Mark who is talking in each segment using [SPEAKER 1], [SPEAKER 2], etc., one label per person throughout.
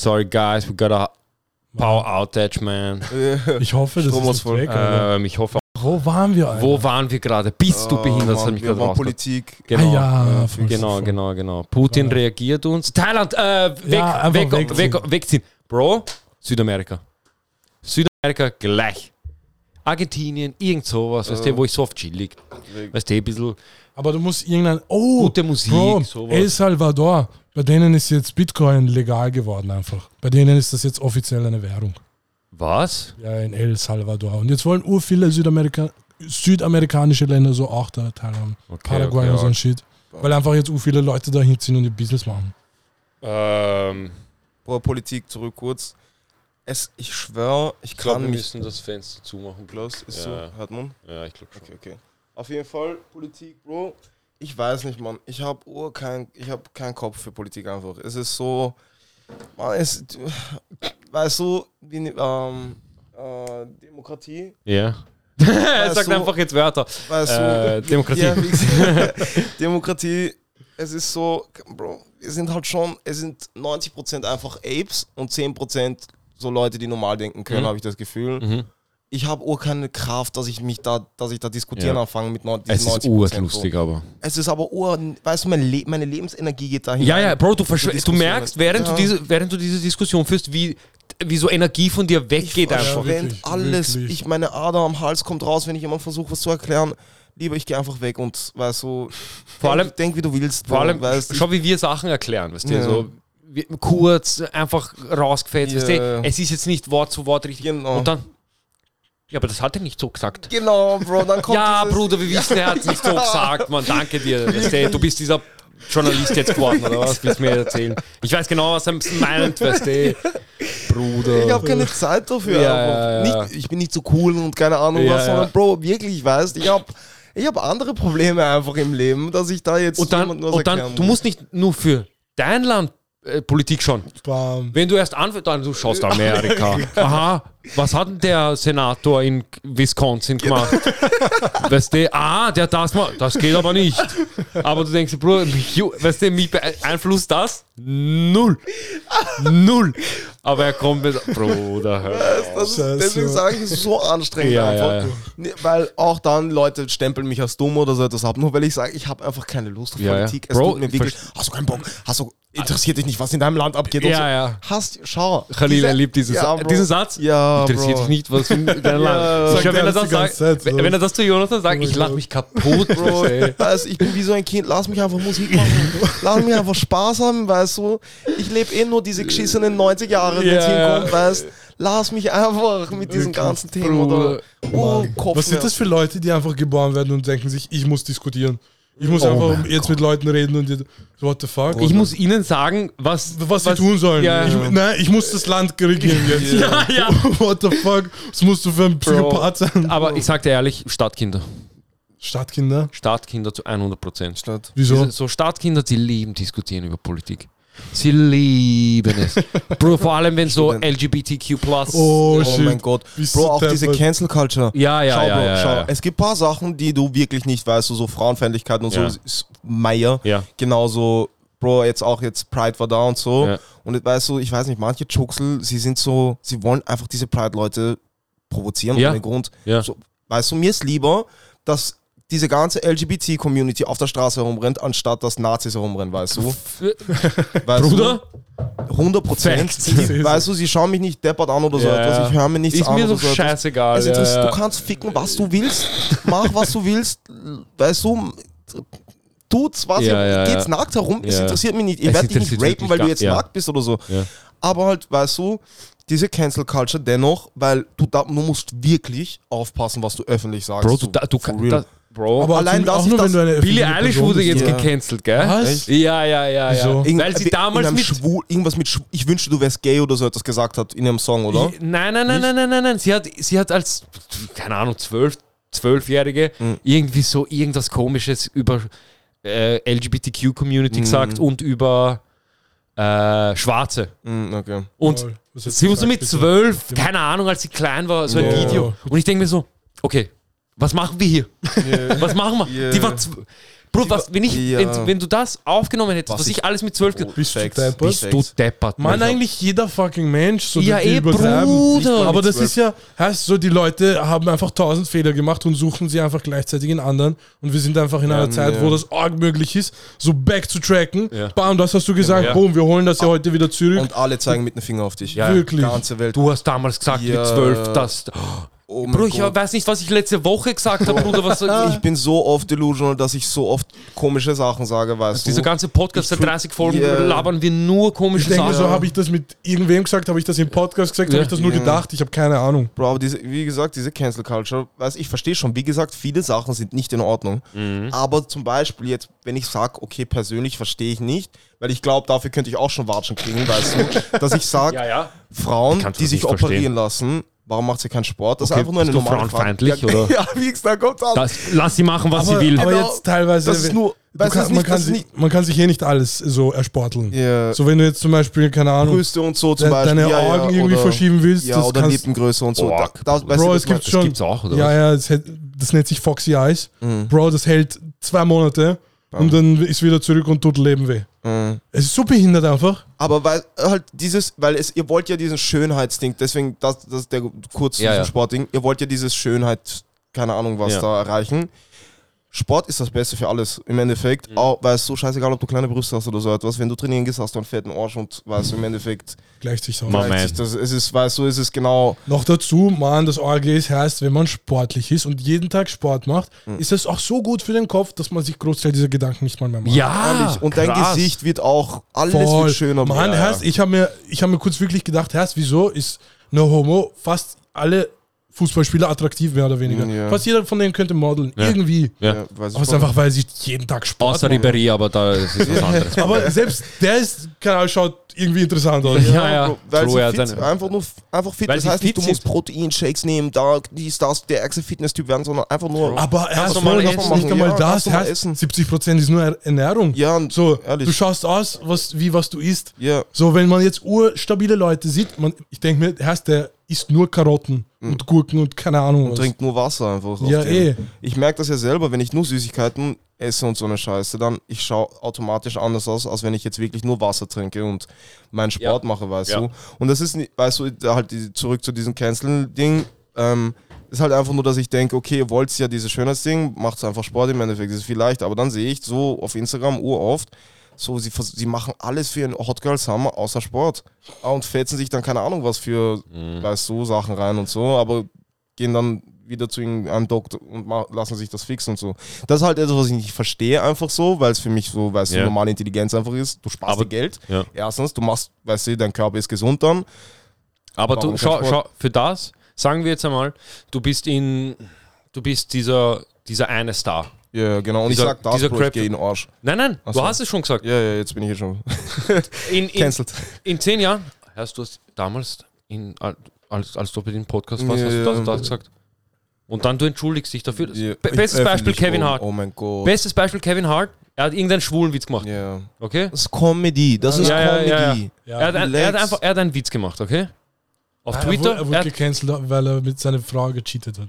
[SPEAKER 1] Sorry guys, we got a power outage, man.
[SPEAKER 2] Ich hoffe, das ist nicht weg.
[SPEAKER 1] Ähm, ich hoffe,
[SPEAKER 2] Wo waren wir, Alter?
[SPEAKER 1] wo waren wir gerade? Bist du behindert? Das hat mich
[SPEAKER 3] wir waren. Politik.
[SPEAKER 1] Genau.
[SPEAKER 2] Ah, ja, voll,
[SPEAKER 1] Genau, genau, genau. Putin
[SPEAKER 2] Ja.
[SPEAKER 1] reagiert uns. Thailand, äh, weg,
[SPEAKER 2] Ja,
[SPEAKER 1] weg,
[SPEAKER 2] wegziehen.
[SPEAKER 1] weg, wegziehen. Bro, Südamerika. Südamerika gleich. Argentinien, irgend sowas, weißt du, wo ich so oft chillig. Weißt du, ein bisschen
[SPEAKER 2] Aber du musst irgendein. Oh,
[SPEAKER 1] gute Musik,
[SPEAKER 2] Bro,
[SPEAKER 1] sowas.
[SPEAKER 2] El Salvador. Bei denen ist jetzt Bitcoin legal geworden einfach. Bei denen ist das jetzt offiziell eine Währung.
[SPEAKER 1] Was?
[SPEAKER 2] Ja, in El Salvador. Und jetzt wollen ur viele Südamerika südamerikanische Länder so auch da teilhaben.
[SPEAKER 1] Okay,
[SPEAKER 2] Paraguay
[SPEAKER 1] okay,
[SPEAKER 2] und so ein Shit. Weil einfach jetzt ur viele Leute da hinziehen und ihr Business machen.
[SPEAKER 1] Ähm,
[SPEAKER 3] Boah, Politik zurück kurz. Es, ich schwöre, ich
[SPEAKER 1] ich glaube,
[SPEAKER 3] kann
[SPEAKER 1] wir
[SPEAKER 3] mich.
[SPEAKER 1] müssen das Fenster zumachen.
[SPEAKER 3] Los, ist
[SPEAKER 1] Ja.
[SPEAKER 3] so, hört man?
[SPEAKER 1] Ja, ich glaube schon.
[SPEAKER 3] Okay, okay. Auf jeden Fall, Politik, Bro. Ich weiß nicht, Mann. Ich habe Ur kein, ich hab keinen Kopf für Politik einfach. Es ist so, man, es, weißt du, wie, ähm, äh, Demokratie,
[SPEAKER 1] Ja. er
[SPEAKER 3] Weißt
[SPEAKER 1] sagt
[SPEAKER 3] du-
[SPEAKER 1] einfach jetzt Wörter.
[SPEAKER 3] weißt
[SPEAKER 1] Äh,
[SPEAKER 3] du,
[SPEAKER 1] Demokratie.
[SPEAKER 3] Ja, Demokratie, es ist so, Bro, wir sind halt schon, es sind 90% einfach Apes und 10% so Leute, die normal denken können,
[SPEAKER 1] Mhm.
[SPEAKER 3] habe ich das Gefühl.
[SPEAKER 1] Mhm.
[SPEAKER 3] Ich habe auch keine Kraft, dass ich mich da, dass ich da diskutieren
[SPEAKER 1] Ja.
[SPEAKER 3] anfange mit neun-
[SPEAKER 1] Es
[SPEAKER 3] diesen
[SPEAKER 1] ist
[SPEAKER 3] 90%.
[SPEAKER 1] urlustig, aber.
[SPEAKER 3] Es ist aber ur, weißt du, meine, Le meine Lebensenergie geht dahin.
[SPEAKER 1] Ja, ja, Bro, du, du merkst, während,
[SPEAKER 3] Ja.
[SPEAKER 1] du diese, während du diese Diskussion führst, wie, wie so Energie von dir weggeht
[SPEAKER 3] ich
[SPEAKER 1] einfach.
[SPEAKER 3] verschwende
[SPEAKER 2] Wirklich,
[SPEAKER 3] alles.
[SPEAKER 2] wirklich.
[SPEAKER 3] Ich, meine Ader am Hals kommt raus, wenn ich jemand versuche, was zu erklären. Lieber, ich gehe einfach weg und weißt du,
[SPEAKER 1] Vor
[SPEAKER 3] denk,
[SPEAKER 1] allem-
[SPEAKER 3] denk wie du willst.
[SPEAKER 1] Vor allem,
[SPEAKER 3] weißt,
[SPEAKER 1] schau, wie wir Sachen erklären, weißt du,
[SPEAKER 3] Ja.
[SPEAKER 1] so kurz, einfach rausgefällt, weißt du, es ist jetzt nicht Wort zu Wort richtig.
[SPEAKER 3] Genau.
[SPEAKER 1] Und dann, ja, aber das hat er nicht so gesagt.
[SPEAKER 3] Genau, Bro, dann kommt
[SPEAKER 1] Ja, Bruder, wir wissen, er hat es nicht so gesagt, man, danke dir. Du, du bist dieser Journalist jetzt geworden, oder was? Willst du mir erzählen? Ich weiß genau, was er meint, weißt du, Bruder.
[SPEAKER 3] Ich habe keine Zeit dafür.
[SPEAKER 1] Ja, ja, ja.
[SPEAKER 3] Nicht, ich bin nicht so cool und keine Ahnung was, sondern. Bro, wirklich, weißt ich habe ich hab andere Probleme einfach im Leben, dass ich da jetzt
[SPEAKER 1] und dann, und dann du
[SPEAKER 3] muss.
[SPEAKER 1] musst nicht nur für dein Land äh, Politik schauen.
[SPEAKER 2] Bam.
[SPEAKER 1] Wenn du erst anfängst, dann du schaust Amerika. Aha, was hat denn der Senator in Wisconsin gemacht? weißt du, ah, der das mal, das geht aber nicht. Aber du denkst, mich ju- weißt du, mich beeinflusst das? Null. Null. Aber er kommt mit, Bruder, hör auf.
[SPEAKER 3] Das ist, deswegen sage ich, es ist so anstrengend
[SPEAKER 1] Ja,
[SPEAKER 3] einfach.
[SPEAKER 1] ja, ja.
[SPEAKER 3] Weil auch dann Leute stempeln mich als dumm oder so etwas ab, nur weil ich sage, ich habe einfach keine Lust auf
[SPEAKER 1] Ja, ja.
[SPEAKER 3] Politik. Es
[SPEAKER 1] Bro,
[SPEAKER 3] tut mir wirklich. Hast du keinen Bock? Hast du, interessiert dich nicht, was in deinem Land abgeht? und
[SPEAKER 1] Ja,
[SPEAKER 3] so.
[SPEAKER 1] ja.
[SPEAKER 3] Hast, schau.
[SPEAKER 1] Khalil,
[SPEAKER 3] diese-
[SPEAKER 1] er liebt diesen,
[SPEAKER 3] Ja,
[SPEAKER 1] Sa
[SPEAKER 3] Bro.
[SPEAKER 1] diesen Satz.
[SPEAKER 3] Ja,
[SPEAKER 1] Interessiert
[SPEAKER 3] Bro.
[SPEAKER 1] dich nicht, was in deinem Land.
[SPEAKER 3] Ja,
[SPEAKER 1] Ich glaub, wenn,
[SPEAKER 2] er das
[SPEAKER 1] sagt,
[SPEAKER 2] Zeit so.
[SPEAKER 1] wenn er das zu Jonathan sagt, ich lach mich kaputt.
[SPEAKER 3] Bro,
[SPEAKER 1] weißt du.
[SPEAKER 3] weißt, ich bin wie so ein Kind, lass mich einfach Musik machen. lass mich einfach Spaß haben, weißt du. Ich lebe eh nur diese geschissenen 90 Jahre,
[SPEAKER 1] Ja, ja.
[SPEAKER 3] hinkommt, weißt Lass mich einfach mit diesen ganzen Themen oder oh, Kopf
[SPEAKER 2] Was sind das für Leute, die einfach geboren werden und denken sich, ich muss diskutieren? Ich muss
[SPEAKER 1] Oh
[SPEAKER 2] einfach jetzt mit Leuten reden und jetzt, what the fuck?
[SPEAKER 1] Ich muss ihnen sagen, was,
[SPEAKER 2] was sie tun sollen.
[SPEAKER 1] Ja,
[SPEAKER 2] ich. Nein, ich muss das Land regieren jetzt.
[SPEAKER 1] Ja, ja.
[SPEAKER 2] What the fuck? Was musst du für ein Psychopath sein?
[SPEAKER 1] Aber ich sag dir ehrlich, Stadtkinder.
[SPEAKER 2] Stadtkinder?
[SPEAKER 1] Stadtkinder zu 100 Prozent.
[SPEAKER 3] Statt.
[SPEAKER 2] Wieso?
[SPEAKER 1] So Stadtkinder, die lieben diskutieren über Politik. Sie lieben es. Bro, vor allem wenn so? LGBTQ+.
[SPEAKER 2] Oh,
[SPEAKER 3] Oh
[SPEAKER 2] shit.
[SPEAKER 3] mein Gott. Bro, auch diese. Cancel Culture.
[SPEAKER 1] Ja, ja,
[SPEAKER 3] schau,
[SPEAKER 1] ja,
[SPEAKER 3] Bro,
[SPEAKER 1] ja,
[SPEAKER 3] schau.
[SPEAKER 1] ja.
[SPEAKER 3] Es gibt ein paar Sachen, die du wirklich nicht weißt, so, so Frauenfeindlichkeit und
[SPEAKER 1] Ja.
[SPEAKER 3] so. ist Meier.
[SPEAKER 1] Ja.
[SPEAKER 3] Genauso, Bro, jetzt auch jetzt Pride war da und so.
[SPEAKER 1] Ja.
[SPEAKER 3] Und weißt du, ich weiß nicht, manche Chuxel, sie sind so, sie wollen einfach diese Pride-Leute provozieren
[SPEAKER 1] Ja.
[SPEAKER 3] ohne Grund.
[SPEAKER 1] Ja.
[SPEAKER 3] So, weißt du, mir ist lieber, dass diese ganze LGBT-Community auf der Straße herumrennt, anstatt dass Nazis herumrennen, weißt du? Weißt
[SPEAKER 1] Bruder?
[SPEAKER 3] Du? 100 Prozent. Weißt du, sie schauen mich nicht deppert an oder so
[SPEAKER 1] Ja,
[SPEAKER 3] etwas. Ich höre mir nichts
[SPEAKER 1] Ist
[SPEAKER 3] an.
[SPEAKER 1] mir so scheißegal.
[SPEAKER 3] Es
[SPEAKER 1] ja.
[SPEAKER 3] Du kannst ficken, was du willst. Mach, was du willst. Weißt du, tut's, was
[SPEAKER 1] Ja, ja,
[SPEAKER 3] geht's
[SPEAKER 1] ja.
[SPEAKER 3] nackt herum. Es interessiert mich nicht. Ihr
[SPEAKER 1] Es
[SPEAKER 3] werdet dich nicht rapen, weil du jetzt nackt bist oder so. Aber halt, weißt du, diese Cancel Culture dennoch, weil du, da, du musst wirklich aufpassen, was du öffentlich sagst.
[SPEAKER 1] Bro, du, da, du da, Bro.
[SPEAKER 2] Aber
[SPEAKER 3] allein, dass
[SPEAKER 2] auch
[SPEAKER 3] ich
[SPEAKER 2] nur,
[SPEAKER 3] das-
[SPEAKER 2] wenn du eine
[SPEAKER 1] Billie Eilish wurde jetzt
[SPEAKER 3] Ja.
[SPEAKER 1] gecancelt, gell?
[SPEAKER 2] Was?
[SPEAKER 1] Ja, ja, ja,
[SPEAKER 2] Wieso?
[SPEAKER 1] ja.
[SPEAKER 3] Irgend-
[SPEAKER 1] Weil sie damals mit...
[SPEAKER 3] Schwul, irgendwas mit Schwul, ich wünschte, du wärst gay oder so etwas gesagt hat in ihrem Song, oder?
[SPEAKER 1] Nein, nein, nein, nein, nein, nein, nein. Sie hat, sie hat als, keine Ahnung, zwölf, zwölfjährige
[SPEAKER 3] Mhm.
[SPEAKER 1] irgendwie so irgendwas komisches über äh, LGBTQ-Community gesagt und über äh, Schwarze.
[SPEAKER 3] Mm, okay.
[SPEAKER 1] Und
[SPEAKER 2] hat
[SPEAKER 1] sie war so
[SPEAKER 2] gesagt,
[SPEAKER 1] mit zwölf, keine Ahnung, als sie klein war, so ein. Video. Und ich denke mir so, okay, was machen wir hier? Was machen wir?
[SPEAKER 3] Yeah.
[SPEAKER 1] Die war Bro, was, wenn, ich,
[SPEAKER 3] Ja.
[SPEAKER 1] wenn, wenn du das aufgenommen hättest, was,
[SPEAKER 3] Was
[SPEAKER 1] ich,
[SPEAKER 3] ich-
[SPEAKER 1] alles mit 12 ge-
[SPEAKER 2] Bist du
[SPEAKER 3] Facts,
[SPEAKER 2] deppert?
[SPEAKER 1] bist du deppert.
[SPEAKER 2] Mann, eigentlich jeder fucking Mensch. So
[SPEAKER 1] Ja, eh. Bruder.
[SPEAKER 2] Aber das
[SPEAKER 3] 12.
[SPEAKER 2] ist ja, heißt so, die Leute haben einfach tausend Fehler gemacht und suchen sie einfach gleichzeitig in anderen. Und wir sind einfach in einer
[SPEAKER 3] Ja,
[SPEAKER 2] Zeit,
[SPEAKER 3] ja.
[SPEAKER 2] wo das arg möglich ist, so back zu tracken.
[SPEAKER 1] Ja.
[SPEAKER 2] Bam, das hast du gesagt,
[SPEAKER 1] Ja.
[SPEAKER 2] boom, wir holen das ja heute wieder zurück.
[SPEAKER 3] Und alle zeigen mit dem Finger auf dich.
[SPEAKER 1] Ja,
[SPEAKER 2] Wirklich.
[SPEAKER 3] Ganze Welt.
[SPEAKER 1] Du hast damals gesagt mit 12, dass.
[SPEAKER 3] Oh mein
[SPEAKER 1] Bro, ich
[SPEAKER 3] Gott.
[SPEAKER 1] weiß nicht, was ich letzte Woche gesagt habe, Bruder. Was,
[SPEAKER 3] Ich bin so oft delusional, dass ich so oft komische Sachen sage, weißt
[SPEAKER 1] Dieser
[SPEAKER 3] du.
[SPEAKER 1] ganze Podcast,
[SPEAKER 3] Ich
[SPEAKER 1] seit
[SPEAKER 3] tu-
[SPEAKER 1] 30 Folgen,
[SPEAKER 3] Ja.
[SPEAKER 1] labern wir nur
[SPEAKER 2] Ich
[SPEAKER 1] komische
[SPEAKER 2] denke,
[SPEAKER 1] Sachen.
[SPEAKER 2] so habe ich das mit irgendwem gesagt, habe ich das im Podcast gesagt,
[SPEAKER 1] Ja.
[SPEAKER 2] habe ich das nur
[SPEAKER 3] Ja.
[SPEAKER 2] gedacht, ich habe keine Ahnung.
[SPEAKER 3] Bro, aber diese, wie gesagt, diese Cancel Culture, weiß ich verstehe schon, wie gesagt, viele Sachen sind nicht in Ordnung.
[SPEAKER 1] Mhm.
[SPEAKER 3] Aber zum Beispiel jetzt, wenn ich sage, okay, persönlich verstehe ich nicht, weil ich glaube, dafür könnte ich auch schon Watschen kriegen, weißt du, dass ich sage,
[SPEAKER 1] Ja, ja.
[SPEAKER 3] Frauen, die sich
[SPEAKER 1] verstehen.
[SPEAKER 3] operieren lassen, warum macht sie keinen Sport? Das
[SPEAKER 1] Okay,
[SPEAKER 3] ist einfach nur eine normale
[SPEAKER 1] frauenfeindlich,
[SPEAKER 3] Frage. Ja,
[SPEAKER 1] oder?
[SPEAKER 3] ja, wie gesagt, kommt an.
[SPEAKER 1] Das, lass sie machen, was
[SPEAKER 2] aber,
[SPEAKER 1] sie will.
[SPEAKER 2] aber
[SPEAKER 3] Genau.
[SPEAKER 2] jetzt teilweise,
[SPEAKER 3] Das ist nur,
[SPEAKER 2] kann,
[SPEAKER 3] das
[SPEAKER 2] man,
[SPEAKER 3] nicht,
[SPEAKER 2] kann
[SPEAKER 3] das
[SPEAKER 2] sich, man kann sich hier nicht alles so ersporteln.
[SPEAKER 3] ja,
[SPEAKER 2] So wenn du jetzt zum Beispiel, keine Ahnung,
[SPEAKER 3] Brüste und so zum Beispiel.
[SPEAKER 2] deine
[SPEAKER 3] ja, ja,
[SPEAKER 2] Augen irgendwie
[SPEAKER 3] oder,
[SPEAKER 2] verschieben willst,
[SPEAKER 3] Ja,
[SPEAKER 2] das
[SPEAKER 3] oder
[SPEAKER 2] kannst,
[SPEAKER 3] Lippengröße und so.
[SPEAKER 1] Boah,
[SPEAKER 3] da, da, weißt
[SPEAKER 2] Bro,
[SPEAKER 3] du,
[SPEAKER 2] es
[SPEAKER 3] das
[SPEAKER 2] gibt
[SPEAKER 1] das
[SPEAKER 2] schon.
[SPEAKER 1] gibt's auch, oder
[SPEAKER 2] ja, ja, das, hält- das nennt sich Foxy Eyes.
[SPEAKER 3] Mhm.
[SPEAKER 2] Bro, das hält zwei Monate und dann ist wieder zurück und tut Leben weh.
[SPEAKER 3] Mhm.
[SPEAKER 2] Es ist so behindert einfach.
[SPEAKER 3] Aber weil halt dieses, weil es, ihr wollt ja diesen Schönheitsding, deswegen, das, das der kurz
[SPEAKER 1] Ja,
[SPEAKER 3] ja,
[SPEAKER 1] ja.
[SPEAKER 3] Sportding, ihr wollt ja dieses Schönheit, keine Ahnung was
[SPEAKER 1] Ja.
[SPEAKER 3] da erreichen. Sport ist das Beste für alles im Endeffekt.
[SPEAKER 1] Mhm.
[SPEAKER 3] Auch, weil es so scheißegal, ob du kleine Brüste hast oder so etwas. Wenn du trainieren gehst, hast du einen fetten Arsch und weißt du im Endeffekt,
[SPEAKER 2] Gleicht sich so.
[SPEAKER 1] Man-
[SPEAKER 3] gleicht sich das, es ist, weißt du, es ist genau.
[SPEAKER 2] Noch dazu, man, das AGs heißt, wenn man sportlich ist und jeden Tag Sport macht,
[SPEAKER 3] Mhm.
[SPEAKER 2] ist es auch so gut für den Kopf, dass man sich Großteil dieser Gedanken nicht mal mehr macht.
[SPEAKER 1] ja,
[SPEAKER 3] ehrlich. Und dein
[SPEAKER 1] krass.
[SPEAKER 3] Gesicht wird auch, alles
[SPEAKER 2] Voll.
[SPEAKER 3] wird schöner.
[SPEAKER 2] Mann,
[SPEAKER 3] Ja,
[SPEAKER 2] heißt, ich habe mir, ich hab mir kurz wirklich gedacht, heißt, wieso ist No Homo fast alle Fußballspieler attraktiv, mehr oder weniger.
[SPEAKER 3] Ja.
[SPEAKER 2] Fast jeder von denen könnte modeln.
[SPEAKER 1] Ja.
[SPEAKER 2] Irgendwie.
[SPEAKER 1] Ja.
[SPEAKER 3] Ja, weiß ich
[SPEAKER 2] Aber es ist einfach, weil sie jeden Tag Sport
[SPEAKER 1] Außer. Ribéry, aber da ist es was anderes.
[SPEAKER 2] Aber selbst der ist, keine Ahnung, schaut irgendwie interessant aus.
[SPEAKER 1] Ja, ja.
[SPEAKER 3] Weil
[SPEAKER 1] True,
[SPEAKER 3] sie
[SPEAKER 1] hat
[SPEAKER 3] fit,
[SPEAKER 1] seine-
[SPEAKER 3] einfach nur einfach fit.
[SPEAKER 1] Weil
[SPEAKER 3] das heißt nicht, du musst. Proteinshakes nehmen, da, dies, das, der ärgste Fitness-Typ werden, sondern einfach nur.
[SPEAKER 2] Aber erst mal
[SPEAKER 1] essen.
[SPEAKER 2] nicht einmal
[SPEAKER 3] Ja,
[SPEAKER 2] das,
[SPEAKER 3] normal
[SPEAKER 2] heißt,
[SPEAKER 3] essen.
[SPEAKER 2] 70% ist nur Er- Ernährung.
[SPEAKER 3] Ja, und
[SPEAKER 2] So,
[SPEAKER 3] ehrlich.
[SPEAKER 2] du schaust aus, was, wie was du isst.
[SPEAKER 3] ja,
[SPEAKER 2] So, wenn man jetzt urstabile Leute sieht, man, ich denke mir, heißt der isst nur Karotten und Gurken und keine Ahnung
[SPEAKER 3] und
[SPEAKER 2] was.
[SPEAKER 3] trinkt nur Wasser einfach.
[SPEAKER 2] Ja, eh.
[SPEAKER 3] Ich merke das ja selber, wenn ich nur Süßigkeiten esse und so eine Scheiße, dann ich schaue automatisch anders aus, als wenn ich jetzt wirklich nur Wasser trinke und meinen Sport
[SPEAKER 1] Ja.
[SPEAKER 3] mache, weißt
[SPEAKER 1] Ja.
[SPEAKER 3] du. Und das ist, weißt du, halt die, zurück zu diesem Cancel-Ding. Ähm, ist halt einfach nur, dass ich denke, okay, ihr wollt ja dieses Schönheitsding, macht einfach Sport im Endeffekt, das ist viel leichter. Aber dann sehe ich so auf Instagram uroft, so, sie, sie machen alles für einen Hot Girl Summer außer Sport. Ah, Und fetzen sich dann keine Ahnung was für,
[SPEAKER 1] Mhm.
[SPEAKER 3] weißt du, Sachen rein und so, aber gehen dann wieder zu einem Doktor und lassen sich das fixen und so. Das ist halt etwas, was ich nicht verstehe, einfach so, weil es für mich so, weißt
[SPEAKER 1] Ja.
[SPEAKER 3] du, normale Intelligenz einfach ist. Du sparst
[SPEAKER 1] Aber-
[SPEAKER 3] dir Geld.
[SPEAKER 1] Ja.
[SPEAKER 3] Erstens, du machst, weißt du, dein Körper ist gesund dann.
[SPEAKER 1] Aber
[SPEAKER 3] Warum
[SPEAKER 1] du, schau, schau, für das, sagen wir jetzt einmal, du bist in, du bist dieser, dieser eine Star.
[SPEAKER 3] Ja, genau. Und
[SPEAKER 1] Dieser-
[SPEAKER 3] ich sag in den Arsch.
[SPEAKER 1] Nein, nein,
[SPEAKER 3] Ach
[SPEAKER 1] du
[SPEAKER 3] so.
[SPEAKER 1] hast es schon gesagt.
[SPEAKER 3] Ja, ja, jetzt bin ich hier schon
[SPEAKER 1] In, in,
[SPEAKER 3] cancelled.
[SPEAKER 1] in zehn Jahren, hast du es damals, in, als, als du bei dem Podcast warst,
[SPEAKER 3] Ja,
[SPEAKER 1] hast du das, und das gesagt. Und dann du entschuldigst dich dafür.
[SPEAKER 3] Ja,
[SPEAKER 1] Be- Bestes Beispiel Kevin Hart.
[SPEAKER 3] Oh mein Gott.
[SPEAKER 1] Bestes Beispiel Kevin Hart. Er hat irgendeinen schwulen Witz gemacht.
[SPEAKER 3] Ja.
[SPEAKER 1] Okay?
[SPEAKER 3] Das ist Comedy. Das ist
[SPEAKER 1] Ja,
[SPEAKER 3] Comedy.
[SPEAKER 1] ja, ja.
[SPEAKER 2] Ja.
[SPEAKER 1] Er, hat, ein- er, hat einfach, er hat einen Witz gemacht, okay? Auf
[SPEAKER 2] er,
[SPEAKER 1] Twitter.
[SPEAKER 2] wurde, er
[SPEAKER 1] er
[SPEAKER 2] wurde gecancelt, weil er mit seiner Frau gecheatet hat.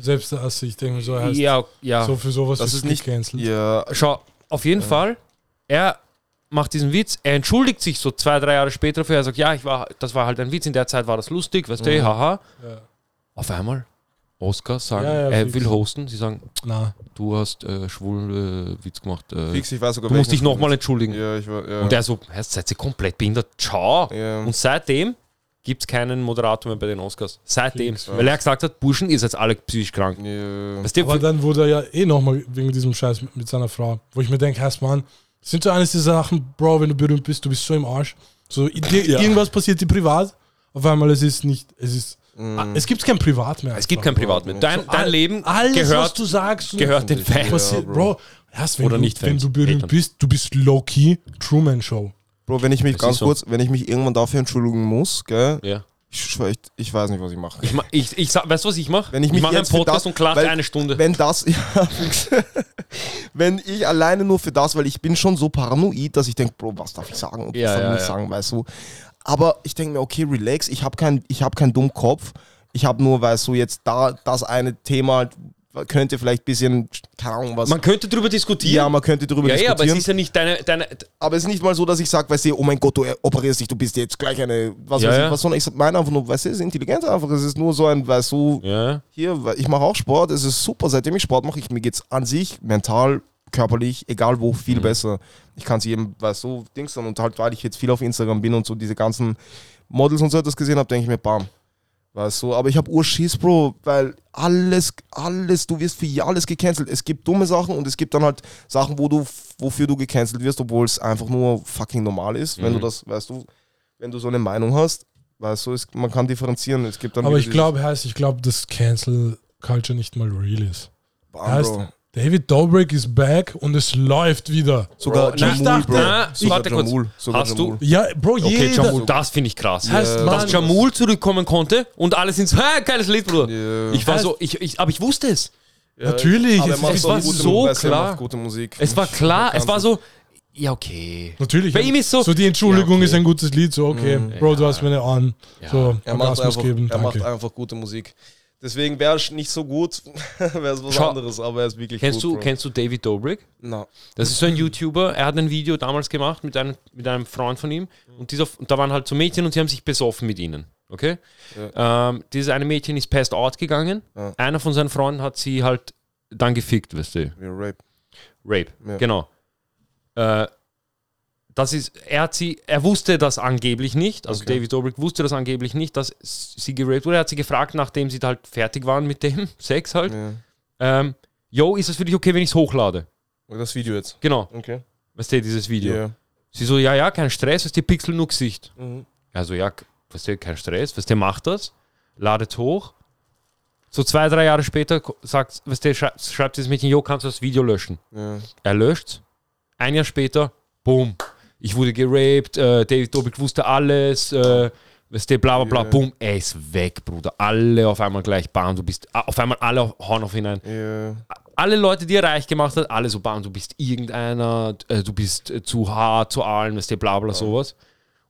[SPEAKER 2] Selbst also ich denke mir so, heißt
[SPEAKER 1] ja, ja.
[SPEAKER 2] so für sowas
[SPEAKER 3] Das
[SPEAKER 2] ist
[SPEAKER 3] nicht-
[SPEAKER 2] gecancelt.
[SPEAKER 3] Ja,
[SPEAKER 1] Schau, auf jeden Fall, er macht diesen Witz, er entschuldigt sich so zwei, drei Jahre später dafür, er sagt, ja, ich war, das war halt ein Witz, in der Zeit war das lustig, weißt du, haha.
[SPEAKER 2] Ja.
[SPEAKER 1] Auf einmal, Oscar sagen,
[SPEAKER 2] Ja, ja,
[SPEAKER 1] er
[SPEAKER 2] fix.
[SPEAKER 1] will hosten, sie sagen,
[SPEAKER 2] Na,
[SPEAKER 1] du hast äh, schwulen äh, Witz gemacht, äh,
[SPEAKER 3] fix, ich weiß sogar
[SPEAKER 1] du musst dich nochmal entschuldigen.
[SPEAKER 3] Ja, ich war, ja.
[SPEAKER 1] Und er so, "Hä, seid ihr komplett behindert? Ciao.
[SPEAKER 3] ja.
[SPEAKER 1] Und seitdem gibt es keinen Moderator mehr bei den Oscars. Seitdem.
[SPEAKER 2] Fix,
[SPEAKER 1] Weil er gesagt hat, Burschen, ihr seid alle psychisch krank.
[SPEAKER 3] ja.
[SPEAKER 1] Weißt du,
[SPEAKER 2] aber dann wurde er ja eh nochmal wegen diesem Scheiß mit, mit seiner Frau, wo ich mir denke, heißt Mann, sind so eines dieser Sachen, Bro, wenn du berühmt bist, du bist so im Arsch. So,
[SPEAKER 1] Ja.
[SPEAKER 2] irgendwas passiert dir privat, auf einmal es ist nicht, es ist,
[SPEAKER 3] Mm.
[SPEAKER 2] es gibt kein Privat mehr.
[SPEAKER 1] es gibt kein Privat mehr. Dein, dein
[SPEAKER 2] all-
[SPEAKER 1] Leben
[SPEAKER 2] alles, was
[SPEAKER 1] gehört,
[SPEAKER 2] du sagst, und
[SPEAKER 1] gehört den Fans.
[SPEAKER 3] Ja,
[SPEAKER 2] Bro.
[SPEAKER 3] Bro.
[SPEAKER 2] Erst wenn,
[SPEAKER 1] Oder
[SPEAKER 2] du,
[SPEAKER 1] nicht
[SPEAKER 2] wenn
[SPEAKER 1] Fans,
[SPEAKER 2] du berühmt
[SPEAKER 1] Hatern.
[SPEAKER 2] bist, du bist low-key Truman Show.
[SPEAKER 3] Bro, wenn ich mich
[SPEAKER 1] Das
[SPEAKER 3] ganz
[SPEAKER 1] so.
[SPEAKER 3] kurz, wenn ich mich irgendwann dafür entschuldigen muss, gell,
[SPEAKER 1] Ja.
[SPEAKER 3] ich schwör, ich, ich weiß nicht, was ich mache.
[SPEAKER 1] Ich, ich, ich weißt du, was ich mache?
[SPEAKER 3] Wenn ich mich
[SPEAKER 1] mache einen Podcast
[SPEAKER 3] das-
[SPEAKER 1] und
[SPEAKER 3] weil-
[SPEAKER 1] eine Stunde.
[SPEAKER 3] Wenn das, ja, wenn ich alleine nur für das, weil ich bin schon so paranoid, dass ich denke, Bro, was darf ich sagen und
[SPEAKER 1] Ja,
[SPEAKER 3] was darf
[SPEAKER 1] ja,
[SPEAKER 3] ich nicht
[SPEAKER 1] ja.
[SPEAKER 3] sagen, weißt du. Aber ich denke mir, okay, relax, ich habe keinen ich hab keinen dummen Kopf. Ich habe nur, weißt du, jetzt da das eine Thema, könnte vielleicht ein bisschen, keine Ahnung, was.
[SPEAKER 1] Man könnte drüber diskutieren.
[SPEAKER 3] ja, man könnte darüber
[SPEAKER 1] ja, ja, aber es
[SPEAKER 3] diskutieren.
[SPEAKER 1] ist ja nicht deine. deine
[SPEAKER 3] aber es ist nicht mal so, dass ich sage, weißt du, oh mein Gott, du operierst dich, du bist jetzt gleich eine, was
[SPEAKER 1] Ja,
[SPEAKER 3] weiß
[SPEAKER 1] ja.
[SPEAKER 3] ich, was soll ich meine einfach nur, weißt du, es ist intelligent einfach, es ist nur so ein, weißt du,
[SPEAKER 1] ja.
[SPEAKER 3] hier, ich mache auch Sport, es ist super, seitdem ich Sport mache, ich, mir geht's an sich mental, körperlich, egal wo,
[SPEAKER 1] Mhm.
[SPEAKER 3] viel besser. Ich kann es jedem, weißt du, Dings dann und halt, weil ich jetzt viel auf Instagram bin und so diese ganzen Models und so etwas gesehen habe, denke ich mir, bam. Weißt du, aber ich habe Urschiss, Bro, weil alles, alles, du wirst für alles gecancelt. Es gibt dumme Sachen und es gibt dann halt Sachen, wo du, wofür du gecancelt wirst, obwohl es einfach nur fucking normal ist, wenn
[SPEAKER 1] Mhm.
[SPEAKER 3] du das, weißt du, wenn du so eine Meinung hast, weißt du, es, man kann differenzieren. Es gibt dann
[SPEAKER 2] Aber ich glaube, heißt, ich glaube, dass Cancel Culture nicht mal real ist.
[SPEAKER 3] Bam,
[SPEAKER 2] Heißt,
[SPEAKER 3] Bro.
[SPEAKER 2] David Dobrik ist back und es läuft wieder.
[SPEAKER 3] Sogar
[SPEAKER 1] Bro,
[SPEAKER 3] Jamul,
[SPEAKER 1] nein,
[SPEAKER 3] Bro.
[SPEAKER 1] na,
[SPEAKER 3] Sogar
[SPEAKER 1] warte kurz.
[SPEAKER 3] Jamul, sogar
[SPEAKER 1] Hast du-
[SPEAKER 3] Jamul.
[SPEAKER 2] Ja, Bro,
[SPEAKER 1] Okay,
[SPEAKER 2] jeder.
[SPEAKER 1] Jamul, das finde ich krass.
[SPEAKER 2] Heißt,
[SPEAKER 3] Ja.
[SPEAKER 2] Mann,
[SPEAKER 1] Dass Jamul zurückkommen konnte und alle sind so, ha, geiles Lied, Bruder.
[SPEAKER 3] Ja.
[SPEAKER 1] Ich war
[SPEAKER 2] Heißt-
[SPEAKER 1] so, ich, ich, aber ich wusste es.
[SPEAKER 2] Natürlich,
[SPEAKER 3] aber
[SPEAKER 2] es ist-
[SPEAKER 3] auch
[SPEAKER 1] war
[SPEAKER 3] gute
[SPEAKER 1] so
[SPEAKER 3] du,
[SPEAKER 1] klar.
[SPEAKER 3] macht gute Musik.
[SPEAKER 1] Es war klar, es war so, ja, okay.
[SPEAKER 2] Natürlich.
[SPEAKER 1] Bei ihm ist so-
[SPEAKER 2] So die Entschuldigung
[SPEAKER 1] Ja, okay.
[SPEAKER 2] ist ein gutes Lied. So, okay, Bro, du hast mir eine an.
[SPEAKER 1] Ja.
[SPEAKER 2] So,
[SPEAKER 3] Er macht, einfach,
[SPEAKER 2] geben.
[SPEAKER 3] er macht einfach gute Musik. Deswegen wäre es nicht so gut, wäre es was
[SPEAKER 1] Schau,
[SPEAKER 3] anderes, aber er ist wirklich
[SPEAKER 1] Kennst
[SPEAKER 3] gut.
[SPEAKER 1] du,
[SPEAKER 3] Bro.
[SPEAKER 1] kennst du David Dobrik?
[SPEAKER 3] Na,
[SPEAKER 1] Das ist so ein YouTuber, er hat ein Video damals gemacht mit einem, mit einem Freund von ihm und, dieser, und da waren halt so Mädchen und sie haben sich besoffen mit ihnen. Okay? Ähm, dieses eine Mädchen ist passed out gegangen.
[SPEAKER 3] Ja.
[SPEAKER 1] Einer von seinen Freunden hat sie halt dann gefickt, weißt du.
[SPEAKER 3] wie Rape.
[SPEAKER 1] Rape,
[SPEAKER 3] Ja.
[SPEAKER 1] genau. Äh, das ist, er hat sie, er wusste das angeblich nicht, also
[SPEAKER 3] Okay.
[SPEAKER 1] David Dobrik wusste das angeblich nicht, dass sie geraped wurde. Er hat sie gefragt, nachdem sie halt fertig waren mit dem Sex halt,
[SPEAKER 3] Ja.
[SPEAKER 1] ähm, yo, ist es für dich okay, wenn ich es hochlade?
[SPEAKER 3] Das Video jetzt.
[SPEAKER 1] Genau,
[SPEAKER 3] Okay.
[SPEAKER 1] weißt du, dieses Video.
[SPEAKER 3] Ja.
[SPEAKER 1] Sie so, ja, ja, kein Stress, weißt du, Pixel nur Gesicht.
[SPEAKER 3] Mhm.
[SPEAKER 1] Also, ja, weißt du, kein Stress, weißt du, macht das, ladet hoch. So zwei, drei Jahre später sagt, weißt du, schrei schreibt das Mädchen, jo, kannst du das Video löschen?
[SPEAKER 3] Ja.
[SPEAKER 1] Er löscht. Ein Jahr später, boom, ich wurde geraped, äh, David Dobrik wusste alles, äh, weißt du, bla bla bla,
[SPEAKER 3] Ja.
[SPEAKER 1] boom, er ist weg, Bruder. Alle auf einmal gleich, bam, du bist, ah, auf einmal alle hauen auf ihn ein.
[SPEAKER 3] Ja.
[SPEAKER 1] Alle Leute, die er reich gemacht hat, alle so, bam, du bist irgendeiner, äh, du bist äh, zu hart zu allen, weißt du, bla bla, sowas.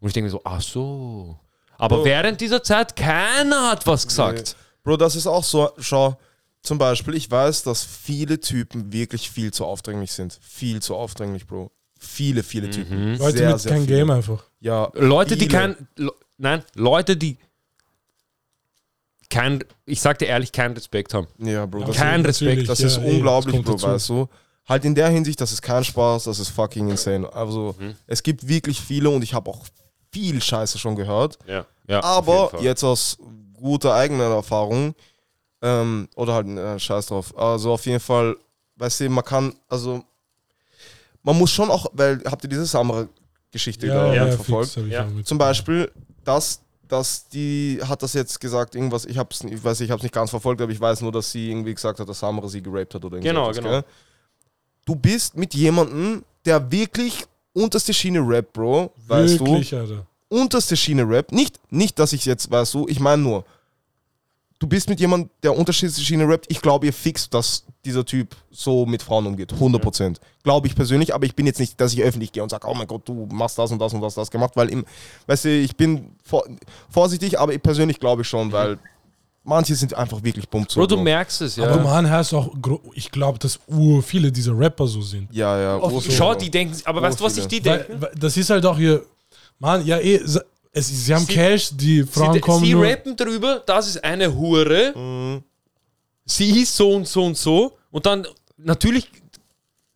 [SPEAKER 1] Und ich denke mir so, ach so. Aber
[SPEAKER 3] Oh.
[SPEAKER 1] während dieser Zeit, keiner hat was gesagt.
[SPEAKER 3] Bro, das ist auch so, schau, zum Beispiel, ich weiß, dass viele Typen wirklich viel zu aufdringlich sind. Viel zu aufdringlich, Bro. Viele, viele Typen.
[SPEAKER 2] Leute
[SPEAKER 3] sehr,
[SPEAKER 2] mit
[SPEAKER 3] sehr
[SPEAKER 2] kein
[SPEAKER 3] viele.
[SPEAKER 2] Game einfach.
[SPEAKER 3] Ja,
[SPEAKER 1] Leute, die
[SPEAKER 3] viele.
[SPEAKER 1] kein, Le- nein, Leute, die kein, ich sag dir ehrlich, keinen Respekt haben.
[SPEAKER 3] Ja, Bro, das,
[SPEAKER 1] Kein
[SPEAKER 3] ist,
[SPEAKER 1] Respekt.
[SPEAKER 3] das
[SPEAKER 2] ja,
[SPEAKER 3] ist
[SPEAKER 2] ey,
[SPEAKER 3] unglaublich,
[SPEAKER 2] das
[SPEAKER 3] Bro,
[SPEAKER 2] dazu.
[SPEAKER 3] weißt du? Halt in der Hinsicht, das ist kein Spaß, das ist fucking insane. Also,
[SPEAKER 1] Mhm.
[SPEAKER 3] es gibt wirklich viele und ich habe auch viel Scheiße schon gehört.
[SPEAKER 1] Ja, ja.
[SPEAKER 3] Aber jetzt aus guter eigener Erfahrung, ähm, oder halt äh, Scheiß drauf. Also auf jeden Fall, weißt du, man kann, also man muss schon auch, weil habt ihr diese Samra-Geschichte da
[SPEAKER 2] ja,
[SPEAKER 3] verfolgt?
[SPEAKER 2] fix, hab ich
[SPEAKER 1] Ja.
[SPEAKER 2] auch mit-
[SPEAKER 3] Zum Beispiel, dass, dass die hat das jetzt gesagt, irgendwas, ich hab's, ich weiß, ich hab's nicht ganz verfolgt, aber ich weiß nur, dass sie irgendwie gesagt hat, dass Samra sie geraped hat oder irgendwas.
[SPEAKER 1] Genau, genau.
[SPEAKER 3] Gell? Du bist mit jemandem, der wirklich unterste Schiene rappt, Bro, weißt du?
[SPEAKER 2] Wirklich, Alter.
[SPEAKER 3] unterste Schiene Rap. Nicht, nicht, dass ich jetzt, weißt du, ich meine nur, du bist mit jemandem, der unterste Schiene rappt. Ich glaube, ihr fixt, dass dieser Typ so mit Frauen umgeht. 100 Prozent. Glaube ich persönlich, aber ich bin jetzt nicht, dass ich öffentlich gehe und sage, oh mein Gott, du machst das und das und das, das gemacht, weil im, weißt du, ich bin vor, vorsichtig, aber ich persönlich glaube ich schon, weil manche sind einfach wirklich bummt so.
[SPEAKER 1] Bro, du merkst es, ja.
[SPEAKER 2] Aber man heißt auch, ich glaube, dass ur viele dieser Rapper so sind.
[SPEAKER 3] Ja, ja.
[SPEAKER 1] Oh,
[SPEAKER 3] urviele,
[SPEAKER 1] Schau, die denken, aber weißt du, was sich die
[SPEAKER 2] weil das ist halt auch hier, Mann, ja eh, es, sie haben
[SPEAKER 1] Sie-
[SPEAKER 2] Cash, die Frauen
[SPEAKER 1] sie,
[SPEAKER 2] kommen
[SPEAKER 1] sie
[SPEAKER 2] nur,
[SPEAKER 1] rappen drüber, das ist eine Hure,
[SPEAKER 3] Mhm.
[SPEAKER 1] sie ist so und so und so und dann natürlich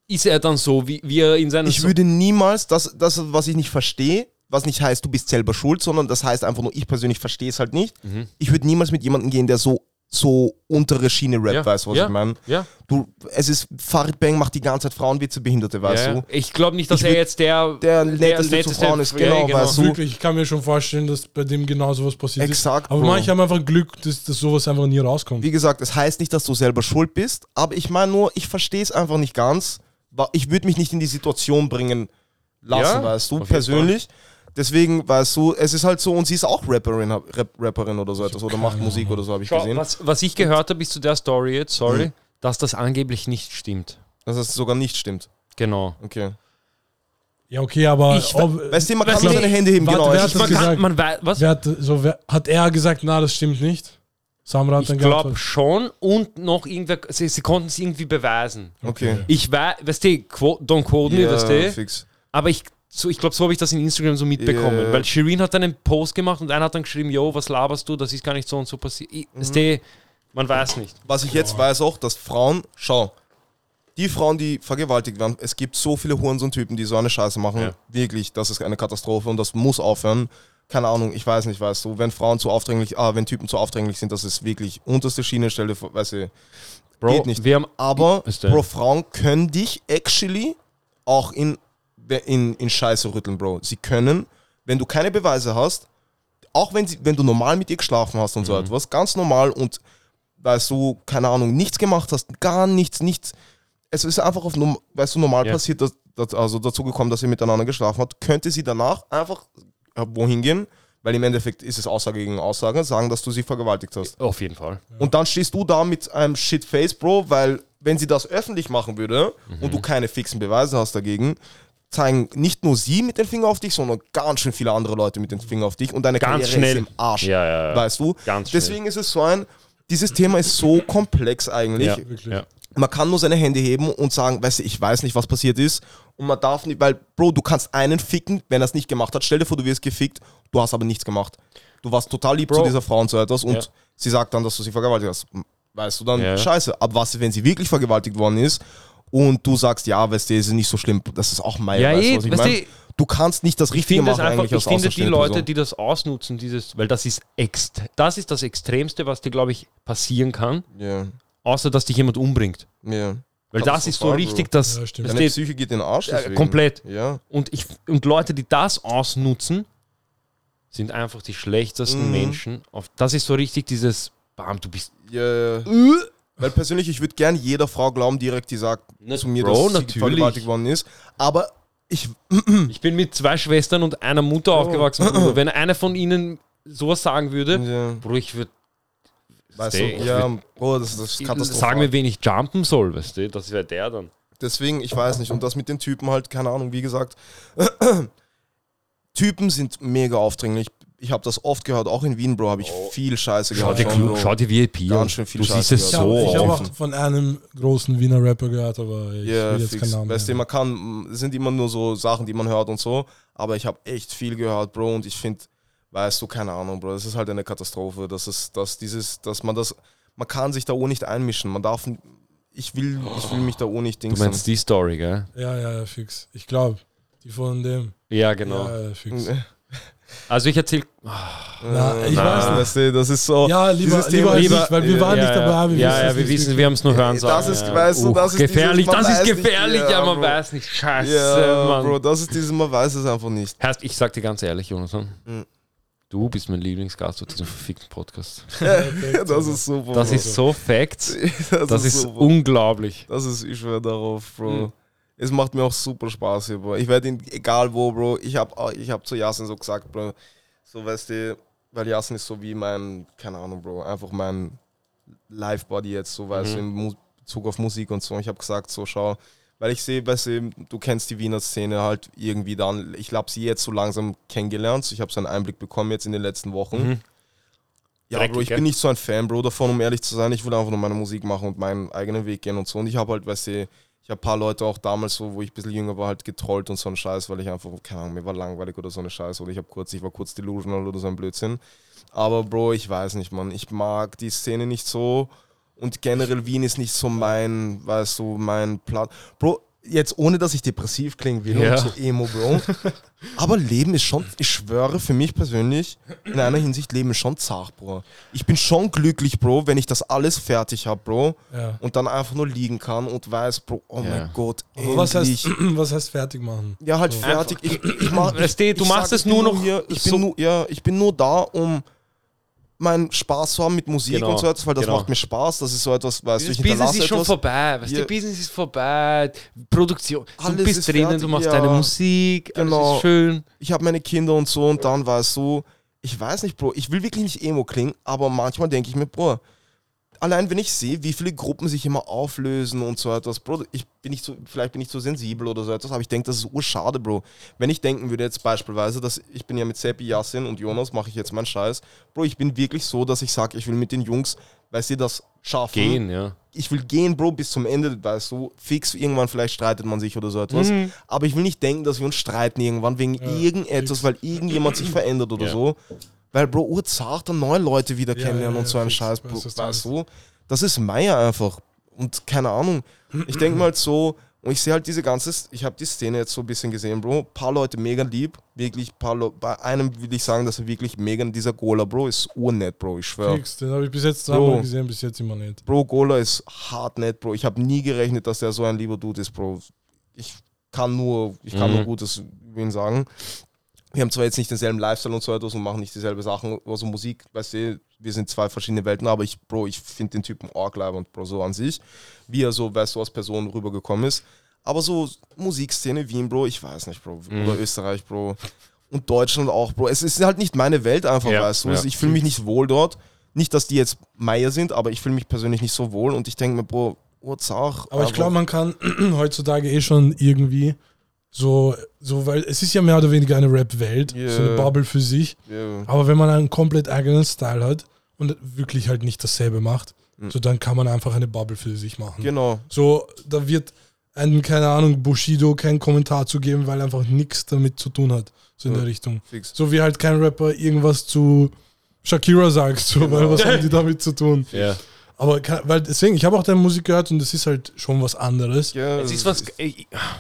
[SPEAKER 1] ist er dann so, wie, wie er in seiner
[SPEAKER 3] Ich würde niemals, das, das, was ich nicht verstehe, was nicht heißt, du bist selber schuld, sondern das heißt einfach nur, ich persönlich verstehe es halt nicht.
[SPEAKER 1] Mhm.
[SPEAKER 3] Ich würde niemals mit jemandem gehen, der so, so untere Schiene rappt,
[SPEAKER 1] Ja,
[SPEAKER 3] weißt du, was
[SPEAKER 1] ja,
[SPEAKER 3] ich meine?
[SPEAKER 1] ja,
[SPEAKER 3] Du, es ist, Farid Bang macht die ganze Zeit Frauenwitze, Behinderte, weißt
[SPEAKER 1] ja.
[SPEAKER 3] du?
[SPEAKER 1] Ich glaube nicht, dass
[SPEAKER 3] Ich
[SPEAKER 1] er jetzt der,
[SPEAKER 3] Der netteste zu Frauen ist, genau, weißt du?
[SPEAKER 2] wirklich, ich kann mir schon vorstellen, dass bei dem genau sowas passiert
[SPEAKER 3] Exakt,
[SPEAKER 2] ist. Aber
[SPEAKER 3] Bro.
[SPEAKER 2] manche haben einfach Glück, dass, dass sowas einfach nie rauskommt.
[SPEAKER 3] Wie gesagt, es heißt nicht, dass du selber schuld bist, aber ich meine nur, ich verstehe es einfach nicht ganz. Ich würde mich nicht in die Situation bringen lassen,
[SPEAKER 1] Ja,
[SPEAKER 3] weißt du,
[SPEAKER 1] auf jeden
[SPEAKER 3] Deswegen, weißt du, es ist halt so, und sie ist auch Rapperin, Rap, Rapperin oder so etwas, oder macht Musik oder so, habe ich
[SPEAKER 1] Schau,
[SPEAKER 3] gesehen.
[SPEAKER 1] was, was ich gehört habe, bis zu der Story jetzt, sorry,
[SPEAKER 3] Mhm.
[SPEAKER 1] dass das angeblich nicht stimmt.
[SPEAKER 3] Dass es sogar nicht stimmt.
[SPEAKER 1] Genau.
[SPEAKER 3] Okay.
[SPEAKER 2] Ja, okay, aber
[SPEAKER 1] Ich-
[SPEAKER 2] ob,
[SPEAKER 3] Weißt du, man kann nur seine Hände heben,
[SPEAKER 2] Warte,
[SPEAKER 3] genau.
[SPEAKER 2] wer
[SPEAKER 3] es
[SPEAKER 2] hat
[SPEAKER 3] ist-
[SPEAKER 2] das
[SPEAKER 1] Man kann,
[SPEAKER 2] gesagt?
[SPEAKER 1] man weiß, was?
[SPEAKER 2] wer hat, so, wer, hat er gesagt, na, das stimmt nicht? Samrat
[SPEAKER 1] Ich
[SPEAKER 2] dann gehabt
[SPEAKER 1] glaube
[SPEAKER 2] hat.
[SPEAKER 1] schon und noch irgendwer, sie, sie konnten es irgendwie beweisen.
[SPEAKER 3] Okay.
[SPEAKER 1] Ich weiß, weißt du, don't quote me,
[SPEAKER 3] Ja,
[SPEAKER 1] weißt du,
[SPEAKER 3] fix.
[SPEAKER 1] aber ich, so, ich glaube, so habe ich das in Instagram so mitbekommen,
[SPEAKER 3] Ja.
[SPEAKER 1] weil Shirin hat dann einen Post gemacht und einer hat dann geschrieben, yo, was laberst du, das ist gar nicht so und so passiert.
[SPEAKER 3] Mhm.
[SPEAKER 1] Man weiß nicht.
[SPEAKER 3] Was ich jetzt weiß auch, dass Frauen, schau, die Frauen, die vergewaltigt werden, es gibt so viele Hurensohn-Typen, die so eine Scheiße machen.
[SPEAKER 1] Ja.
[SPEAKER 3] Wirklich, das ist eine Katastrophe und das muss aufhören. Keine Ahnung, ich weiß nicht, weißt du, wenn Frauen zu aufdringlich, ah, wenn Typen zu aufdringlich sind, das ist wirklich unterste Schiene, stelle vor, weißt du,
[SPEAKER 1] Bro,
[SPEAKER 3] Geht nicht.
[SPEAKER 1] wir haben
[SPEAKER 3] Aber, Bro, Frauen können dich actually auch in, in, in Scheiße rütteln, Bro. Sie können, wenn du keine Beweise hast, auch wenn, sie, wenn du normal mit ihr geschlafen hast und so
[SPEAKER 1] Mhm.
[SPEAKER 3] etwas, ganz normal und weißt du, keine Ahnung, nichts gemacht hast, gar nichts, nichts. Es ist einfach auf, weißt du, normal
[SPEAKER 1] Ja.
[SPEAKER 3] passiert, dass, dass, also dazu gekommen, dass ihr miteinander geschlafen habt, könnte sie danach einfach äh, wohin gehen, weil im Endeffekt ist es Aussage gegen Aussage, sagen, dass du sie vergewaltigt hast.
[SPEAKER 1] auf jeden Fall.
[SPEAKER 3] Und dann stehst du da mit einem Shitface, Bro, weil wenn sie das öffentlich machen würde und du
[SPEAKER 1] Mhm.
[SPEAKER 3] keine fixen Beweise hast dagegen, zeigen nicht nur sie mit dem Finger auf dich, sondern ganz schön viele andere Leute mit dem Finger auf dich und deine
[SPEAKER 1] Ganz
[SPEAKER 3] Karriere
[SPEAKER 1] schnell.
[SPEAKER 3] ist im Arsch.
[SPEAKER 1] Ja, ja, ja.
[SPEAKER 3] Weißt du?
[SPEAKER 1] Ganz schnell.
[SPEAKER 3] Deswegen ist es so ein, dieses Thema ist so komplex eigentlich.
[SPEAKER 1] Ja,
[SPEAKER 2] Wirklich.
[SPEAKER 1] ja.
[SPEAKER 3] Man kann nur seine Hände heben und sagen, weißt du, ich weiß nicht, was passiert ist. Und man darf nicht, weil, Bro, du kannst einen ficken, wenn er es nicht gemacht hat. Stell dir vor, du wirst gefickt, du hast aber nichts gemacht. Du warst total lieb
[SPEAKER 1] Bro.
[SPEAKER 3] zu dieser Frau und so etwas und
[SPEAKER 1] Ja.
[SPEAKER 3] sie sagt dann, dass du sie vergewaltigt hast. Weißt du dann,
[SPEAKER 1] Ja.
[SPEAKER 3] scheiße. Aber was, wenn sie wirklich vergewaltigt worden ist und du sagst, ja, weißt du, es ist nicht so schlimm, das ist auch mein,
[SPEAKER 1] Ja,
[SPEAKER 3] weißt
[SPEAKER 1] eh,
[SPEAKER 3] du, was ich
[SPEAKER 1] weißt
[SPEAKER 3] mein?
[SPEAKER 1] du,
[SPEAKER 3] Du kannst nicht das
[SPEAKER 1] Ich
[SPEAKER 3] Richtige
[SPEAKER 1] finde es
[SPEAKER 3] machen
[SPEAKER 1] einfach,
[SPEAKER 3] eigentlich
[SPEAKER 1] ich finde die Leute,
[SPEAKER 3] Person.
[SPEAKER 1] die das ausnutzen, dieses, weil das ist ext das ist das Extremste, was dir, glaube ich, passieren kann,
[SPEAKER 3] Ja,
[SPEAKER 1] außer dass dich jemand umbringt.
[SPEAKER 3] ja.
[SPEAKER 1] Weil das ist so
[SPEAKER 3] Katastrophal,
[SPEAKER 1] richtig, dass
[SPEAKER 2] Ja, stimmt.
[SPEAKER 3] Deine
[SPEAKER 1] du,
[SPEAKER 3] Psyche geht in den Arsch deswegen.
[SPEAKER 1] komplett.
[SPEAKER 3] Ja.
[SPEAKER 1] Und, ich, und Leute, die das ausnutzen, sind einfach die schlechtesten
[SPEAKER 3] Mhm.
[SPEAKER 1] Menschen. Auf, das ist so richtig dieses, bam, du bist.
[SPEAKER 3] Ja,
[SPEAKER 1] Äh.
[SPEAKER 3] Weil persönlich, ich würde gern jeder Frau glauben, direkt, die sagt
[SPEAKER 1] Na,
[SPEAKER 3] zu mir,
[SPEAKER 1] Bro,
[SPEAKER 3] dass sie
[SPEAKER 1] natürlich.
[SPEAKER 3] vergewaltigt worden ist. Aber ich,
[SPEAKER 1] Ich bin mit zwei Schwestern und einer Mutter aufgewachsen. Bruder. Wenn eine von ihnen sowas sagen würde,
[SPEAKER 3] ja,
[SPEAKER 1] Bro, ich würde
[SPEAKER 3] weißt du,
[SPEAKER 1] Stay.
[SPEAKER 3] Ja, Bro, das, das ist katastrophal.
[SPEAKER 1] sagen mir, wen ich jumpen soll, weißt du? Das wäre der dann.
[SPEAKER 3] Deswegen, ich weiß nicht. Und das mit den Typen halt, keine Ahnung, wie gesagt. Typen sind mega aufdringlich. Ich habe das oft gehört, auch in Wien, Bro, habe ich viel Scheiße
[SPEAKER 1] Schau
[SPEAKER 3] gehört.
[SPEAKER 1] dir,
[SPEAKER 3] schon,
[SPEAKER 1] Clu-
[SPEAKER 3] Bro.
[SPEAKER 1] schau dir VIP
[SPEAKER 3] Ganz
[SPEAKER 1] an.
[SPEAKER 3] schön viel
[SPEAKER 1] Du
[SPEAKER 3] Scheiße
[SPEAKER 1] siehst es
[SPEAKER 2] habe
[SPEAKER 1] so
[SPEAKER 2] ich hab
[SPEAKER 1] oft.
[SPEAKER 2] auch von einem großen Wiener Rapper gehört, aber ich
[SPEAKER 3] Ja,
[SPEAKER 2] will jetzt
[SPEAKER 3] fix.
[SPEAKER 2] keinen Namen
[SPEAKER 3] Weißt du, man kann, es sind immer nur so Sachen, die man hört und so, aber ich habe echt viel gehört, Bro, und ich finde, weißt du, keine Ahnung, Bro, das ist halt eine Katastrophe, das ist, dass dieses, dass man das, man kann sich da auch nicht einmischen, man darf, ich will, ich will mich da auch nicht
[SPEAKER 1] Du
[SPEAKER 3] dingsen.
[SPEAKER 1] meinst die Story, gell?
[SPEAKER 2] Ja, ja, ja, fix. Ich glaube, die von dem.
[SPEAKER 1] Ja, genau.
[SPEAKER 2] Ja, ja, fix.
[SPEAKER 1] Also ich erzähle.
[SPEAKER 2] Na, ich
[SPEAKER 1] Na.
[SPEAKER 2] weiß nicht.
[SPEAKER 3] Das ist so.
[SPEAKER 2] Ja, lieber,
[SPEAKER 3] dieses
[SPEAKER 2] lieber,
[SPEAKER 3] Thema-
[SPEAKER 1] Lieber-
[SPEAKER 2] ich, weil wir
[SPEAKER 3] ja,
[SPEAKER 2] waren
[SPEAKER 1] ja,
[SPEAKER 2] nicht dabei. Wir
[SPEAKER 1] ja,
[SPEAKER 2] wissen
[SPEAKER 1] ja, wir
[SPEAKER 2] nicht
[SPEAKER 1] wissen, wir haben es nur hören
[SPEAKER 3] Das
[SPEAKER 1] sagen.
[SPEAKER 3] ist,
[SPEAKER 1] ja.
[SPEAKER 3] weißt du, das ist
[SPEAKER 1] gefährlich,
[SPEAKER 3] dieses, man
[SPEAKER 1] das ist
[SPEAKER 3] weiß nicht,
[SPEAKER 1] gefährlich,
[SPEAKER 3] ja,
[SPEAKER 1] man
[SPEAKER 3] Bro.
[SPEAKER 1] weiß nicht. Scheiße,
[SPEAKER 3] Ja,
[SPEAKER 1] Mann.
[SPEAKER 3] Bro, das ist dieses, man weiß es einfach nicht.
[SPEAKER 1] Heißt, ich sag dir ganz ehrlich, Jonathan,
[SPEAKER 3] Mhm.
[SPEAKER 1] du bist mein Lieblingsgast zu diesem verfickten Podcast.
[SPEAKER 3] das ist super.
[SPEAKER 1] Das
[SPEAKER 3] Bro.
[SPEAKER 1] ist so Facts.
[SPEAKER 3] das,
[SPEAKER 1] Das ist
[SPEAKER 3] super.
[SPEAKER 1] unglaublich.
[SPEAKER 3] Das ist, ich schwöre darauf, Bro.
[SPEAKER 1] Mhm.
[SPEAKER 3] Es macht mir auch super Spaß hier, Bro. Ich werde ihn, egal wo, Bro, ich habe ich hab zu Yasin so gesagt, Bro, so weißt du, weil Yasin ist so wie mein, keine Ahnung, Bro, einfach mein Live-Body jetzt, so weißt
[SPEAKER 1] Mhm.
[SPEAKER 3] du, in Bezug auf Musik und so. Ich habe gesagt, so schau, weil ich sehe, weißt du, du kennst die Wiener Szene halt irgendwie dann, ich habe sie jetzt so langsam kennengelernt, ich habe so einen Einblick bekommen jetzt in den letzten Wochen.
[SPEAKER 1] Mhm.
[SPEAKER 3] Ja,
[SPEAKER 1] Dreckig,
[SPEAKER 3] Bro, ich bin nicht so ein Fan, Bro, davon, um ehrlich zu sein. Ich will einfach nur meine Musik machen und meinen eigenen Weg gehen und so. Und ich habe halt, weißt du, ich habe ein paar Leute auch damals so, wo ich ein bisschen jünger war, halt getrollt und so einen Scheiß, weil ich einfach, keine Ahnung, mir war langweilig oder so eine Scheiß. Oder ich habe kurz, ich war kurz delusional oder so ein Blödsinn. Aber Bro, ich weiß nicht, Mann. Ich mag die Szene nicht so. Und generell Wien ist nicht so mein, weißt du, mein Platz. Bro, jetzt ohne, dass ich depressiv klingen will
[SPEAKER 1] Ja.
[SPEAKER 3] und so emo, Bro. Aber Leben ist schon, ich schwöre, für mich persönlich, in einer Hinsicht, Leben ist schon zart, Bro. Ich bin schon glücklich, Bro, wenn ich das alles fertig habe, Bro.
[SPEAKER 2] Ja.
[SPEAKER 3] Und dann einfach nur liegen kann und weiß, Bro, oh
[SPEAKER 1] Ja.
[SPEAKER 3] mein Gott,
[SPEAKER 2] Aber was
[SPEAKER 3] endlich.
[SPEAKER 2] heißt, was heißt fertig machen?
[SPEAKER 3] Ja, halt
[SPEAKER 2] So.
[SPEAKER 3] fertig. Ich, ich, mach, ich,
[SPEAKER 1] du
[SPEAKER 3] ich
[SPEAKER 1] machst es nur noch
[SPEAKER 3] Hier, ich, bin
[SPEAKER 1] so-
[SPEAKER 3] nur, ja, ich bin nur da, um meinen Spaß zu haben mit Musik
[SPEAKER 1] Genau,
[SPEAKER 3] und so etwas, weil das
[SPEAKER 1] genau.
[SPEAKER 3] macht mir Spaß. Das ist so etwas, weißt du, ich
[SPEAKER 1] Business ist schon
[SPEAKER 3] etwas.
[SPEAKER 1] vorbei. Weißt du,
[SPEAKER 3] Ja.
[SPEAKER 1] Business ist vorbei. Produktion. Du
[SPEAKER 3] Alles
[SPEAKER 1] bist
[SPEAKER 3] ist
[SPEAKER 1] drinnen,
[SPEAKER 3] fertig,
[SPEAKER 1] du machst
[SPEAKER 3] ja.
[SPEAKER 1] deine Musik.
[SPEAKER 3] Genau.
[SPEAKER 1] Ist schön.
[SPEAKER 3] ich habe meine Kinder und so und dann weißt du, ich weiß nicht, Bro, ich will wirklich nicht emo klingen, aber manchmal denke ich mir, Bro, allein wenn ich sehe, wie viele Gruppen sich immer auflösen und so etwas, Bro, ich bin nicht so, vielleicht bin ich zu sensibel oder so etwas, aber ich denke, das ist urschade, Bro. Wenn ich denken würde jetzt beispielsweise, dass ich bin ja mit Seppi, Yassin und Jonas, mache ich jetzt meinen Scheiß, Bro, ich bin wirklich so, dass ich sage, ich will mit den Jungs, weil sie das schaffen.
[SPEAKER 1] Gehen, ja.
[SPEAKER 3] Ich will gehen, Bro, bis zum Ende, weißt du, fix, irgendwann vielleicht streitet man sich oder so etwas.
[SPEAKER 1] Mhm.
[SPEAKER 3] Aber ich will nicht denken, dass wir uns streiten irgendwann wegen irgendetwas, weil irgendjemand sich verändert oder
[SPEAKER 1] Ja.
[SPEAKER 3] so. Weil, Bro, urzart dann neue Leute wieder
[SPEAKER 2] Ja,
[SPEAKER 3] kennenlernen
[SPEAKER 2] ja,
[SPEAKER 3] und so
[SPEAKER 2] ja,
[SPEAKER 3] einen. Scheiß,
[SPEAKER 2] Weißt
[SPEAKER 3] Bro,
[SPEAKER 2] du, was
[SPEAKER 3] weißt
[SPEAKER 2] du?
[SPEAKER 3] Das ist Meier einfach. Und keine Ahnung. Ich denke mal halt so, und ich sehe halt diese ganze, ich habe die Szene jetzt so ein bisschen gesehen, Bro. Ein paar Leute mega lieb, wirklich, paar Leute, bei einem will ich sagen, dass er wirklich mega, dieser Gola, Bro, ist urnett, Bro, ich schwöre.
[SPEAKER 2] Fix, den habe ich bis jetzt
[SPEAKER 3] Bro.
[SPEAKER 2] zweimal gesehen, bis jetzt immer nicht.
[SPEAKER 3] Bro, Gola ist hart nett, Bro. Ich habe nie gerechnet, dass der so ein lieber Dude ist, Bro. Ich kann nur, ich kann
[SPEAKER 1] Mhm.
[SPEAKER 3] nur Gutes über ihn sagen. Wir haben zwar jetzt nicht denselben Lifestyle und so etwas und machen nicht dieselbe Sachen, also Musik, weißt du, wir sind zwei verschiedene Welten, aber ich, Bro, ich finde den Typen arg und Bro, so an sich, wie er so, weißt du, als Person rübergekommen ist. Aber so Musikszene Wien, Bro, ich weiß nicht, Bro.
[SPEAKER 1] Mhm.
[SPEAKER 3] Oder Österreich, Bro. Und Deutschland auch, Bro. Es ist halt nicht meine Welt einfach,
[SPEAKER 1] Ja,
[SPEAKER 3] weißt du.
[SPEAKER 1] ja.
[SPEAKER 3] Ich fühle mich nicht wohl dort. Nicht, dass die jetzt Meier sind, aber ich fühle mich persönlich nicht so wohl und ich denke mir, Bro, Urzach.
[SPEAKER 2] Aber ich glaube, man kann heutzutage eh schon irgendwie so, so, weil es ist ja mehr oder weniger eine Rap-Welt, so eine
[SPEAKER 3] Yeah.
[SPEAKER 2] Bubble für sich.
[SPEAKER 3] Ja,
[SPEAKER 2] Aber wenn man einen komplett eigenen Style hat und wirklich halt nicht dasselbe macht,
[SPEAKER 3] Mhm.
[SPEAKER 2] so dann kann man einfach eine Bubble für sich machen.
[SPEAKER 3] genau.
[SPEAKER 2] So, da wird ein, keine Ahnung, Bushido keinen Kommentar zu geben, weil er einfach nichts damit zu tun hat. So in
[SPEAKER 3] Ja.
[SPEAKER 2] der Richtung.
[SPEAKER 3] Fix.
[SPEAKER 2] So wie halt kein Rapper irgendwas zu Shakira sagt, so, weil
[SPEAKER 3] Genau.
[SPEAKER 2] was haben die damit zu tun?
[SPEAKER 1] Ja.
[SPEAKER 2] Aber kann, weil deswegen, ich habe auch deine Musik gehört und das ist halt schon was anderes.
[SPEAKER 3] Ja,
[SPEAKER 1] Es ist was.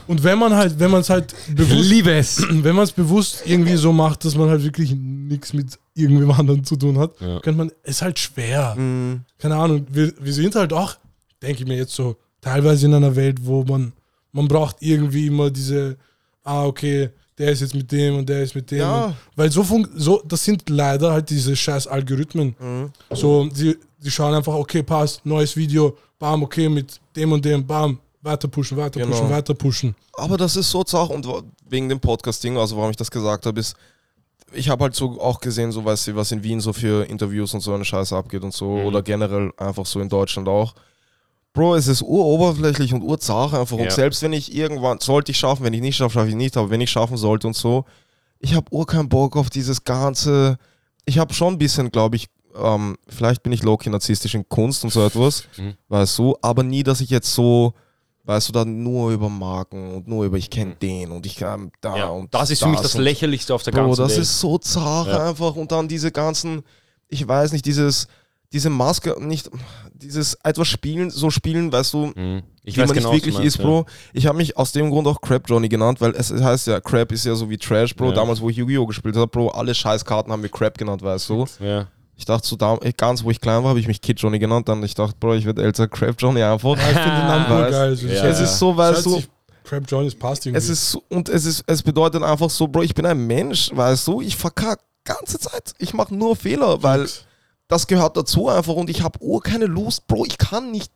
[SPEAKER 2] Und wenn man halt, wenn man es halt bewusst,
[SPEAKER 1] liebe es.
[SPEAKER 2] wenn man es bewusst irgendwie so macht, dass man halt wirklich nichts mit irgendwem anderen zu tun hat,
[SPEAKER 1] Ja.
[SPEAKER 2] könnte man, ist halt schwer.
[SPEAKER 3] Mhm.
[SPEAKER 2] Keine Ahnung, wir, wir sind halt auch, denke ich mir jetzt so, teilweise in einer Welt, wo man, man braucht irgendwie immer diese, ah, okay, der ist jetzt mit dem und der ist mit dem.
[SPEAKER 3] Ja.
[SPEAKER 2] Weil so, fun so, das sind leider halt diese scheiß Algorithmen.
[SPEAKER 3] Mhm.
[SPEAKER 2] So, die, die schauen einfach, okay, passt, neues Video, bam, okay, mit dem und dem, bam, weiter pushen, weiter
[SPEAKER 3] Genau.
[SPEAKER 2] pushen, weiter pushen.
[SPEAKER 3] Aber das ist so Sache und wegen dem Podcast-Ding, also warum ich das gesagt habe, ist, ich habe halt so auch gesehen, so weißt du, was in Wien so für Interviews und so eine Scheiße abgeht und so,
[SPEAKER 1] Mhm.
[SPEAKER 3] oder generell einfach so in Deutschland auch. Bro, es ist uroberflächlich und urzach einfach.
[SPEAKER 1] Ja.
[SPEAKER 3] Und selbst wenn ich irgendwann, sollte ich schaffen, wenn ich nicht schaffe, schaffe ich nicht, aber wenn ich schaffen sollte und so, ich habe ur keinen Bock auf dieses ganze, ich habe schon ein bisschen, glaube ich, ähm, vielleicht bin ich low-key narzisstisch in Kunst und so etwas,
[SPEAKER 1] Mhm.
[SPEAKER 3] weißt du, aber nie, dass ich jetzt so, weißt du, dann nur über Marken und nur über ich kenne den und ich kann da
[SPEAKER 1] Ja,
[SPEAKER 3] und
[SPEAKER 1] das ist für mich das Lächerlichste auf der
[SPEAKER 3] Bro,
[SPEAKER 1] ganzen
[SPEAKER 3] das
[SPEAKER 1] Welt.
[SPEAKER 3] ist so zart
[SPEAKER 1] Ja.
[SPEAKER 3] einfach und dann diese ganzen, ich weiß nicht, dieses, diese Maske, nicht, dieses etwas spielen, so spielen, weißt du,
[SPEAKER 1] Mhm. Ich
[SPEAKER 3] wie
[SPEAKER 1] weiß
[SPEAKER 3] man
[SPEAKER 1] genau,
[SPEAKER 3] nicht wirklich
[SPEAKER 1] meinst,
[SPEAKER 3] ist, Bro. Ich habe mich aus dem Grund auch Crap Johnny genannt, weil es heißt ja, Crap ist ja so wie Trash, Bro.
[SPEAKER 1] Ja.
[SPEAKER 3] Damals, wo ich Yu-Gi-Oh! gespielt habe, Bro, alle Scheißkarten haben wir Crap genannt, weißt du.
[SPEAKER 1] Ja.
[SPEAKER 3] Ich dachte so, da, ey, ganz wo ich klein war, habe ich mich Kid Johnny genannt, dann ich dachte, Bro, ich werde älter, Crap Johnny einfach.
[SPEAKER 2] Ja, ich finde den Namen
[SPEAKER 3] Weißt-
[SPEAKER 2] geil. So,
[SPEAKER 1] Ja,
[SPEAKER 3] es
[SPEAKER 1] ja.
[SPEAKER 3] ist so, weißt du,
[SPEAKER 2] sich- Crab John ist passt irgendwie.
[SPEAKER 3] es ist so, und es ist, es bedeutet einfach so, Bro, ich bin ein Mensch, weißt du, ich verkack ganze Zeit, ich mache nur Fehler, weil
[SPEAKER 2] Fix.
[SPEAKER 3] Das gehört dazu einfach und ich habe oh keine Lust, Bro, ich kann nicht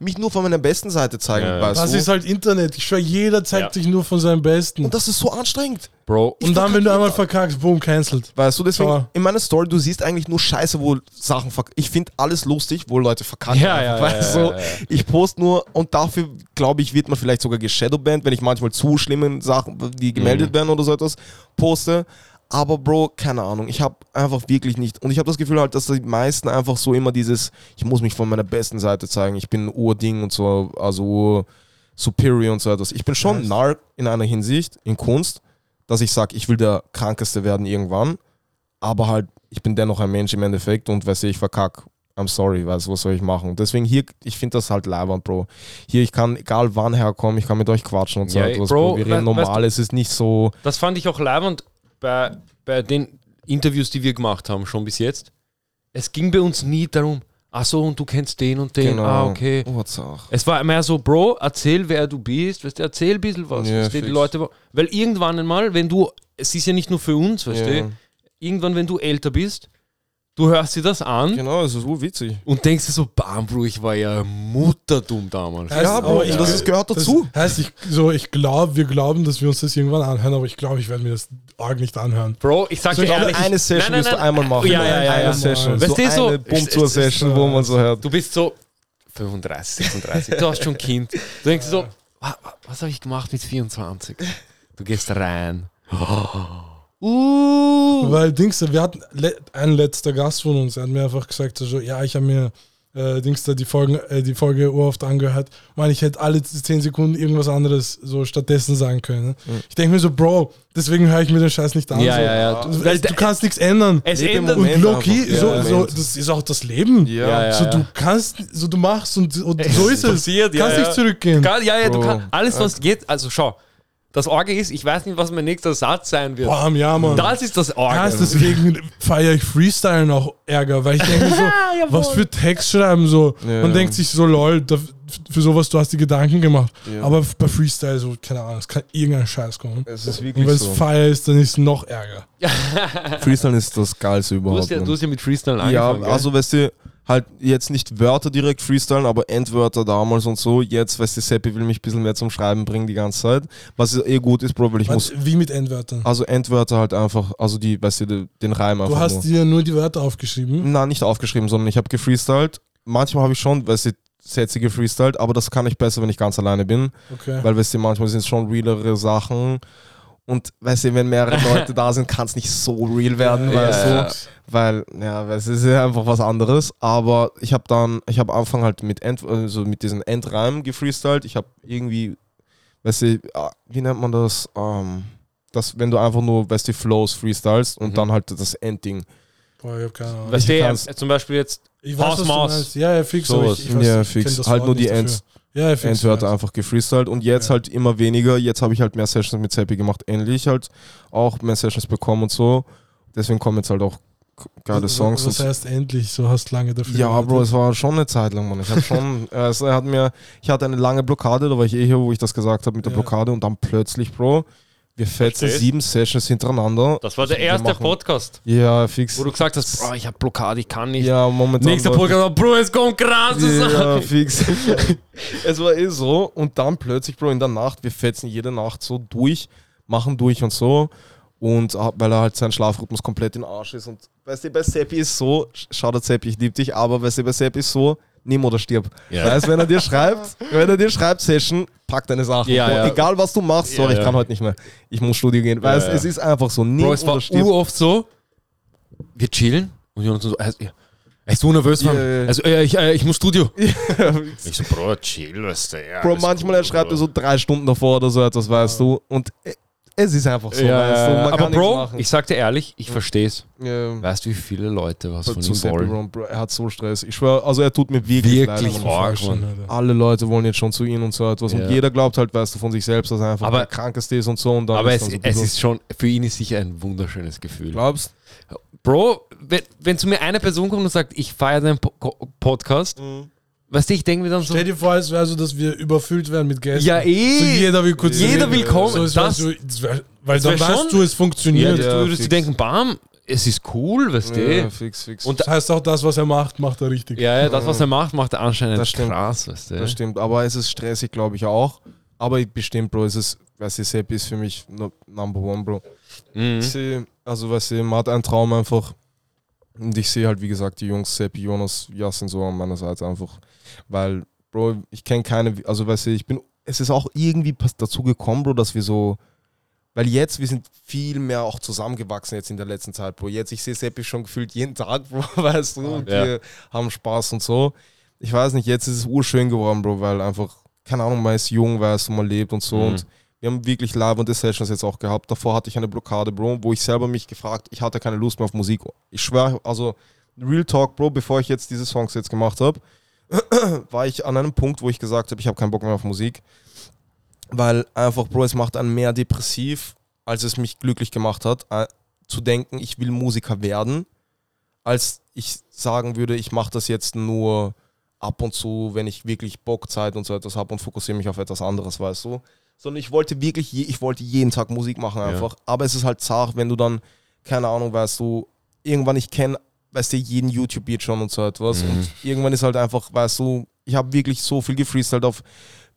[SPEAKER 3] mich nur von meiner besten Seite zeigen,
[SPEAKER 1] Ja, ja.
[SPEAKER 3] weißt
[SPEAKER 2] Das
[SPEAKER 3] du.
[SPEAKER 2] ist halt Internet. Ich schwöre, jeder zeigt
[SPEAKER 1] Ja.
[SPEAKER 2] sich nur von seinem Besten.
[SPEAKER 3] und das ist so anstrengend.
[SPEAKER 1] Bro,
[SPEAKER 3] ich
[SPEAKER 2] Und dann, wenn du einmal verkackst, boom, cancelled.
[SPEAKER 3] Weißt du, deswegen
[SPEAKER 2] Ja.
[SPEAKER 3] in meiner Story, du siehst eigentlich nur Scheiße, wo Sachen verkacken. Ich finde alles lustig, wo Leute verkacken.
[SPEAKER 1] Ja, ja, ja,
[SPEAKER 3] weißt
[SPEAKER 1] ja,
[SPEAKER 3] du?
[SPEAKER 1] ja, ja.
[SPEAKER 3] Ich poste nur und dafür, glaube ich, wird man vielleicht sogar geshadowbanned, wenn ich manchmal zu schlimmen Sachen, die gemeldet
[SPEAKER 1] Mhm.
[SPEAKER 3] werden oder so etwas, poste. Aber Bro, keine Ahnung, ich habe einfach wirklich nicht. Und ich habe das Gefühl halt, dass die meisten einfach so immer dieses, ich muss mich von meiner besten Seite zeigen, ich bin Urding und so, also superior und so etwas. Ich bin schon narr in einer Hinsicht, in Kunst, dass ich sage, ich will der Krankeste werden irgendwann, aber halt, ich bin dennoch ein Mensch im Endeffekt und weißt du, ich verkack. I'm sorry, weißt du, was soll ich machen? Deswegen hier, ich finde das halt leibend, Bro. Hier, ich kann, egal wann herkommen, ich kann mit euch quatschen und so
[SPEAKER 1] Ja,
[SPEAKER 3] etwas,
[SPEAKER 1] Bro,
[SPEAKER 3] Bro. Wir reden
[SPEAKER 1] weißt
[SPEAKER 3] normal, es ist nicht so,
[SPEAKER 1] das fand ich auch leibend bei, bei den Interviews, die wir gemacht haben, schon bis jetzt. Es ging bei uns nie darum, ach so, und du kennst den und den,
[SPEAKER 3] genau.
[SPEAKER 1] ah, okay.
[SPEAKER 3] Urzach.
[SPEAKER 1] Es war mehr so, Bro, erzähl, wer du bist, weißt du, erzähl ein bisschen was.
[SPEAKER 3] Ja,
[SPEAKER 1] weißt du, die. Leute, weil irgendwann einmal, wenn du, es ist ja nicht nur für uns, weißt
[SPEAKER 3] Ja.
[SPEAKER 1] du, irgendwann, wenn du älter bist, du hörst dir das an
[SPEAKER 3] Genau, es ist urwitzig.
[SPEAKER 1] und denkst dir so, bam, Bro, ich war ja mutterdumm damals.
[SPEAKER 2] Heißt,
[SPEAKER 3] Ja, Bro,
[SPEAKER 2] ich-
[SPEAKER 3] das ist, gehört dazu.
[SPEAKER 2] Das heißt, ich, so, ich glaube, wir glauben, dass wir uns das irgendwann anhören, aber ich glaube, ich werde mir das arg nicht anhören.
[SPEAKER 1] Bro, ich sag
[SPEAKER 2] So,
[SPEAKER 1] dir
[SPEAKER 2] glaube,
[SPEAKER 1] ehrlich,
[SPEAKER 3] eine Session
[SPEAKER 1] nein,
[SPEAKER 3] wirst
[SPEAKER 1] nein,
[SPEAKER 3] du einmal machen.
[SPEAKER 1] Ja, ja, ja,
[SPEAKER 3] eine
[SPEAKER 1] ja.
[SPEAKER 3] Session.
[SPEAKER 1] Weißt
[SPEAKER 3] so
[SPEAKER 1] du, so-
[SPEAKER 3] eine Bum-Tour-Session, wo man so hört.
[SPEAKER 1] Du bist so 35, 36, du hast schon ein Kind. Du denkst dir so, "Wa- wa- was habe ich gemacht mit 24? Du gehst rein. Uh.
[SPEAKER 2] Weil Dings, wir hatten le ein letzter Gast von uns, er hat mir einfach gesagt, so, ja, ich habe mir äh, Dings da die, Folgen, äh, die Folge oft angehört. Man, ich hätte alle 10 Sekunden irgendwas anderes so stattdessen sagen können. ne? Ich denke mir so, Bro, deswegen höre ich mir den Scheiß nicht an.
[SPEAKER 1] Ja,
[SPEAKER 2] so.
[SPEAKER 1] ja, ja.
[SPEAKER 2] Du, weil, du kannst nichts ändern.
[SPEAKER 1] Es ändert.
[SPEAKER 2] Und Loki, so,
[SPEAKER 3] Ja,
[SPEAKER 2] so, das ist auch das Leben.
[SPEAKER 3] Ja.
[SPEAKER 1] Ja, ja.
[SPEAKER 2] So, du kannst, so du machst und, und so ist es.
[SPEAKER 1] passiert,
[SPEAKER 2] kannst
[SPEAKER 1] ja.
[SPEAKER 2] nicht zurückgehen.
[SPEAKER 1] Ja, ja, du kannst alles, was geht. Also schau, das Orge ist, ich weiß nicht, was mein nächster Satz sein wird.
[SPEAKER 2] Bam, ja, Mann.
[SPEAKER 1] Das ist das Orge.
[SPEAKER 2] Ja, deswegen feiere ich Freestyle noch Ärger, weil ich denke so, was für Text schreiben so.
[SPEAKER 3] Ja.
[SPEAKER 2] Man denkt sich so, lol, da, für sowas du hast die Gedanken gemacht.
[SPEAKER 3] Ja.
[SPEAKER 2] Aber bei Freestyle so, keine Ahnung, es kann irgendein Scheiß kommen.
[SPEAKER 3] Es ist
[SPEAKER 2] Und
[SPEAKER 3] wirklich
[SPEAKER 2] wenn es
[SPEAKER 3] so.
[SPEAKER 2] Feier ist, dann ist es noch Ärger.
[SPEAKER 3] Freestyle ist das Geilste
[SPEAKER 1] du,
[SPEAKER 3] überhaupt.
[SPEAKER 1] hast ja, du hast ja mit Freestyle
[SPEAKER 3] Ja,
[SPEAKER 1] angefangen. gell?
[SPEAKER 3] also weißt du, halt jetzt nicht Wörter direkt freestylen, aber Endwörter damals und so. Jetzt, weißt du, Seppi will mich ein bisschen mehr zum Schreiben bringen die ganze Zeit. Was eh gut ist, Bro, weil ich muss.
[SPEAKER 2] Was, wie mit Endwörtern.
[SPEAKER 3] Also Endwörter halt einfach, also die, weißt du, den Reim einfach.
[SPEAKER 2] Du hast
[SPEAKER 3] nur.
[SPEAKER 2] dir nur die Wörter aufgeschrieben.
[SPEAKER 3] Na, nicht aufgeschrieben, sondern ich habe gefreestylt. Manchmal habe ich schon, weißt du, Sätze gefreestylt, aber das kann ich besser, wenn ich ganz alleine bin.
[SPEAKER 2] Okay.
[SPEAKER 3] Weil, weißt du, manchmal sind es schon realere Sachen. Und weißt du, wenn mehrere Leute da sind, kann es nicht so real werden,
[SPEAKER 2] Ja,
[SPEAKER 3] weißt
[SPEAKER 1] ja.
[SPEAKER 3] du? Weil, ja, es ist ja einfach was anderes. Aber ich habe dann, ich habe am Anfang halt mit, End, also mit diesen Endreimen gefreestylt. Ich habe irgendwie, weißt du, ah, wie nennt man das? Ähm, das, wenn du einfach nur, weißt du, Flows freestylst und
[SPEAKER 1] Mhm.
[SPEAKER 3] dann halt das Endding.
[SPEAKER 2] Boah, ich hab keine Ahnung.
[SPEAKER 1] weißt du, zum Beispiel jetzt
[SPEAKER 2] Ich
[SPEAKER 1] Haus,
[SPEAKER 2] was du
[SPEAKER 1] Maus.
[SPEAKER 2] Ja, ja, fix. Aber ich, ich weiß,
[SPEAKER 3] Ja,
[SPEAKER 2] ich
[SPEAKER 3] fix. Halt
[SPEAKER 2] Wort
[SPEAKER 3] nur die. Ends.
[SPEAKER 2] Ja, ja, fix.
[SPEAKER 3] Endwörter einfach gefreestylt und jetzt
[SPEAKER 2] Ja.
[SPEAKER 3] halt immer weniger. Jetzt habe ich halt mehr Sessions mit Seppi gemacht. Endlich halt auch mehr Sessions bekommen und so. Deswegen kommen jetzt halt auch geile Songs.
[SPEAKER 2] Was heißt endlich? So hast lange dafür
[SPEAKER 3] ja,
[SPEAKER 2] gewartet.
[SPEAKER 3] Bro, es war schon eine Zeit lang, Mann. Ich habe schon, also er hat mir, ich hatte eine lange Blockade, da war ich eh hier, wo ich das gesagt habe mit der
[SPEAKER 2] Ja.
[SPEAKER 3] Blockade und dann plötzlich, Bro, wir fetzen sieben Sessions hintereinander.
[SPEAKER 1] Das war der erste
[SPEAKER 3] machen-
[SPEAKER 1] Podcast,
[SPEAKER 3] Ja, fix.
[SPEAKER 1] wo du gesagt hast, Bro, ich hab Blockade, ich kann nicht.
[SPEAKER 3] Ja, momentan.
[SPEAKER 1] Nächster Podcast, Bro, es kommt krasse
[SPEAKER 3] Ja,
[SPEAKER 1] Sachen.
[SPEAKER 3] fix. es war eh so. Und dann plötzlich, Bro, in der Nacht, wir fetzen jede Nacht so durch, machen durch und so. Und ah, weil er halt sein Schlafrhythmus komplett in Arsch ist. Und weißt du, bei Seppi ist so, schau Seppi, ich liebe dich, aber weißt du, bei Seppi ist so, nimm oder stirb.
[SPEAKER 1] Ja.
[SPEAKER 3] Weißt du, wenn er dir schreibt, wenn er dir schreibt, Session, pack deine Sachen.
[SPEAKER 1] Ja, ja.
[SPEAKER 3] Egal was du machst, sorry,
[SPEAKER 1] Ja,
[SPEAKER 3] ich kann
[SPEAKER 1] ja.
[SPEAKER 3] heute nicht mehr. Ich muss Studio gehen. Weißt du,
[SPEAKER 1] ja.
[SPEAKER 3] es ist einfach so, nimm
[SPEAKER 1] Bro, es war
[SPEAKER 3] stirb.
[SPEAKER 1] uroft so, wir chillen und Jonas so, er ist, er ist so nervös.
[SPEAKER 3] Ja, ja.
[SPEAKER 1] Also, äh, ich, äh, ich muss Studio. Ich so, Bro, chill, weißt du. Ja,
[SPEAKER 3] Bro, manchmal
[SPEAKER 1] cool,
[SPEAKER 3] er schreibt er so drei Stunden davor oder so etwas, weißt du. Und äh, es ist einfach so,
[SPEAKER 1] ja,
[SPEAKER 3] weißt du.
[SPEAKER 1] aber Bro, ich sag dir ehrlich, ich versteh's.
[SPEAKER 3] Ja.
[SPEAKER 1] Weißt du, wie viele Leute was von ihm wollen?
[SPEAKER 3] Bro, er hat so Stress. Ich schwöre, also er tut mir wirklich,
[SPEAKER 1] Wirklich
[SPEAKER 3] leid. Alle Leute wollen jetzt schon zu ihm und so etwas.
[SPEAKER 1] Ja.
[SPEAKER 3] Und jeder glaubt halt, weißt du, von sich selbst, dass er einfach
[SPEAKER 1] Aber-
[SPEAKER 3] der Krankeste ist und so. Und dann
[SPEAKER 1] Aber es,
[SPEAKER 3] dann so
[SPEAKER 1] es ist schon, für ihn ist sicher ein wunderschönes Gefühl.
[SPEAKER 3] Glaubst
[SPEAKER 1] Bro, wenn, wenn zu mir eine Person kommt und sagt, ich feiere deinen po Podcast, weißt du, ich denke mir dann so,
[SPEAKER 2] Stell dir vor, es wäre so, dass wir überfüllt werden mit Gästen.
[SPEAKER 1] ja eh,
[SPEAKER 2] So jeder will kurz
[SPEAKER 1] Jeder
[SPEAKER 2] reden.
[SPEAKER 1] will kommen.
[SPEAKER 2] So, wär
[SPEAKER 1] Das-
[SPEAKER 2] so, das wär, weil
[SPEAKER 1] das
[SPEAKER 2] dann weißt
[SPEAKER 1] schon-
[SPEAKER 2] du, es
[SPEAKER 1] ja,
[SPEAKER 2] funktioniert.
[SPEAKER 1] du
[SPEAKER 3] Ja,
[SPEAKER 1] würdest dir denken, bam, es ist cool, weißt du.
[SPEAKER 3] ja, fix, fix.
[SPEAKER 1] Und
[SPEAKER 2] Das heißt auch, das, was er macht, macht er richtig.
[SPEAKER 1] ja, ja, das, was er macht, macht er anscheinend
[SPEAKER 3] Das stimmt.
[SPEAKER 1] krass, weißt du.
[SPEAKER 3] Das stimmt, aber es ist stressig, glaube ich auch. Aber ich- bestimmt, Bro, es ist, weißt du, Seppi ist für mich Number One, Bro.
[SPEAKER 1] Mhm.
[SPEAKER 3] Ich sehe, also weißt du, man hat einen Traum einfach. Und ich sehe halt, wie gesagt, die Jungs, Seppi, Jonas, Jasin so an meiner Seite einfach. Weil, Bro, ich kenne keine, also weißt du, ich bin, es ist auch irgendwie dazu gekommen, Bro, dass wir so, weil jetzt, wir sind viel mehr auch zusammengewachsen jetzt in der letzten Zeit, Bro. Jetzt, ich sehe Seppi schon gefühlt jeden Tag, Bro, weißt du, und
[SPEAKER 1] Ja.
[SPEAKER 3] wir haben Spaß und so. Ich weiß nicht, jetzt ist es urschön geworden, Bro, weil einfach, keine Ahnung, man ist jung, weißt du, man lebt und so
[SPEAKER 1] Mhm.
[SPEAKER 3] und wir haben wirklich live Sessions jetzt auch gehabt. Davor hatte ich eine Blockade, Bro, wo ich selber mich gefragt, ich hatte keine Lust mehr auf Musik. Ich schwöre, also Real Talk, Bro, bevor ich jetzt diese Songs jetzt gemacht habe, war ich an einem Punkt, wo ich gesagt habe, ich habe keinen Bock mehr auf Musik. Weil einfach, Bro, es macht einen mehr depressiv, als es mich glücklich gemacht hat, äh, zu denken, ich will Musiker werden, als ich sagen würde, ich mache das jetzt nur ab und zu, wenn ich wirklich Bock, Zeit und so etwas habe und fokussiere mich auf etwas anderes, weißt du? Sondern ich wollte wirklich, je, ich wollte jeden Tag Musik machen einfach. Aber es ist halt zart, wenn du dann, keine Ahnung, weißt du, irgendwann, ich kenne weißt du, jeden YouTube-Beat schon und so etwas.
[SPEAKER 1] Mhm.
[SPEAKER 3] Und irgendwann ist halt einfach, weißt du, ich habe wirklich so viel gefreestylt auf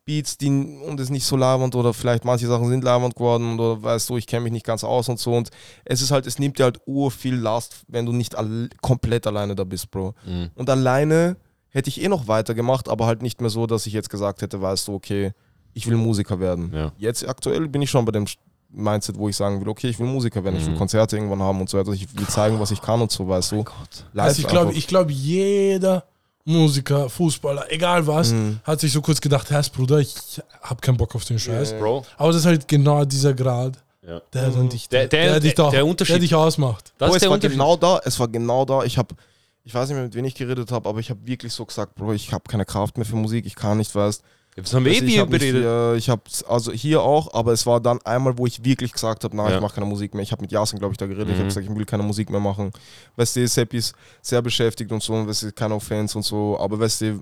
[SPEAKER 3] Beats, die und es nicht so labernd oder vielleicht manche Sachen sind labernd geworden oder weißt du, ich kenne mich nicht ganz aus und so. Und es ist halt, es nimmt dir halt ur viel Last, wenn du nicht all, komplett alleine da bist, Bro.
[SPEAKER 1] Mhm.
[SPEAKER 3] Und alleine hätte ich eh noch weitergemacht, aber halt nicht mehr so, dass ich jetzt gesagt hätte, weißt du, okay, ich will Musiker werden.
[SPEAKER 1] Ja.
[SPEAKER 3] Jetzt aktuell bin ich schon bei dem Mindset, wo ich sagen will, okay, ich will Musiker werden, ich will
[SPEAKER 1] Mhm.
[SPEAKER 3] Konzerte irgendwann haben und so weiter. Ich will zeigen, was ich kann und so, weißt du. Live
[SPEAKER 2] Also ich glaube, ich glaube, jeder Musiker, Fußballer, egal was,
[SPEAKER 3] Mhm.
[SPEAKER 2] hat sich so kurz gedacht, Herr Bruder, ich habe keinen Bock auf den Scheiß.
[SPEAKER 3] Ja.
[SPEAKER 1] Bro.
[SPEAKER 2] Aber das ist halt genau dieser Grad,
[SPEAKER 1] Ja.
[SPEAKER 2] der, dann dich,
[SPEAKER 1] Der- der-
[SPEAKER 2] dich
[SPEAKER 1] der-
[SPEAKER 2] da,
[SPEAKER 1] der Unterschied.
[SPEAKER 2] der dich ausmacht.
[SPEAKER 1] Das
[SPEAKER 3] Bro,
[SPEAKER 1] ist
[SPEAKER 3] es war genau da, es war genau da. Ich habe, ich weiß nicht mehr, mit wem ich geredet habe, aber ich habe wirklich so gesagt, Bro, ich habe keine Kraft mehr für Musik, ich kann nicht, weißt
[SPEAKER 1] Das haben wir
[SPEAKER 3] Also
[SPEAKER 1] eh
[SPEAKER 3] ich
[SPEAKER 1] wir
[SPEAKER 3] hab nicht,
[SPEAKER 1] beredet.
[SPEAKER 3] äh, ich habe also hier auch, aber es war dann einmal, wo ich wirklich gesagt habe, nein,
[SPEAKER 1] Ja.
[SPEAKER 3] ich mache keine Musik mehr. Ich habe mit Jason, glaube ich, da geredet. Ich
[SPEAKER 1] Mhm.
[SPEAKER 3] habe gesagt, ich will keine Musik mehr machen. Weißt du, Seppi ist sehr beschäftigt und so, und weißt du, keine Offense und so, aber weißt du,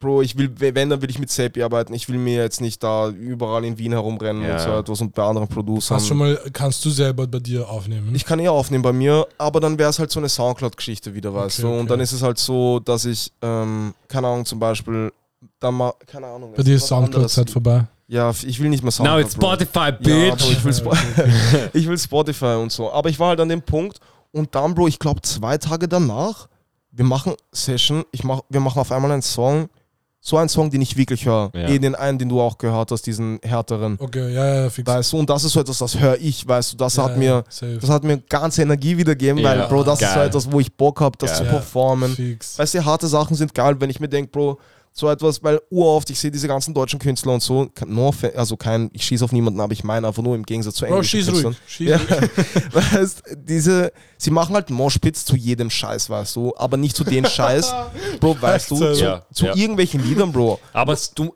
[SPEAKER 3] Bro, ich will, wenn, dann will ich mit Seppi arbeiten. Ich will mir jetzt nicht da überall in Wien herumrennen
[SPEAKER 1] Ja.
[SPEAKER 3] und so etwas und bei anderen Producern.
[SPEAKER 2] Hast schon mal, kannst du selber bei dir aufnehmen?
[SPEAKER 3] Ich kann eher aufnehmen bei mir, aber dann wäre es halt so eine Soundcloud-Geschichte wieder, weißt
[SPEAKER 2] Okay,
[SPEAKER 3] du. Und
[SPEAKER 2] okay.
[SPEAKER 3] dann ist es halt so, dass ich, ähm, keine Ahnung, zum Beispiel, dann mal, keine Ahnung.
[SPEAKER 2] bei dir ist Soundcloud-Zeit vorbei.
[SPEAKER 3] Ja, ich will nicht mehr
[SPEAKER 1] Now
[SPEAKER 3] Soundcloud.
[SPEAKER 1] it's
[SPEAKER 3] Bro.
[SPEAKER 1] Spotify,
[SPEAKER 3] Ja,
[SPEAKER 1] bitch.
[SPEAKER 3] Bro, ich, will Spo ich will Spotify und so. Aber ich war halt an dem Punkt und dann, Bro, ich glaube zwei Tage danach, wir machen Session, ich mach, wir machen auf einmal einen Song, so einen Song, den ich wirklich höre.
[SPEAKER 1] Ja.
[SPEAKER 3] Eh den einen, den du auch gehört hast, diesen härteren.
[SPEAKER 2] Okay, ja, ja, fix.
[SPEAKER 3] Weißt du, und das ist so etwas, das höre ich, weißt du, das
[SPEAKER 2] ja,
[SPEAKER 3] hat mir,
[SPEAKER 2] safe.
[SPEAKER 3] das hat mir ganze Energie wiedergegeben,
[SPEAKER 1] Ja,
[SPEAKER 3] weil, Bro, das ist so
[SPEAKER 1] geil.
[SPEAKER 3] etwas, wo ich Bock habe, das
[SPEAKER 1] Geil.
[SPEAKER 3] zu
[SPEAKER 2] Ja,
[SPEAKER 3] performen.
[SPEAKER 2] Fix.
[SPEAKER 3] Weißt du, harte Sachen sind geil, wenn ich mir denke, Bro, so etwas, weil uroft, ich sehe diese ganzen deutschen Künstler und so, no, also kein, ich schieße auf niemanden, aber ich meine einfach nur im Gegensatz zu
[SPEAKER 2] Bro,
[SPEAKER 3] englischen
[SPEAKER 2] schieß
[SPEAKER 3] Künstlern.
[SPEAKER 2] ruhig. Schieß
[SPEAKER 3] Ja,
[SPEAKER 2] ruhig.
[SPEAKER 3] weißt, diese, sie machen halt Moshpits zu jedem Scheiß, weißt du, aber nicht zu den Scheiß, Bro, weißt du, zu,
[SPEAKER 1] ja,
[SPEAKER 3] zu
[SPEAKER 1] ja.
[SPEAKER 3] irgendwelchen Liedern, Bro.
[SPEAKER 1] Aber du,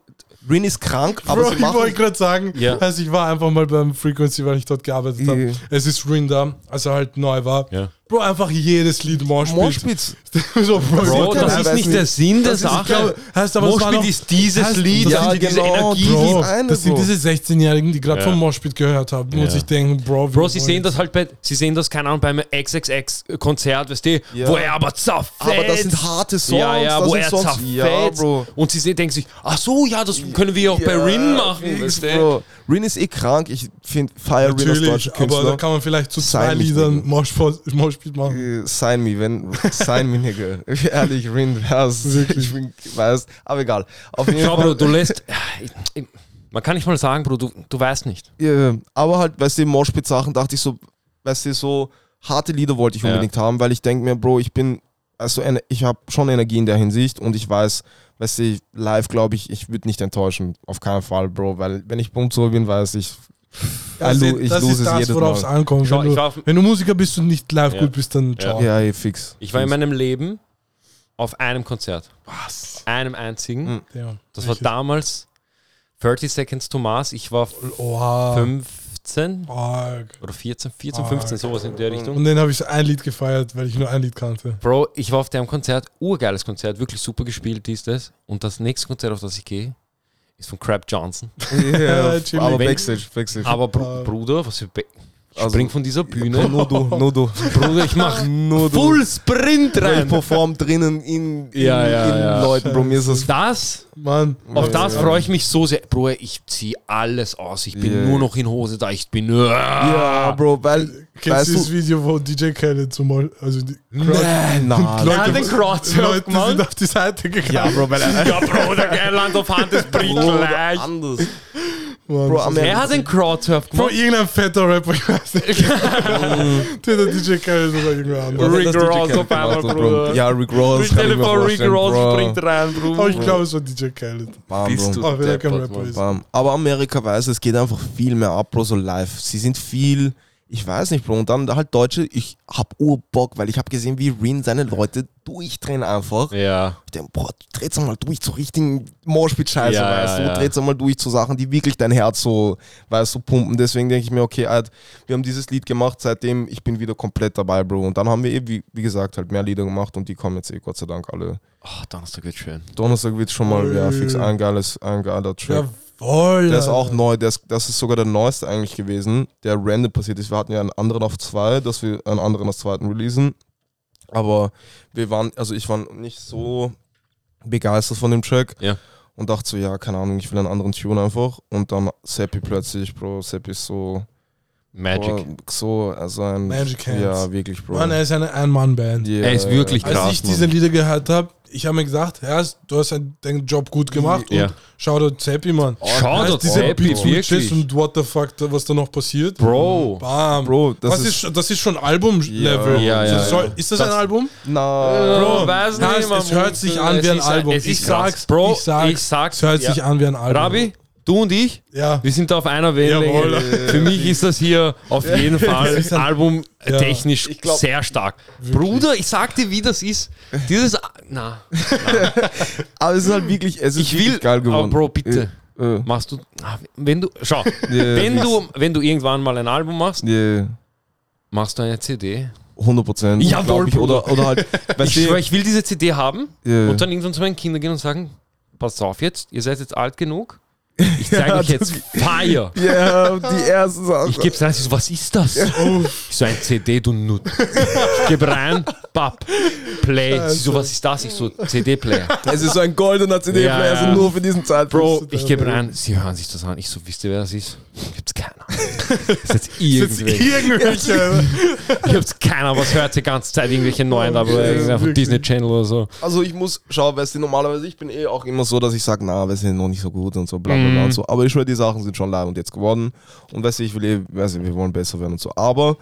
[SPEAKER 3] Rin ist krank, aber
[SPEAKER 2] Bro,
[SPEAKER 3] sie
[SPEAKER 2] ich
[SPEAKER 3] machen...
[SPEAKER 2] wollte gerade sagen,
[SPEAKER 1] Ja.
[SPEAKER 2] also ich war einfach mal beim Frequency, weil ich dort gearbeitet habe. Es ist Rinda, als er halt neu war.
[SPEAKER 1] Ja.
[SPEAKER 2] Bro, einfach jedes Lied Mosh
[SPEAKER 3] Moshpits.
[SPEAKER 2] so, Bro,
[SPEAKER 1] Bro, das
[SPEAKER 3] Nein,
[SPEAKER 1] ist nicht der Sinn der
[SPEAKER 2] Das
[SPEAKER 1] Sache.
[SPEAKER 2] heißt aber,
[SPEAKER 1] Moshpit
[SPEAKER 2] noch-
[SPEAKER 1] ist dieses
[SPEAKER 2] heißt-
[SPEAKER 1] Lied,
[SPEAKER 3] Ja,
[SPEAKER 1] das sind diese
[SPEAKER 3] genau,
[SPEAKER 1] Energie.
[SPEAKER 3] Bro.
[SPEAKER 2] Bro,
[SPEAKER 3] eine,
[SPEAKER 2] das sind diese 16-Jährigen, die gerade
[SPEAKER 1] Ja.
[SPEAKER 2] vom Moshpit gehört haben und
[SPEAKER 1] Ja.
[SPEAKER 2] sich denken, Bro, wir
[SPEAKER 1] Bro, sie sehen das halt bei, sie sehen das, keine Ahnung, beim XXX-Konzert, weißt du,
[SPEAKER 3] Ja.
[SPEAKER 1] wo er aber zerfetzt.
[SPEAKER 3] Aber das sind harte Songs.
[SPEAKER 1] Ja, ja,
[SPEAKER 3] das
[SPEAKER 1] wo
[SPEAKER 3] sind
[SPEAKER 1] er
[SPEAKER 3] Songs,
[SPEAKER 1] zerfetzt.
[SPEAKER 3] Ja, Bro.
[SPEAKER 1] Und sie sehen, denken sich, ach so, ja, das können wir auch bei Rin machen, weißt du.
[SPEAKER 3] Bro. Rin ist eh krank. Ich finde Fire Rin als deutscher
[SPEAKER 2] aber da
[SPEAKER 3] Künstler.
[SPEAKER 2] kann man vielleicht zu zwei Liedern. Moshpit Moshpit machen.
[SPEAKER 3] Äh, Sign me, wenn. Sign me, Nigga. Ehrlich.
[SPEAKER 2] Wirklich.
[SPEAKER 3] Ich bin, weiß. Aber egal. Auf jeden
[SPEAKER 1] Schau,
[SPEAKER 3] Fall.
[SPEAKER 1] Bro, du lässt, ich- ich- man kann nicht mal sagen, Bro, du, du weißt nicht.
[SPEAKER 3] Ja, aber halt, weißt du, Moshpit-Sachen dachte ich so, weißt du, so harte Lieder wollte ich
[SPEAKER 1] Ja.
[SPEAKER 3] unbedingt haben, weil ich denke mir, Bro, ich bin, also ich habe schon Energie in der Hinsicht und ich weiß, weißt du, live glaube ich, ich würde nicht enttäuschen. Auf keinen Fall, Bro, weil wenn ich Punkt so bin, weiß ich,
[SPEAKER 2] Das, ist-
[SPEAKER 3] ich
[SPEAKER 2] das
[SPEAKER 3] lose
[SPEAKER 2] ist
[SPEAKER 3] es
[SPEAKER 2] das,
[SPEAKER 3] jedes
[SPEAKER 2] worauf es
[SPEAKER 3] Mal.
[SPEAKER 2] ankommt.
[SPEAKER 1] Schau,
[SPEAKER 2] wenn, wenn du Musiker bist und nicht live
[SPEAKER 1] Ja.
[SPEAKER 2] gut bist, dann ciao.
[SPEAKER 3] Ja, ey, fix.
[SPEAKER 1] Ich war in meinem Leben auf einem Konzert.
[SPEAKER 2] Was?
[SPEAKER 1] Einem einzigen.
[SPEAKER 3] Mhm.
[SPEAKER 2] Ja.
[SPEAKER 1] Das war damals 30 Seconds to Mars. Ich war
[SPEAKER 2] Oha.
[SPEAKER 1] 15
[SPEAKER 2] Arg.
[SPEAKER 1] oder 14, 14,
[SPEAKER 2] Ah,
[SPEAKER 1] 15, sowas in der Richtung.
[SPEAKER 2] Und dann habe ich ein Lied gefeiert, weil ich nur ein Lied kannte.
[SPEAKER 1] Bro, ich war auf dem Konzert, urgeiles Konzert, wirklich super gespielt ist das. Und das nächste Konzert, auf das ich gehe, ist von Crab Johnson.
[SPEAKER 3] Ja,
[SPEAKER 2] Jimmy.
[SPEAKER 3] aber Backstage, Backstage.
[SPEAKER 1] Aber Br. Bruder, was für Be ich
[SPEAKER 3] Also-
[SPEAKER 1] spring von dieser Bühne.
[SPEAKER 3] nur du, nur du.
[SPEAKER 1] Bruder, ich mach
[SPEAKER 3] Nur du.
[SPEAKER 1] Full Sprint
[SPEAKER 3] Ich
[SPEAKER 1] rein.
[SPEAKER 3] perform drinnen in, in,
[SPEAKER 1] Ja, ja,
[SPEAKER 3] in
[SPEAKER 1] ja.
[SPEAKER 3] Leuten, Bro, mir ist das
[SPEAKER 1] Das,
[SPEAKER 2] Mann.
[SPEAKER 1] auf
[SPEAKER 3] Ja,
[SPEAKER 1] das
[SPEAKER 3] ja.
[SPEAKER 1] freue ich mich so sehr. Bruder, ich zieh alles aus. Ich bin
[SPEAKER 3] Ja.
[SPEAKER 1] nur noch in Hose da. Ich bin.
[SPEAKER 3] Ja, Bro, weil,
[SPEAKER 2] Kennst
[SPEAKER 3] weißt
[SPEAKER 2] du das Video, wo DJ Khaled zum Beispiel, also die Crowd-
[SPEAKER 3] nein, nein.
[SPEAKER 1] Er hat den Crowd
[SPEAKER 2] Leute sind auf die Seite gegangen.
[SPEAKER 3] Ja, Bro, weil er,
[SPEAKER 1] Ja, Bro, der Geilland auf Hand ist
[SPEAKER 3] Bro,
[SPEAKER 1] gleich.
[SPEAKER 3] anders.
[SPEAKER 2] Mann,
[SPEAKER 3] Bro,
[SPEAKER 2] das ist-
[SPEAKER 3] Amerika-
[SPEAKER 1] Er hat den Crowdsurf
[SPEAKER 2] Bro,
[SPEAKER 1] gemacht.
[SPEAKER 2] irgendein fetter Rapper, ich weiß nicht. Entweder DJ Khaled oder irgendwer anderes.
[SPEAKER 1] Rick Ross auf einmal, Bruder.
[SPEAKER 3] Ja, Rick Ross. Ich mir
[SPEAKER 1] vor, Rick Ross springt rein, Bro.
[SPEAKER 2] Aber ich glaube, es war DJ Khaled.
[SPEAKER 3] Bam,
[SPEAKER 1] Bist du
[SPEAKER 2] wer
[SPEAKER 1] deppert,
[SPEAKER 2] Rapper ist.
[SPEAKER 3] Bam. Aber Amerika weiß, es geht einfach viel mehr ab, Bro, so live. Sie sind viel, ich weiß nicht, Bro. Und dann halt Deutsche, ich hab Urbock, weil ich hab gesehen, wie Rin seine Leute durchdrehen einfach.
[SPEAKER 1] Ja.
[SPEAKER 3] Ich denke, boah, dreht's einmal durch zu richtigen Moshpit-Scheiße,
[SPEAKER 1] Ja,
[SPEAKER 3] weißt
[SPEAKER 1] ja,
[SPEAKER 3] du?
[SPEAKER 1] ja.
[SPEAKER 3] Dreht's einmal durch zu Sachen, die wirklich dein Herz so, weißt du, pumpen. Deswegen denke ich mir, okay, Alter, wir haben dieses Lied gemacht, seitdem ich bin wieder komplett dabei, Bro. Und dann haben wir eben, wie, wie gesagt, halt mehr Lieder gemacht und die kommen jetzt eh Gott sei Dank alle.
[SPEAKER 1] Oh, Donnerstag wird schön.
[SPEAKER 3] Donnerstag wird schon mal, ja, fix ein geiles, ein geiler Track.
[SPEAKER 2] Jawohl.
[SPEAKER 3] Der ist auch neu, der ist, das ist sogar der neueste eigentlich gewesen, der random passiert ist. Wir hatten ja einen anderen auf zwei, dass wir einen anderen als zweiten releasen. Aber wir waren, also ich war nicht so begeistert von dem Track.
[SPEAKER 1] Ja.
[SPEAKER 3] Und dachte so, ja, keine Ahnung, ich will einen anderen Tune einfach. Und dann Seppi plötzlich, Bro, Seppi ist so,
[SPEAKER 1] Magic.
[SPEAKER 3] Bro, so, also ein,
[SPEAKER 2] Magic Hands.
[SPEAKER 3] ja, wirklich, Bro.
[SPEAKER 2] Mann, er ist eine Ein-Mann-Band.
[SPEAKER 3] Yeah,
[SPEAKER 1] Er ist wirklich
[SPEAKER 3] ja.
[SPEAKER 2] Als
[SPEAKER 1] krass,
[SPEAKER 2] ich diese. Lieder gehört habe, ich habe mir gesagt, ja, du hast deinen Job gut gemacht
[SPEAKER 1] Ja.
[SPEAKER 2] und schau dir Zappi, Mann.
[SPEAKER 1] Schau
[SPEAKER 2] Heißt,
[SPEAKER 1] dir
[SPEAKER 2] diese
[SPEAKER 1] Zappi,
[SPEAKER 2] Beat-Switches
[SPEAKER 1] wirklich.
[SPEAKER 2] und what the fuck, was da noch passiert.
[SPEAKER 1] Bro.
[SPEAKER 2] Bam.
[SPEAKER 3] Bro, das
[SPEAKER 2] das,
[SPEAKER 3] ist-
[SPEAKER 2] das ist schon Album-Level.
[SPEAKER 1] Ja, ja,
[SPEAKER 2] So,
[SPEAKER 1] ja.
[SPEAKER 2] Ist das,
[SPEAKER 1] Das-
[SPEAKER 2] ein Album?
[SPEAKER 3] Na,
[SPEAKER 1] Bro, weiß
[SPEAKER 2] heißt,
[SPEAKER 1] nicht, man
[SPEAKER 2] es hört sich an wie ein Album. ich sag's,
[SPEAKER 1] Bro,
[SPEAKER 2] ich sag's,
[SPEAKER 1] ich sag's,
[SPEAKER 2] es hört sich an wie ein Album.
[SPEAKER 1] Rabi, du und ich,
[SPEAKER 2] Ja.
[SPEAKER 1] wir sind da auf einer Wellenlänge. Für mich ist das hier auf jeden Fall Album
[SPEAKER 2] Ja.
[SPEAKER 1] technisch
[SPEAKER 3] glaub-
[SPEAKER 1] sehr stark. Bruder, ich sag dir, wie das ist. Dieses, na,
[SPEAKER 3] aber es ist halt wirklich, es ist
[SPEAKER 1] ich
[SPEAKER 3] wirklich
[SPEAKER 1] will,
[SPEAKER 3] geil geworden.
[SPEAKER 1] aber Bro, bitte,
[SPEAKER 3] Äh,
[SPEAKER 1] machst du, wenn du, schau,
[SPEAKER 3] Yeah.
[SPEAKER 1] wenn du, wenn du irgendwann mal ein Album machst,
[SPEAKER 3] yeah.
[SPEAKER 1] machst du eine CD.
[SPEAKER 3] 100 Prozent.
[SPEAKER 1] Jawohl,
[SPEAKER 3] ich. Oder, oder halt,
[SPEAKER 1] Ich schwör,
[SPEAKER 3] du,
[SPEAKER 1] ich will diese CD haben
[SPEAKER 3] Yeah.
[SPEAKER 1] und dann irgendwann zu meinen Kindern gehen und sagen, pass auf jetzt, ihr seid jetzt alt genug, ich zeige
[SPEAKER 3] Ja,
[SPEAKER 1] euch jetzt Fire.
[SPEAKER 3] ja, die erste Sache.
[SPEAKER 1] Ich geb's rein, sie so, was ist das? Ich so ein CD, du Nut. Ich geb rein, papp, Play. Sie so, was ist das? Ich so, CD-Player.
[SPEAKER 3] Es ist so ein goldener CD-Player,
[SPEAKER 1] Ja,
[SPEAKER 3] also nur für diesen Zeitpunkt.
[SPEAKER 1] Bro, ich gebe rein, sie hören sich das an. Ich so, wisst ihr, wer das ist? Gibt's keiner. Das ist jetzt irgendwelche.
[SPEAKER 2] Irgendwelche.
[SPEAKER 1] Ich hab's keiner, es hört die ganze Zeit irgendwelche neuen, aber einfach
[SPEAKER 2] wirklich.
[SPEAKER 1] Disney Channel oder so.
[SPEAKER 3] Also ich muss, schau, weißt du, normalerweise, ich bin eh auch immer so, dass ich sage, na, wir sind noch nicht so gut und so, bla bla bla
[SPEAKER 1] Mhm.
[SPEAKER 3] und so. Aber ich schwöre, die Sachen sind schon live und jetzt geworden. Und weißt du, ich will eh, weißt du, wir wollen besser werden und so. Aber,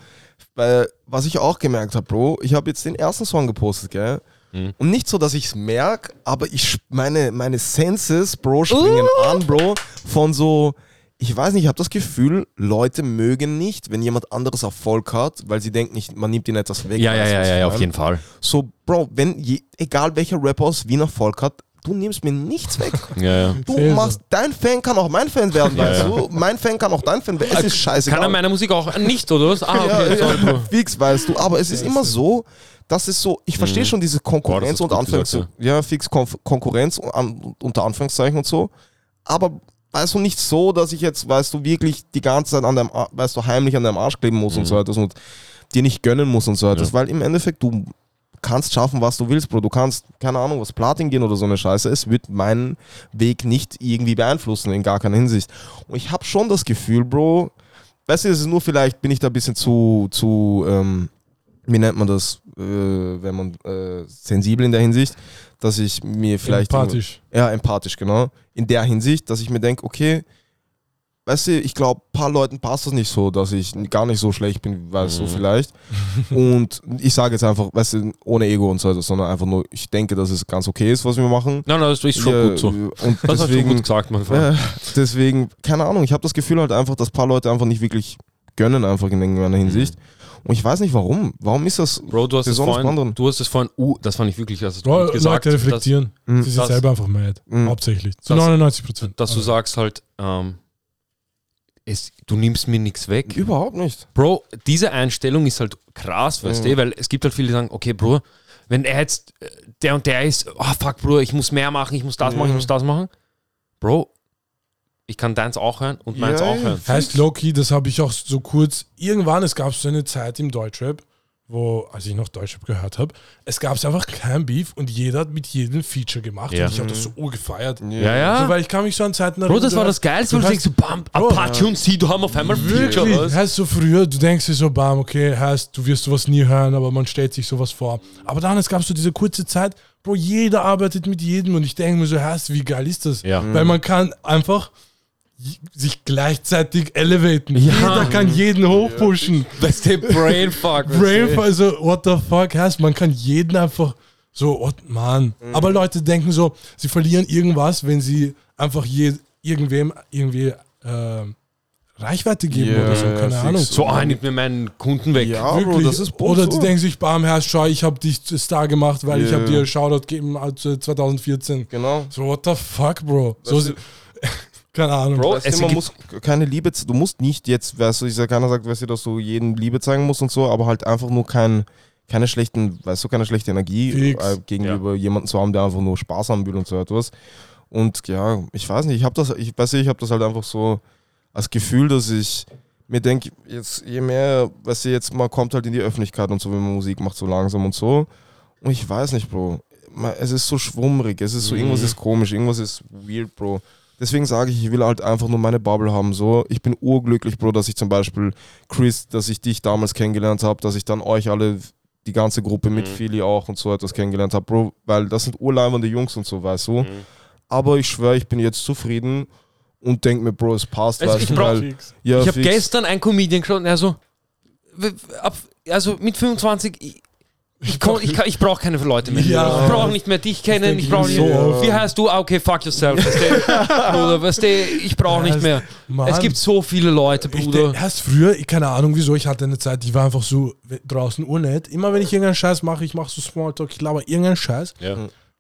[SPEAKER 3] weil, was ich auch gemerkt habe, Bro, ich habe jetzt den ersten Song gepostet, gell?
[SPEAKER 1] Mhm.
[SPEAKER 3] Und nicht so, dass ich es merke, aber ich, meine, meine Senses, Bro, springen
[SPEAKER 1] Uh.
[SPEAKER 3] an, Bro, von so, ich weiß nicht, ich habe das Gefühl, Leute mögen nicht, wenn jemand anderes Erfolg hat, weil sie denken, nicht, man nimmt ihnen etwas weg.
[SPEAKER 1] Ja, ja, ja, ja,
[SPEAKER 3] ich
[SPEAKER 1] auf jeden Fall.
[SPEAKER 3] So, Bro, wenn je, egal welcher Rapper aus Wien Erfolg hat, du nimmst mir nichts weg.
[SPEAKER 1] Ja, ja.
[SPEAKER 3] Du
[SPEAKER 2] Sehr
[SPEAKER 3] machst, dein Fan kann auch mein Fan werden,
[SPEAKER 1] Ja,
[SPEAKER 3] weißt
[SPEAKER 1] ja.
[SPEAKER 3] du? Mein Fan kann auch dein Fan werden. Es ist scheißegal.
[SPEAKER 1] Kann er meine Musik auch nicht, oder was? Ah, okay,
[SPEAKER 3] ja, fix, weißt du. Aber es ist immer so, dass es so, ich verstehe schon diese Konkurrenz
[SPEAKER 1] Mhm. Boah, das
[SPEAKER 3] und Anfangs, ja, fix Konf Konkurrenz an, unter Anführungszeichen und so. Aber weißt du, nicht so, dass ich jetzt, weißt du, wirklich die ganze Zeit an deinem, weißt du, heimlich an deinem Arsch kleben muss und so etwas und dir nicht gönnen muss und so etwas,
[SPEAKER 1] Mhm. Ja.
[SPEAKER 3] weil im Endeffekt du kannst schaffen, was du willst, Bro. Du kannst, keine Ahnung, was Platin gehen oder so eine Scheiße. Es wird meinen Weg nicht irgendwie beeinflussen, in gar keiner Hinsicht. Und ich habe schon das Gefühl, Bro, weißt du, es ist nur vielleicht, bin ich da ein bisschen zu, zu, ähm, wie nennt man das, äh, wenn man äh, sensibel in der Hinsicht, dass ich mir vielleicht.
[SPEAKER 2] Empathisch.
[SPEAKER 3] Ja, empathisch, genau. In der Hinsicht, dass ich mir denke, okay, weißt du, ich glaube, ein paar Leuten passt das nicht so, dass ich gar nicht so schlecht bin, weißt du,
[SPEAKER 1] Mhm.
[SPEAKER 3] vielleicht. und ich sage jetzt einfach, weißt du, ohne Ego und so, etwas, sondern einfach nur, ich denke, dass es ganz okay ist, was wir machen.
[SPEAKER 1] Nein, nein, das ist schon
[SPEAKER 3] Ja,
[SPEAKER 1] gut so.
[SPEAKER 3] Und
[SPEAKER 1] Das hast du
[SPEAKER 3] deswegen,
[SPEAKER 1] gut gesagt, mein Freund.
[SPEAKER 3] ja, deswegen, keine Ahnung, ich habe das Gefühl halt einfach, dass ein paar Leute einfach nicht wirklich gönnen, einfach in irgendeiner Hinsicht. Und ich weiß nicht warum. Warum ist das?
[SPEAKER 1] Bro, du hast es vorhin,
[SPEAKER 3] anderen.
[SPEAKER 1] du hast es vorhin, uh, das fand ich wirklich, hast du
[SPEAKER 2] Bro,
[SPEAKER 1] gesagt,
[SPEAKER 2] Leute reflektieren.
[SPEAKER 3] Mhm.
[SPEAKER 2] Sie sind selber einfach mad.
[SPEAKER 3] Mhm.
[SPEAKER 2] Hauptsächlich. Zu
[SPEAKER 1] Das-
[SPEAKER 2] 99 Prozent.
[SPEAKER 1] dass, dass du sagst halt, ähm, es, du nimmst mir nichts weg.
[SPEAKER 3] Überhaupt nicht.
[SPEAKER 1] Bro, diese Einstellung ist halt krass, weißt
[SPEAKER 3] Mhm.
[SPEAKER 1] du, weil es gibt halt viele, die sagen, okay, Bro, wenn er jetzt äh, der und der ist, oh fuck, Bro, ich muss mehr machen, ich muss das machen, ich muss das machen. Bro, ich kann deins auch hören und meins
[SPEAKER 3] Ja,
[SPEAKER 1] auch hören.
[SPEAKER 2] Heißt Loki, das habe ich auch so kurz. Irgendwann, es gab so eine Zeit im Deutschrap, wo, als ich noch Deutschrap gehört habe, es gab einfach kein Beef und jeder hat mit jedem Feature gemacht
[SPEAKER 1] Ja.
[SPEAKER 2] und ich habe das so urgefeiert.
[SPEAKER 1] Ja, ja.
[SPEAKER 2] So, weil ich kann mich so an Zeiten
[SPEAKER 1] Bro, das war das Geilste, weil du denkst, so, bam, Apache und sie, du haben auf einmal ein Feature,
[SPEAKER 2] Wirklich,
[SPEAKER 1] was?
[SPEAKER 2] heißt so früher, du denkst dir so, bam, okay, heißt, du wirst sowas nie hören, aber man stellt sich sowas vor. Aber dann, es gab so diese kurze Zeit, Bro, jeder arbeitet mit jedem und ich denke mir so, heißt, wie geil ist das?
[SPEAKER 1] Ja.
[SPEAKER 2] Weil man kann einfach sich gleichzeitig elevaten.
[SPEAKER 1] Ja.
[SPEAKER 2] Jeder kann jeden hochpushen.
[SPEAKER 1] Weißt du, Brainfuck. weißt du?
[SPEAKER 2] Brain, also, what the fuck heißt, man kann jeden einfach so, what, man. Aber Leute denken so, sie verlieren irgendwas, wenn sie einfach je, irgendwem irgendwie äh, Reichweite geben
[SPEAKER 3] Ja,
[SPEAKER 2] oder so, keine
[SPEAKER 3] fix.
[SPEAKER 2] Ahnung.
[SPEAKER 1] So, ah, nimmt mir meinen Kunden weg.
[SPEAKER 3] Ja, Bro,
[SPEAKER 2] Wirklich.
[SPEAKER 3] das ist
[SPEAKER 2] Oder
[SPEAKER 3] so.
[SPEAKER 2] die denken sich, bam, Herr schau, ich habe dich Star gemacht, weil ich
[SPEAKER 3] Ja.
[SPEAKER 2] habe dir Shoutout gegeben als äh, 2014.
[SPEAKER 3] Genau.
[SPEAKER 2] So, what the fuck, Bro? So,
[SPEAKER 3] Weißt du-
[SPEAKER 2] keine Ahnung.
[SPEAKER 1] Bro,
[SPEAKER 3] Weißt du,
[SPEAKER 1] es
[SPEAKER 3] man muss keine Liebe, du musst nicht jetzt, weißt du, ich sag, keiner sagt, weißt du, dass du jeden Liebe zeigen musst und so, aber halt einfach nur kein, keine schlechten, weißt du, keine schlechte Energie
[SPEAKER 2] Fix.
[SPEAKER 3] äh, gegenüber jemandem zu haben, der einfach nur Spaß haben will und so etwas. Und ja, ich weiß nicht, ich habe das, ich weiß nicht, ich habe das halt einfach so als Gefühl, dass ich mir denke, jetzt, je mehr, weißt du, jetzt man kommt halt in die Öffentlichkeit und so, wenn man Musik macht, so langsam und so. Und ich weiß nicht, Bro. Es ist so schwummrig, es ist so, irgendwas ist komisch, irgendwas ist weird, Bro. Deswegen sage ich, ich will halt einfach nur meine Bubble haben. So, ich bin urglücklich, Bro, dass ich zum Beispiel Chris, dass ich dich damals kennengelernt habe, dass ich dann euch alle, die ganze Gruppe mit Philly auch und so etwas kennengelernt habe, Bro, weil das sind urleibende Jungs und so, weißt du. Aber ich schwöre, ich bin jetzt zufrieden und denke mir, Bro, es passt,
[SPEAKER 1] Also
[SPEAKER 3] weißt
[SPEAKER 1] ich
[SPEAKER 3] du, weil, ja,
[SPEAKER 1] ich habe gestern einen Comedian geschaut und er so, w- w- ab, also mit 25, ich, ich, kon- ich, ich brauche keine Leute mehr.
[SPEAKER 2] Ja.
[SPEAKER 1] Ich brauche nicht mehr dich kennen, ich
[SPEAKER 2] ich
[SPEAKER 1] brauche nicht.
[SPEAKER 2] so.
[SPEAKER 1] Wie heißt du? Ah, Okay, fuck yourself. Bruder, weißt du, ich brauche nicht mehr.
[SPEAKER 2] Mann.
[SPEAKER 1] Es gibt so viele Leute,
[SPEAKER 2] Ich
[SPEAKER 1] Bruder.
[SPEAKER 2] denk, erst früher, ich, keine Ahnung wieso, ich hatte eine Zeit, ich war einfach so draußen urnett. Immer wenn ich irgendeinen Scheiß mache, ich mache so Smalltalk, ich laber irgendeinen Scheiß.
[SPEAKER 1] Ja.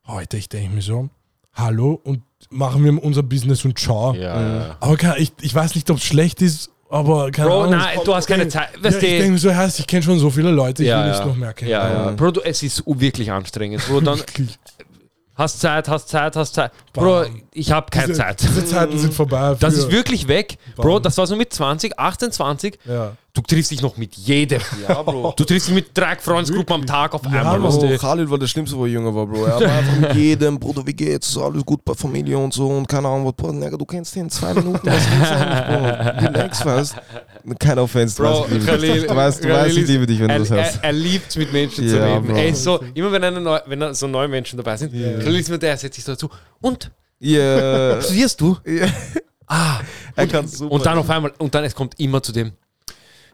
[SPEAKER 2] Heute, ich denke mir so, hallo und machen wir unser Business und ciao.
[SPEAKER 1] Ja.
[SPEAKER 2] Aber ich, ich weiß nicht, ob es schlecht ist, aber keine
[SPEAKER 1] Bro,
[SPEAKER 2] Ahnung.
[SPEAKER 1] nein, du hast keine Zeit.
[SPEAKER 2] Ja, ich denke mir so, heißt, ich kenne schon so viele Leute, ich
[SPEAKER 1] ja,
[SPEAKER 2] will
[SPEAKER 1] ja.
[SPEAKER 2] nicht noch mehr kennen.
[SPEAKER 1] Ja, ja. Bro, du, es ist wirklich anstrengend. Bro, dann hast Zeit, hast Zeit, hast Zeit. Bro,
[SPEAKER 2] Bam.
[SPEAKER 1] ich habe keine
[SPEAKER 2] Diese-
[SPEAKER 1] Zeit.
[SPEAKER 2] Diese Zeiten sind vorbei.
[SPEAKER 1] Das ist wirklich weg. Bro,
[SPEAKER 2] Bam.
[SPEAKER 1] das war so mit 20, 18, 20.
[SPEAKER 2] Ja.
[SPEAKER 1] Du triffst dich noch mit jedem.
[SPEAKER 3] Ja, Bro.
[SPEAKER 1] Du triffst dich mit drei Freundesgruppen am Tag auf einmal. Weißt
[SPEAKER 3] Bro,
[SPEAKER 1] du.
[SPEAKER 3] Khalil war das Schlimmste, wo er jünger war, Bro. Er war einfach mit jedem, Bruder, wie geht's? Alles gut bei Familie und so und keine Ahnung, was, Bro, Nigga, du kennst den in zwei Minuten, was geht's eigentlich, Bro? Relax, weißt Kein Offense, du
[SPEAKER 1] Bro,
[SPEAKER 3] weißt, ich liebe dich.
[SPEAKER 1] Khalil,
[SPEAKER 3] du weißt, du
[SPEAKER 1] Khalil
[SPEAKER 3] weißt, ich liebe dich, wenn du
[SPEAKER 1] Er,
[SPEAKER 3] das hörst.
[SPEAKER 1] er, er liebt es, mit Menschen zu
[SPEAKER 3] Ja,
[SPEAKER 1] reden.
[SPEAKER 3] Bro.
[SPEAKER 1] Er ist so, immer wenn, eine neu, wenn so neue Menschen dabei sind,
[SPEAKER 2] Ja.
[SPEAKER 1] Khalil ist mir der, setzt sich so dazu. Und,
[SPEAKER 3] Yeah.
[SPEAKER 1] studierst du?
[SPEAKER 3] Ja.
[SPEAKER 1] Ah,
[SPEAKER 3] Er kann super.
[SPEAKER 1] und dann auf einmal, und dann es kommt immer zu dem,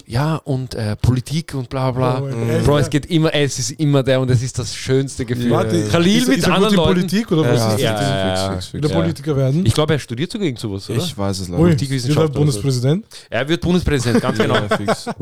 [SPEAKER 1] ja, und äh, Politik und bla bla bla.
[SPEAKER 2] Gott.
[SPEAKER 1] Bro, es geht immer, es ist immer der und es ist das schönste Gefühl.
[SPEAKER 2] Warte,
[SPEAKER 1] Khalil
[SPEAKER 2] ist,
[SPEAKER 1] mit
[SPEAKER 2] ist er
[SPEAKER 1] anderen Leuten.
[SPEAKER 2] Politik oder was
[SPEAKER 3] Ja,
[SPEAKER 2] ist
[SPEAKER 1] ja,
[SPEAKER 2] das?
[SPEAKER 1] ja, ja.
[SPEAKER 3] fix, fix, fix.
[SPEAKER 2] Politiker werden?
[SPEAKER 1] Ich glaube, er studiert sogar irgend sowas, oder?
[SPEAKER 3] Ich weiß es leider
[SPEAKER 2] Ui,
[SPEAKER 3] nicht.
[SPEAKER 2] wird er. Bundespräsident?
[SPEAKER 1] Er wird Bundespräsident, ganz genau.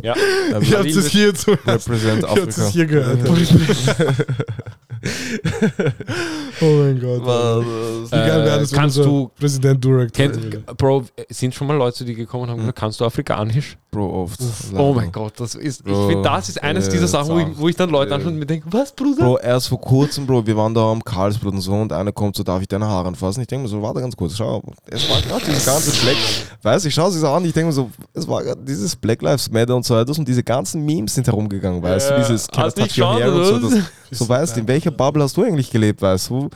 [SPEAKER 3] Ja,
[SPEAKER 2] Ich
[SPEAKER 3] wird
[SPEAKER 2] hab das hier.
[SPEAKER 3] Represent
[SPEAKER 2] Ich hab das hier gehört. oh mein Gott.
[SPEAKER 3] Was?
[SPEAKER 2] Wie geil wäre das,
[SPEAKER 1] Äh, kannst du-
[SPEAKER 2] Präsident direkt
[SPEAKER 1] Kennt, Bro, sind schon mal Leute, die gekommen und haben gesagt, kannst du Afrikanisch?
[SPEAKER 3] Bro, oft.
[SPEAKER 1] Oh mein Gott, das ist, ich
[SPEAKER 3] Bro,
[SPEAKER 1] finde, das ist eines
[SPEAKER 3] ja,
[SPEAKER 1] dieser Sachen, wo ich, wo ich dann Leute
[SPEAKER 3] ja.
[SPEAKER 1] anschaue und mir denke, was, Bruder?
[SPEAKER 3] Bro, erst vor kurzem, Bro, wir waren da am Karlsbad und so und einer kommt so, darf ich deine Haare anfassen? Ich denke mir so, warte ganz kurz, schau. Es war gerade dieses ganze Black, weißt du, ich schaue sie so an, ich denke mir so, es war gerade dieses Black Lives Matter und so etwas und diese ganzen Memes sind herumgegangen, weißt
[SPEAKER 1] Ja.
[SPEAKER 3] du, dieses
[SPEAKER 1] Hast
[SPEAKER 3] touch your hair und so. Das, so weißt du, in welcher Bubble hast du eigentlich gelebt, weißt du?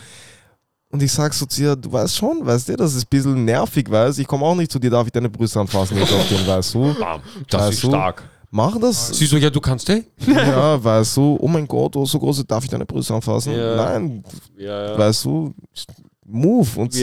[SPEAKER 3] Und ich sag so zu ihr, du weißt schon, weißt du, das ist ein bisschen nervig, weißt du, ich komme auch nicht zu dir, darf ich deine Brüste anfassen jetzt auf den, weißt du?
[SPEAKER 1] Bam, das
[SPEAKER 3] Weißt
[SPEAKER 1] ist
[SPEAKER 3] du?
[SPEAKER 1] stark.
[SPEAKER 3] Mach das.
[SPEAKER 1] Sie so, ja, du kannst, ey?
[SPEAKER 3] Ja, weißt du, oh mein Gott, oh so große, darf ich deine Brüste anfassen?
[SPEAKER 1] Ja.
[SPEAKER 3] Nein,
[SPEAKER 1] Ja, ja.
[SPEAKER 3] weißt du, move und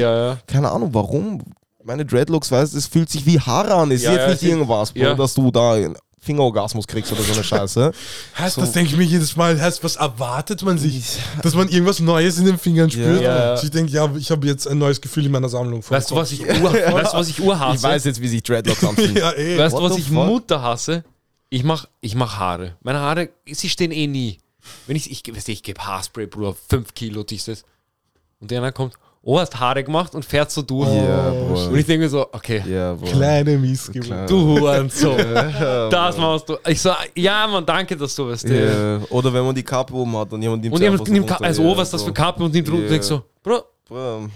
[SPEAKER 3] keine Ahnung warum. Meine Dreadlocks, weißt du, es fühlt sich wie Haare an. Es ist jetzt nicht irgendwas, Bro, dass du da Fingerorgasmus kriegst oder so eine Scheiße.
[SPEAKER 2] Heißt,
[SPEAKER 3] So.
[SPEAKER 2] das denke ich mir jedes Mal, heißt, was erwartet man sich? Dass man irgendwas Neues in den Fingern spürt? Also ich denke, ja, ich habe jetzt ein neues Gefühl in meiner Sammlung.
[SPEAKER 1] Weißt du, was ich ur, weißt, du, was ich urhasse?
[SPEAKER 3] Ich weiß jetzt, wie sich Dreadlocks anfühlen.
[SPEAKER 2] Ja, eh.
[SPEAKER 1] Weißt du, was ich
[SPEAKER 3] fuck?
[SPEAKER 1] Mutter hasse? Ich mach, ich mach Haare. Meine Haare, sie stehen eh nie. Wenn ich, ich, weißt du, ich gebe Haarspray, Bruder, 5 Kilo, dieses. Und der einer kommt, oh, hast Haare gemacht und fährt so durch.
[SPEAKER 3] Ja,
[SPEAKER 1] Und ich denke mir so, okay,
[SPEAKER 3] Bro.
[SPEAKER 2] Kleine Missgeburt.
[SPEAKER 3] Klein.
[SPEAKER 1] du Hurensohn. das machst du. Ich so, ja, man, danke, dass du weißt.
[SPEAKER 3] Ja. Oder wenn man die Kappe oben hat und jemand nimmt
[SPEAKER 1] Und
[SPEAKER 3] sie
[SPEAKER 1] jemand nimmt,
[SPEAKER 3] runter.
[SPEAKER 1] also, oh, was ist das für Kappe und nimmt runter und denkst so, Bro,
[SPEAKER 3] Bro,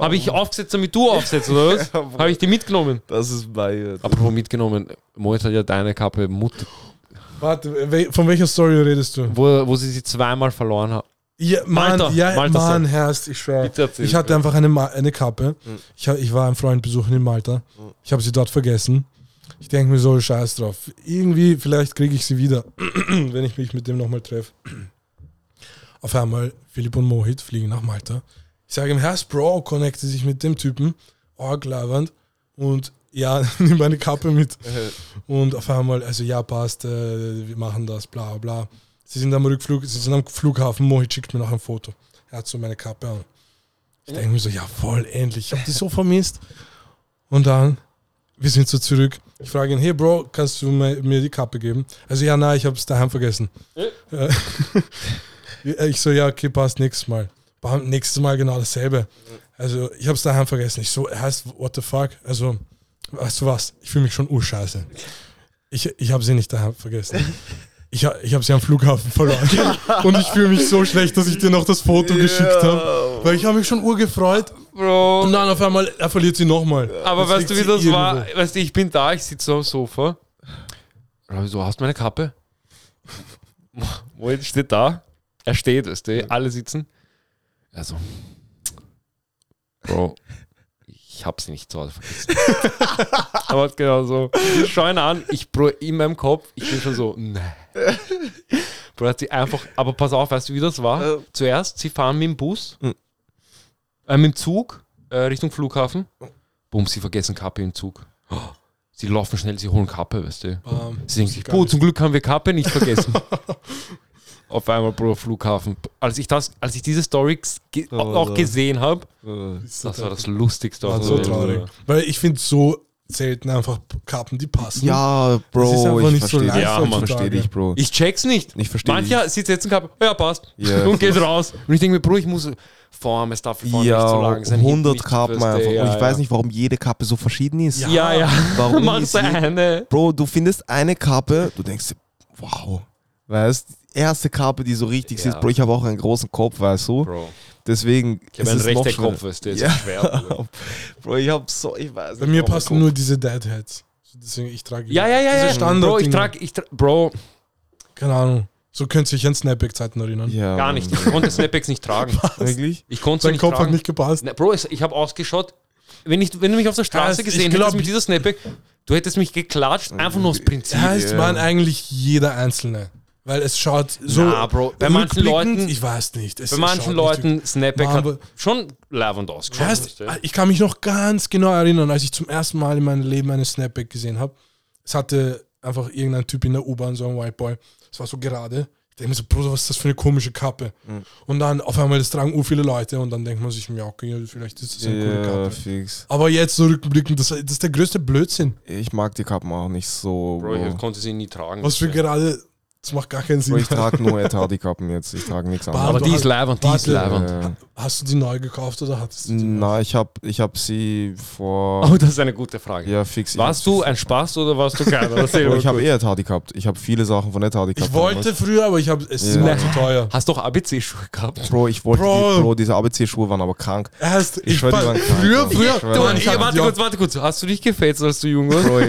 [SPEAKER 1] habe ich aufgesetzt, damit du aufsetzt, oder was? Habe ich die mitgenommen?
[SPEAKER 3] Das ist bei.
[SPEAKER 1] Apropos mitgenommen, Moit hat ja deine Kappe Mutter,
[SPEAKER 2] Warte, von welcher Story redest du?
[SPEAKER 1] wo, wo sie sie zweimal verloren hat.
[SPEAKER 2] Ja, Mann,
[SPEAKER 1] Malta,
[SPEAKER 2] ja,
[SPEAKER 1] Malta
[SPEAKER 2] Mann, Herrst, ich schwöre. Ich hatte einfach eine, Ma eine Kappe.
[SPEAKER 3] Mhm.
[SPEAKER 2] Ich, ich war einen Freund besuchen in Malta. Ich habe sie dort vergessen. Ich denke mir so, scheiß drauf. Irgendwie, vielleicht kriege ich sie wieder, wenn ich mich mit dem nochmal treffe. Auf einmal, Philipp und Mohit fliegen nach Malta. Ich sage ihm, Herr Bro, connecte sich mit dem Typen. Labernd. Und ja, nimm meine Kappe mit. Und auf einmal, also ja, passt, äh, wir machen das, bla bla. Sie sind am Rückflug, sie sind am Flughafen, Mohit schickt mir noch ein Foto. Er hat so meine Kappe an. Ich denke mir so, ja voll, endlich. Ich habe die so vermisst. Und dann, wir sind so zurück. Ich frage ihn, hey Bro, kannst du mir, die Kappe geben? Also ja, nein, ich habe es daheim vergessen. Ich so, ja, okay, passt, nächstes Mal. Bam, nächstes Mal genau dasselbe. Also ich habe es daheim vergessen. Ich so, heißt, what the fuck? Also, weißt du was? Ich fühle mich schon urscheiße. Ich, ich habe sie nicht daheim vergessen. Ich, ich habe sie am Flughafen verloren. Und ich fühle mich so schlecht, dass ich dir noch das Foto geschickt habe. Weil ich habe mich schon urgefreut.
[SPEAKER 1] Bro.
[SPEAKER 2] Und dann auf einmal, er verliert sie nochmal.
[SPEAKER 1] Aber
[SPEAKER 2] Jetzt
[SPEAKER 1] weißt du, wie das war?
[SPEAKER 2] irgendwo.
[SPEAKER 1] Weißt du, ich bin da, ich sitze am Sofa so, hast du meine Kappe? Wo jetzt steht da? Er steht, weißt du, alle sitzen. Also, Bro, ich hab sie nicht zu Hause vergessen. Aber genau so. Ich schau ihn an, ich, Bro, in meinem Kopf, ich bin schon so, ne. Bro, hat sie einfach, aber pass auf, weißt du, wie das war?
[SPEAKER 3] Äh.
[SPEAKER 1] Zuerst, sie fahren mit dem Bus,
[SPEAKER 3] Mhm.
[SPEAKER 1] äh, mit dem Zug äh, Richtung Flughafen. Bumm, sie vergessen Kappe im Zug. Oh, sie laufen schnell, sie holen Kappe, weißt du.
[SPEAKER 2] Bam.
[SPEAKER 1] Sie denken sich,
[SPEAKER 2] nicht.
[SPEAKER 1] zum Glück haben wir Kappe nicht vergessen. Auf einmal, Bro, Flughafen. Als ich, das, als ich diese Story ge
[SPEAKER 3] Oh,
[SPEAKER 1] auch
[SPEAKER 3] no.
[SPEAKER 1] gesehen habe, das war das Lustigste.
[SPEAKER 2] War so traurig. Weil ich finde so selten einfach Kappen, die passen.
[SPEAKER 3] Ja,
[SPEAKER 2] Das ist
[SPEAKER 3] Bro, ich
[SPEAKER 2] nicht so
[SPEAKER 3] verstehe
[SPEAKER 2] leicht
[SPEAKER 3] dich.
[SPEAKER 1] Ja,
[SPEAKER 3] ich verstehe dich, Bro.
[SPEAKER 1] Ich check's nicht.
[SPEAKER 3] Ich verstehe
[SPEAKER 1] Mancher sitzt jetzt in Kappe, ja, passt.
[SPEAKER 3] Ja,
[SPEAKER 1] und geht raus. Und ich denke mir, Bro, ich muss Form, es darf vorne
[SPEAKER 3] Ja,
[SPEAKER 1] nicht so lang sein. hinten
[SPEAKER 3] 100
[SPEAKER 1] nicht,
[SPEAKER 3] Kappen
[SPEAKER 1] weißt du,
[SPEAKER 3] einfach.
[SPEAKER 1] Ja,
[SPEAKER 3] und ich
[SPEAKER 1] ja.
[SPEAKER 3] weiß nicht, warum jede Kappe so verschieden ist.
[SPEAKER 2] Ja.
[SPEAKER 1] Ja, ja.
[SPEAKER 3] Warum ist
[SPEAKER 1] so
[SPEAKER 3] sie-
[SPEAKER 1] eine.
[SPEAKER 3] Bro, du findest eine Kappe, du denkst, wow. Weißt die erste Kappe, die so richtig
[SPEAKER 1] Ja.
[SPEAKER 3] sitzt. Bro, ich habe auch einen großen Kopf, weißt du?
[SPEAKER 1] Bro,
[SPEAKER 3] Deswegen
[SPEAKER 1] ich habe
[SPEAKER 3] ist
[SPEAKER 1] einen rechten. Kopf, ist
[SPEAKER 3] Ja.
[SPEAKER 1] ja. schwer. Bro.
[SPEAKER 3] Ich hab so, ich weiß
[SPEAKER 2] Bei
[SPEAKER 3] nicht,
[SPEAKER 2] mir
[SPEAKER 3] warum
[SPEAKER 2] passen nur diese Deadheads. Deswegen, ich trage
[SPEAKER 1] Ja, ja, ja, ja.
[SPEAKER 2] Standard
[SPEAKER 1] Bro, ich trage, ich tra Bro,
[SPEAKER 2] Keine Ahnung. So könnt ihr sich an Snapback-Zeiten erinnern.
[SPEAKER 3] Ja,
[SPEAKER 1] gar nicht. Ich konnte Snapbacks nicht tragen.
[SPEAKER 3] Wirklich?
[SPEAKER 1] Ich konnte
[SPEAKER 2] Dein
[SPEAKER 1] nicht
[SPEAKER 2] Kopf hat
[SPEAKER 1] tragen.
[SPEAKER 2] nicht gepasst.
[SPEAKER 1] Ne, Bro, ich habe ausgeschaut. Wenn, ich, wenn du mich auf der Straße
[SPEAKER 2] Ja, ich
[SPEAKER 1] gesehen
[SPEAKER 2] glaub-
[SPEAKER 1] hättest mit dieser Snapback, du hättest mich geklatscht, einfach nur aus Prinzip.
[SPEAKER 2] Ja, es
[SPEAKER 3] Ja.
[SPEAKER 2] waren eigentlich jeder Einzelne. Weil es schaut so.
[SPEAKER 1] Na, Bro, bei manchen Leuten-
[SPEAKER 2] Ich weiß nicht.
[SPEAKER 1] Bei manchen Leuten Snapback hat schon ausgeschaut.
[SPEAKER 2] Weißt, ich kann mich noch ganz genau erinnern, als ich zum ersten Mal in meinem Leben eine Snapback gesehen habe. Es hatte einfach irgendein Typ in der U-Bahn, so ein White Boy. Es war so gerade. Ich denke mir so, Bruder, was ist das für eine komische Kappe?
[SPEAKER 3] Mhm.
[SPEAKER 2] Und dann auf einmal, das tragen ur viele Leute und dann denkt man sich, ja, okay, vielleicht ist das eine coole
[SPEAKER 3] Ja,
[SPEAKER 2] Kappe.
[SPEAKER 3] fix.
[SPEAKER 2] Aber jetzt so rückblickend, das, das ist der größte Blödsinn.
[SPEAKER 3] Ich mag die Kappen auch nicht so.
[SPEAKER 1] Bro, ich konnte sie nie tragen.
[SPEAKER 2] Was für gerade, das macht gar keinen Sinn.
[SPEAKER 3] Ich trage nur Etadi-Kappen jetzt. Ich trage nichts
[SPEAKER 2] Aber
[SPEAKER 1] Aber
[SPEAKER 3] anderes.
[SPEAKER 1] die ist lavend, die ist lavend.
[SPEAKER 3] Äh,
[SPEAKER 2] Hast du die neu gekauft oder hattest du die?
[SPEAKER 3] na, ich habe ich hab sie vor.
[SPEAKER 1] Oh, das ist eine gute Frage.
[SPEAKER 3] Ja, fix. ich
[SPEAKER 1] Warst
[SPEAKER 3] hab
[SPEAKER 1] du ein Spaß oder warst du keiner? Mal
[SPEAKER 3] ich habe eh Etadi gehabt. Ich habe viele Sachen von Etadi gehabt.
[SPEAKER 2] Ich wollte früher, aber ich habe es ist
[SPEAKER 3] Ja.
[SPEAKER 2] mir zu teuer.
[SPEAKER 1] Hast doch ABC-Schuhe gehabt?
[SPEAKER 3] Bro, ich wollte
[SPEAKER 2] Bro.
[SPEAKER 3] Die, Bro, diese ABC-Schuhe waren aber krank.
[SPEAKER 2] Erst, ich,
[SPEAKER 3] die
[SPEAKER 2] war-
[SPEAKER 3] krank,
[SPEAKER 2] früher,
[SPEAKER 3] Bro.
[SPEAKER 2] früher,
[SPEAKER 3] Ich
[SPEAKER 2] Mann, ich hab
[SPEAKER 1] warte
[SPEAKER 2] die
[SPEAKER 1] kurz, warte kurz. Hast du dich gefetzt, als du jung warst?
[SPEAKER 3] Bro,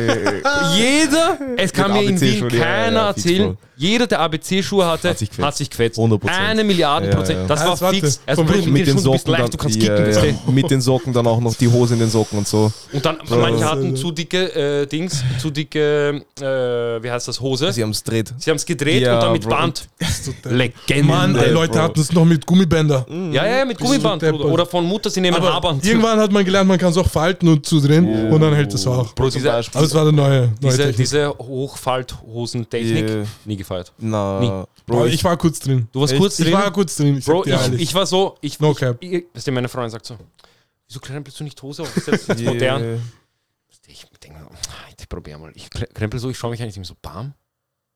[SPEAKER 1] Jeder, es kann mir in Wien keiner erzählen. Jeder, der ABC-Schuhe hatte,
[SPEAKER 3] Hat sich gefetzt.
[SPEAKER 1] hat sich gefetzt.
[SPEAKER 3] 100%.
[SPEAKER 1] Eine Milliarde
[SPEAKER 3] Ja,
[SPEAKER 1] Prozent.
[SPEAKER 3] ja.
[SPEAKER 1] Das war
[SPEAKER 2] Also, warte,
[SPEAKER 1] fix. Also, Bro,
[SPEAKER 2] welchem-
[SPEAKER 1] mit den
[SPEAKER 3] mit den Socken
[SPEAKER 1] leicht, du
[SPEAKER 3] dann,
[SPEAKER 1] kannst
[SPEAKER 3] ja,
[SPEAKER 1] kicken.
[SPEAKER 3] ja,
[SPEAKER 1] du?
[SPEAKER 3] mit den Socken dann auch noch die Hose in den Socken und so.
[SPEAKER 1] Und dann,
[SPEAKER 3] So.
[SPEAKER 1] manche hatten zu dicke äh, Dings, zu dicke, äh, wie heißt das, Hose.
[SPEAKER 3] Sie haben es dreht.
[SPEAKER 1] Sie haben es gedreht
[SPEAKER 3] Ja,
[SPEAKER 1] und dann mit
[SPEAKER 3] Bro.
[SPEAKER 1] Band. Legende.
[SPEAKER 2] Mann, ey, Leute
[SPEAKER 3] Bro.
[SPEAKER 2] hatten es noch mit Gummibänder.
[SPEAKER 1] Ja, ja, mit Gummiband. Oder von Mutter, sie nehmen Haarband.
[SPEAKER 2] irgendwann hat man gelernt, man kann es auch falten und zudrehen und dann hält es auch.
[SPEAKER 1] Bro, diese.
[SPEAKER 2] Aber es war eine neue, neue
[SPEAKER 1] diese,
[SPEAKER 2] Technik.
[SPEAKER 1] diese Hochfalthosentechnik,
[SPEAKER 3] Yeah.
[SPEAKER 1] nie gefeiert.
[SPEAKER 3] Na,
[SPEAKER 1] Nie.
[SPEAKER 3] Bro, ich,
[SPEAKER 2] ich war kurz drin.
[SPEAKER 1] Du warst
[SPEAKER 3] Echt?
[SPEAKER 1] kurz
[SPEAKER 2] Ich
[SPEAKER 1] drin.
[SPEAKER 2] war kurz drin, ich
[SPEAKER 1] Bro, ich,
[SPEAKER 2] ehrlich.
[SPEAKER 1] ich war so, ich,
[SPEAKER 2] No
[SPEAKER 1] ich,
[SPEAKER 2] cap.
[SPEAKER 1] ich, weißt du, meine Freundin sagt so, wieso krempelst du nicht Hose auf? Das ist jetzt
[SPEAKER 3] Yeah.
[SPEAKER 1] modern. Ich denke mir, ich probiere mal. Ich kre- krempel so, ich schaue mich eigentlich immer so, bam.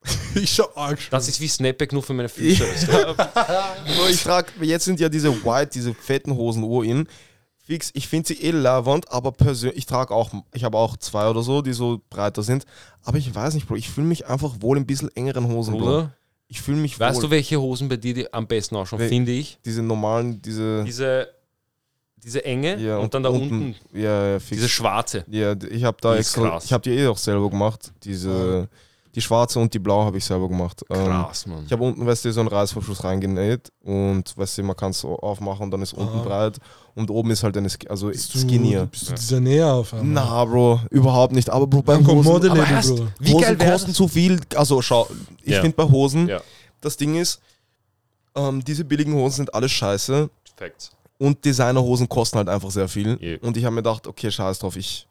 [SPEAKER 2] Ich schau arg
[SPEAKER 1] Das ist wie Snapback nur für meine Füße.
[SPEAKER 3] ich trage, jetzt sind ja diese White, diese fetten Hosen ur in. Fix, ich finde sie eh lavend, aber persönlich, ich trage auch, ich habe auch zwei oder so, die so breiter sind. Aber ich weiß nicht, Bro, ich fühle mich einfach wohl in ein bisschen engeren Hosen, Bro.
[SPEAKER 1] Oder?
[SPEAKER 3] Ich fühle mich
[SPEAKER 1] Weißt
[SPEAKER 3] wohl.
[SPEAKER 1] du, welche Hosen bei dir die am besten ausschauen,
[SPEAKER 3] Wel-
[SPEAKER 1] finde ich?
[SPEAKER 3] diese normalen, diese.
[SPEAKER 1] Diese, diese enge
[SPEAKER 3] ja,
[SPEAKER 1] und dann da unten,
[SPEAKER 3] Ja, ja, fix.
[SPEAKER 1] diese schwarze.
[SPEAKER 3] ja, ich habe da
[SPEAKER 1] Die ist
[SPEAKER 3] extra,
[SPEAKER 1] krass.
[SPEAKER 3] ich habe die eh auch selber gemacht. Diese, die schwarze und die blaue habe ich selber gemacht. Ähm,
[SPEAKER 1] Krass, Mann.
[SPEAKER 3] Ich habe unten, weißt du, so einen Reißverschluss reingenäht und weißt du, man kann es so aufmachen und dann ist unten
[SPEAKER 2] Ah.
[SPEAKER 3] breit und oben ist halt eine, Sk- also
[SPEAKER 2] Bist du,
[SPEAKER 3] skinnier.
[SPEAKER 2] bist du dieser Näher auf einmal?
[SPEAKER 3] Na, Bro, überhaupt nicht. Aber Bro, beim Hosen,
[SPEAKER 2] Modelabel,
[SPEAKER 1] Aber erst-
[SPEAKER 2] Bruder.
[SPEAKER 1] Wie
[SPEAKER 3] Hosen
[SPEAKER 1] geil
[SPEAKER 3] kosten zu viel. Also schau, ich
[SPEAKER 1] Ja.
[SPEAKER 3] finde bei Hosen,
[SPEAKER 1] Ja.
[SPEAKER 3] das Ding ist, ähm, diese billigen Hosen sind alles scheiße
[SPEAKER 1] Facts.
[SPEAKER 3] und Designerhosen kosten halt einfach sehr viel.
[SPEAKER 1] Yeah.
[SPEAKER 3] Und ich habe mir gedacht, okay, scheiß drauf, ich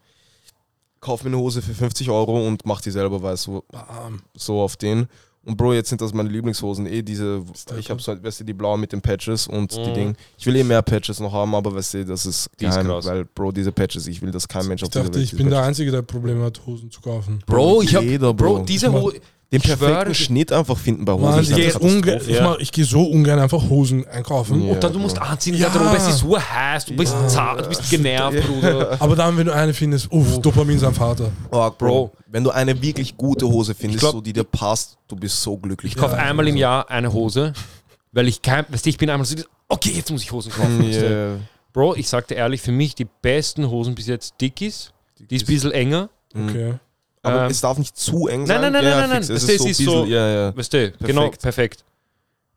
[SPEAKER 3] kaufe mir eine Hose für 50 Euro und mach die selber, du,
[SPEAKER 2] Bam.
[SPEAKER 3] so auf den. Und Bro, jetzt sind das meine Lieblingshosen, eh diese,
[SPEAKER 2] der
[SPEAKER 3] ich habe so, weißt du, die blauen mit den Patches und die
[SPEAKER 1] Mhm.
[SPEAKER 3] Ding. Ich will eh mehr Patches noch haben, aber weißt du, das ist
[SPEAKER 1] Die ist
[SPEAKER 3] geheim,
[SPEAKER 1] krass.
[SPEAKER 3] weil Bro, diese Patches, ich will, dass kein Mensch auf
[SPEAKER 2] Ich dachte,
[SPEAKER 3] dieser Welt
[SPEAKER 2] ich bin der
[SPEAKER 3] Patches-
[SPEAKER 2] Einzige, der Probleme hat, Hosen zu kaufen.
[SPEAKER 1] Bro, ich hab,
[SPEAKER 3] Jeder,
[SPEAKER 1] Bro,
[SPEAKER 3] Bro.
[SPEAKER 1] diese
[SPEAKER 2] Ich
[SPEAKER 1] Hose.
[SPEAKER 3] Den
[SPEAKER 1] ich
[SPEAKER 3] perfekten Schnitt einfach finden bei Hosen.
[SPEAKER 2] Ich
[SPEAKER 3] eine
[SPEAKER 2] gehe ich
[SPEAKER 1] Ja.
[SPEAKER 2] mach- ich geh so ungern einfach Hosen einkaufen.
[SPEAKER 3] Ja.
[SPEAKER 1] Und dann du musst anziehen
[SPEAKER 2] Ja.
[SPEAKER 1] der Garderobe, es ist so heiß, du bist
[SPEAKER 2] Ja.
[SPEAKER 1] zart, du bist genervt, Bruder.
[SPEAKER 2] Aber dann, wenn du eine findest, uff, Dopamin sein Vater.
[SPEAKER 3] Oh, Bro, wenn du eine wirklich gute Hose findest,
[SPEAKER 1] glaub-
[SPEAKER 3] so, die dir passt, du bist so glücklich.
[SPEAKER 1] Ich kaufe
[SPEAKER 2] Ja,
[SPEAKER 1] einmal im. Jahr eine Hose, weil ich kein, weißt du, ich bin einmal so, okay, jetzt muss ich Hosen kaufen. du.
[SPEAKER 3] Yeah.
[SPEAKER 1] Bro, ich sagte ehrlich, für mich die besten Hosen bis jetzt Dickies, die ist ein bisschen enger.
[SPEAKER 3] Mhm.
[SPEAKER 2] Okay.
[SPEAKER 3] Aber
[SPEAKER 1] Ähm,
[SPEAKER 3] es darf nicht zu eng
[SPEAKER 1] nein,
[SPEAKER 3] sein.
[SPEAKER 1] nein, nein,
[SPEAKER 3] ja,
[SPEAKER 1] nein, nein, nein.
[SPEAKER 3] Es
[SPEAKER 1] Das
[SPEAKER 3] ist so,
[SPEAKER 1] ist so-
[SPEAKER 3] ja, ja.
[SPEAKER 1] Weißt du, genau, perfekt.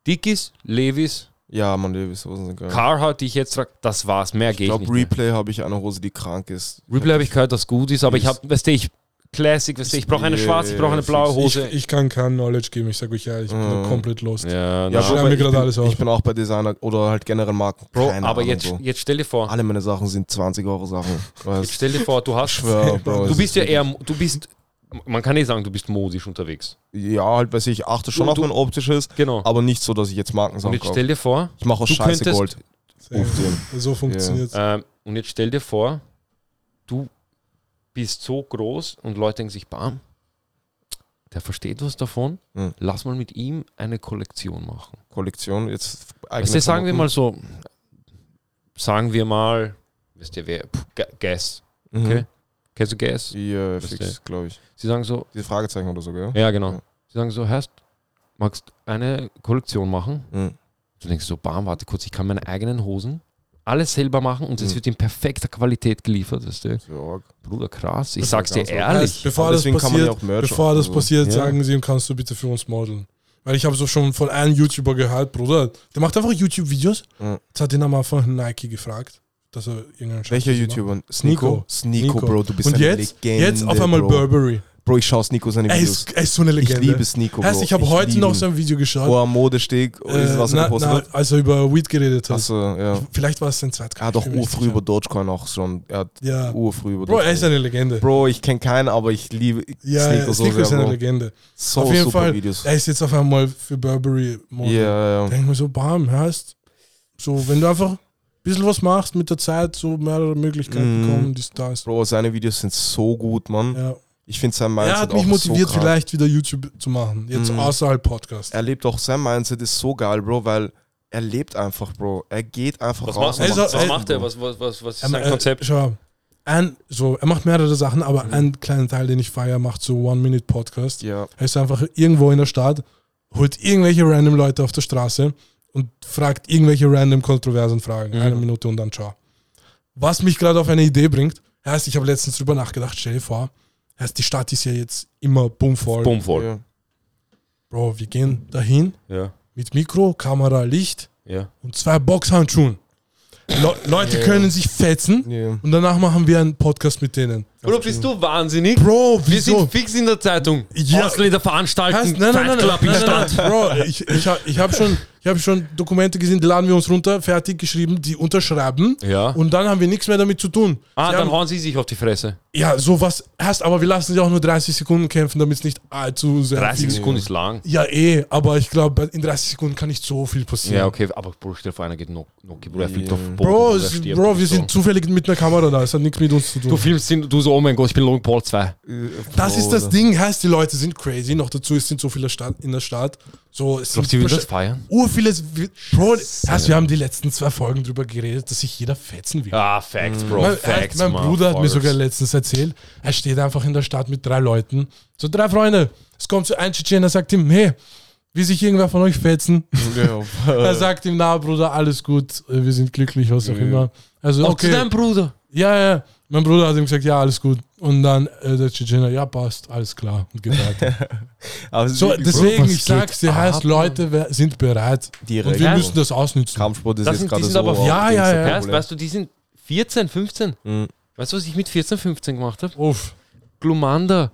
[SPEAKER 1] Dickies, Levis,
[SPEAKER 3] Ja, man, Levis Hosen sind geil.
[SPEAKER 1] Carhartt, die ich jetzt trage, das war's. Mehr
[SPEAKER 3] ich
[SPEAKER 1] geht
[SPEAKER 3] glaube,
[SPEAKER 1] nicht. mehr.
[SPEAKER 3] Replay habe ich eine Hose, die krank ist.
[SPEAKER 1] Replay habe ich gehört, dass gut ist, aber ich habe, weißt du, ich, Classic, weißt du, ich brauche eine schwarze, ich brauche eine blaue. Hose.
[SPEAKER 2] Ich, ich kann kein Knowledge geben, ich sage euch ja, ich bin
[SPEAKER 3] Mhm.
[SPEAKER 2] komplett lost.
[SPEAKER 1] ja,
[SPEAKER 3] Ja, wobei
[SPEAKER 2] mir
[SPEAKER 3] ich
[SPEAKER 2] gerade
[SPEAKER 3] bin,
[SPEAKER 2] alles auf.
[SPEAKER 3] Ich bin auch bei Designer oder halt generell Marken.
[SPEAKER 1] Bro,
[SPEAKER 3] Keine
[SPEAKER 1] aber
[SPEAKER 3] Ahnung,
[SPEAKER 1] jetzt,
[SPEAKER 3] so.
[SPEAKER 1] jetzt stell dir vor,
[SPEAKER 3] Alle meine Sachen sind 20 Euro Sachen.
[SPEAKER 1] jetzt
[SPEAKER 3] Weißt?
[SPEAKER 1] stell dir vor, du hast,
[SPEAKER 3] schwör, Bro,
[SPEAKER 1] du bist
[SPEAKER 3] ist
[SPEAKER 1] ja eher, du bist, man kann nicht sagen, du bist modisch unterwegs.
[SPEAKER 3] Ja, halt, weiß ich, achte schon
[SPEAKER 1] Du-
[SPEAKER 3] auf mein optisches,
[SPEAKER 1] Genau.
[SPEAKER 3] aber nicht so, dass ich jetzt
[SPEAKER 1] Und
[SPEAKER 3] Markensachen
[SPEAKER 1] jetzt stell dir vor,
[SPEAKER 3] Ich mache aus
[SPEAKER 1] du
[SPEAKER 3] Scheiße
[SPEAKER 1] könntest-
[SPEAKER 3] Gold.
[SPEAKER 2] So funktioniert
[SPEAKER 1] ähm, und jetzt stell dir vor, du bist so groß und Leute denken sich, bam, der versteht was davon,
[SPEAKER 3] Mhm.
[SPEAKER 1] lass mal mit ihm eine Kollektion machen.
[SPEAKER 3] Kollektion, jetzt
[SPEAKER 1] du, sagen wir mal so, sagen wir mal, wisst ihr wer, Ga- Gas,
[SPEAKER 3] Mhm.
[SPEAKER 1] Kennst du Gas?
[SPEAKER 3] Ja, fix, glaube ich.
[SPEAKER 1] Sie sagen so,
[SPEAKER 3] Diese Fragezeichen oder so, gell?
[SPEAKER 1] ja genau,
[SPEAKER 3] Ja.
[SPEAKER 1] sie sagen so, Herst, magst eine Kollektion machen?
[SPEAKER 3] Mhm.
[SPEAKER 1] Du denkst so, bam, warte kurz, ich kann meine eigenen Hosen alles selber machen und es
[SPEAKER 3] Mhm.
[SPEAKER 1] wird in perfekter Qualität geliefert, weißt du?
[SPEAKER 3] So.
[SPEAKER 1] Bruder, krass. Ich
[SPEAKER 3] Das
[SPEAKER 1] sag's dir ehrlich.
[SPEAKER 2] Heißt, bevor
[SPEAKER 3] Aber
[SPEAKER 2] das
[SPEAKER 3] deswegen kann man ja
[SPEAKER 2] passiert,
[SPEAKER 3] auch Merch
[SPEAKER 2] bevor das
[SPEAKER 3] machen,
[SPEAKER 2] passiert,
[SPEAKER 1] Ja.
[SPEAKER 2] sagen sie, kannst du bitte für uns modeln. Weil ich habe so schon von einem YouTuber gehört, Bruder, der macht einfach YouTube-Videos.
[SPEAKER 3] Ja.
[SPEAKER 2] Jetzt hat ihn am Anfang Nike gefragt, dass er irgendeinen Scheiß
[SPEAKER 3] Welcher. YouTuber? Sneeko? Sneeko. Bro, du bist
[SPEAKER 2] Und
[SPEAKER 3] eine
[SPEAKER 2] jetzt,
[SPEAKER 3] Legende,
[SPEAKER 2] jetzt auf einmal
[SPEAKER 3] Bro.
[SPEAKER 2] Burberry.
[SPEAKER 3] Bro, ich schaue Sneeko seine
[SPEAKER 2] Er
[SPEAKER 3] Videos.
[SPEAKER 2] ist, er ist so eine
[SPEAKER 3] Ich
[SPEAKER 2] Legende.
[SPEAKER 3] liebe Sneeko, Bro.
[SPEAKER 2] Heißt, ich habe heute noch
[SPEAKER 3] ihn.
[SPEAKER 2] so ein Video geschaut,
[SPEAKER 3] Wo er am Modesteg ist,
[SPEAKER 2] äh,
[SPEAKER 3] was er
[SPEAKER 2] na,
[SPEAKER 3] gepostet
[SPEAKER 2] na,
[SPEAKER 3] hat.
[SPEAKER 2] als er über Weed geredet hat.
[SPEAKER 3] Achso, ja.
[SPEAKER 2] Vielleicht war es sein zweites
[SPEAKER 3] Er hat doch urfrüh über Dogecoin auch schon. Er hat
[SPEAKER 2] Ja.
[SPEAKER 3] urfrüh über
[SPEAKER 2] Bro, er ist eine Legende.
[SPEAKER 3] Bro, ich kenne keinen, aber ich liebe
[SPEAKER 2] ja,
[SPEAKER 3] Sneeko
[SPEAKER 2] ja,
[SPEAKER 3] so
[SPEAKER 2] Sneeko
[SPEAKER 3] sehr,
[SPEAKER 2] ist eine
[SPEAKER 3] Bro.
[SPEAKER 2] Legende.
[SPEAKER 3] So
[SPEAKER 2] auf jeden
[SPEAKER 3] super
[SPEAKER 2] Fall,
[SPEAKER 3] Videos.
[SPEAKER 2] er ist jetzt auf einmal für Burberry Model.
[SPEAKER 3] Ja, ja.
[SPEAKER 2] denke mir so, bam, heißt, so, wenn du einfach ein bisschen was machst mit der Zeit, so mehrere Möglichkeiten
[SPEAKER 3] Mhm.
[SPEAKER 2] kommen, dies, das.
[SPEAKER 3] Bro, seine Videos sind so gut, Mann.
[SPEAKER 2] Ja.
[SPEAKER 3] Ich finde sein Mindset
[SPEAKER 2] Er hat mich
[SPEAKER 3] auch
[SPEAKER 2] motiviert,
[SPEAKER 3] so
[SPEAKER 2] vielleicht wieder YouTube zu machen, jetzt
[SPEAKER 3] Mhm.
[SPEAKER 2] außerhalb Podcast.
[SPEAKER 3] Er lebt auch, sein Mindset ist so geil, Bro, weil er lebt einfach, Bro. Er geht einfach
[SPEAKER 1] Was
[SPEAKER 3] raus.
[SPEAKER 1] macht,
[SPEAKER 3] und
[SPEAKER 1] was, was macht er? Was, was, was, was ist
[SPEAKER 2] Er,
[SPEAKER 1] sein
[SPEAKER 2] äh,
[SPEAKER 1] Konzept?
[SPEAKER 2] Schau, ein, so, er macht mehrere Sachen, aber
[SPEAKER 3] Mhm.
[SPEAKER 2] ein kleiner Teil, den ich feiere, macht so One-Minute-Podcast.
[SPEAKER 3] Ja,
[SPEAKER 2] Er ist einfach irgendwo in der Stadt, holt irgendwelche random Leute auf der Straße und fragt irgendwelche random kontroversen Fragen.
[SPEAKER 1] Mhm.
[SPEAKER 2] Eine Minute und dann ciao. Was mich gerade auf eine Idee bringt, heißt, ich habe letztens drüber nachgedacht, stell dir vor, heißt, die Stadt ist ja jetzt immer bummvoll.
[SPEAKER 1] Bumm voll.
[SPEAKER 3] ja.
[SPEAKER 2] Bro, wir gehen dahin
[SPEAKER 1] Ja,
[SPEAKER 2] mit Mikro, Kamera, Licht
[SPEAKER 1] ja.
[SPEAKER 2] und zwei Boxhandschuhen. Le Leute
[SPEAKER 3] Ja.
[SPEAKER 2] können sich fetzen
[SPEAKER 3] ja.
[SPEAKER 2] und danach machen wir einen Podcast mit denen.
[SPEAKER 1] Bruder, bist du wahnsinnig?
[SPEAKER 2] Bro,
[SPEAKER 1] Wir
[SPEAKER 2] wieso?
[SPEAKER 1] sind fix in der Zeitung.
[SPEAKER 2] Ja.
[SPEAKER 1] Ausländer
[SPEAKER 2] Heißt,
[SPEAKER 1] veranstalten
[SPEAKER 2] nein, nein, nein,
[SPEAKER 1] Club in
[SPEAKER 2] nein, nein,
[SPEAKER 1] Stadt.
[SPEAKER 2] nein, Bro, ich, ich, hab- ich habe schon, ich hab schon Dokumente gesehen, die laden wir uns runter, fertig geschrieben, die unterschreiben
[SPEAKER 1] Ja.
[SPEAKER 2] und dann haben wir nichts mehr damit zu tun.
[SPEAKER 1] Ah,
[SPEAKER 2] Sie
[SPEAKER 1] dann hauen sie sich auf die Fresse.
[SPEAKER 2] Ja, sowas heißt, aber wir lassen sie auch nur 30 Sekunden kämpfen, damit es nicht allzu sehr
[SPEAKER 1] 30
[SPEAKER 2] viel-
[SPEAKER 1] Sekunden ist lang.
[SPEAKER 2] Ja, eh, aber ich glaube, in 30 Sekunden kann nicht so viel passieren.
[SPEAKER 1] Ja, okay, aber Bruder, stell vor, einer geht noch, noch Bruder, er fliegt
[SPEAKER 3] Ja.
[SPEAKER 1] auf den Boden.
[SPEAKER 2] Bro,
[SPEAKER 1] stirbt
[SPEAKER 2] Bro, wir
[SPEAKER 1] so.
[SPEAKER 2] sind zufällig mit einer Kamera da, es hat nichts mit uns zu tun.
[SPEAKER 1] Du filmst ihn, du so, oh mein Gott, ich bin Logan Paul 2.
[SPEAKER 2] das ist das
[SPEAKER 3] Bro,
[SPEAKER 2] Ding, heißt, die Leute sind crazy, noch dazu es sind so viele Stadt, in der Stadt. So, es
[SPEAKER 1] Glaubst du,
[SPEAKER 2] sind
[SPEAKER 1] die will das feiern?
[SPEAKER 2] urvieles, Bro, heißt, wir haben die letzten zwei Folgen drüber geredet, dass sich jeder fetzen will.
[SPEAKER 1] Ah, Facts, Bro,
[SPEAKER 2] mein,
[SPEAKER 1] Facts,
[SPEAKER 2] mein
[SPEAKER 1] man,
[SPEAKER 2] Bruder hat mir sogar letztens erzählt, er steht einfach in der Stadt mit drei Leuten, so drei Freunde. Es kommt so ein Tschetschener, sagt ihm, hey, will sich irgendwer von euch fetzen?
[SPEAKER 3] Ja.
[SPEAKER 2] er sagt ihm, na Bruder, alles gut, wir sind glücklich, was auch
[SPEAKER 3] Ja.
[SPEAKER 2] immer. Also
[SPEAKER 1] Auch zu
[SPEAKER 2] okay,
[SPEAKER 1] deinem Bruder.
[SPEAKER 2] ja, ja. Mein Bruder hat ihm gesagt, ja, alles gut. Und dann äh, der Tschetschener, ja, passt, alles klar. Und geht weiter. So, deswegen,
[SPEAKER 1] was
[SPEAKER 2] ich sag's dir, heißt, Leute wer- sind bereit.
[SPEAKER 3] Bro, direkt.
[SPEAKER 2] Und wir
[SPEAKER 1] Ja.
[SPEAKER 2] müssen das ausnützen.
[SPEAKER 3] Kampfsport ist
[SPEAKER 1] Das
[SPEAKER 3] jetzt
[SPEAKER 1] sind- die
[SPEAKER 3] gerade
[SPEAKER 1] sind
[SPEAKER 3] so.
[SPEAKER 2] Ja, ja, ja.
[SPEAKER 1] Weißt, weißt du, die sind 14, 15.
[SPEAKER 3] Mhm.
[SPEAKER 1] Weißt du, was ich mit 14, 15 gemacht habe?
[SPEAKER 2] Uff.
[SPEAKER 1] Glumanda,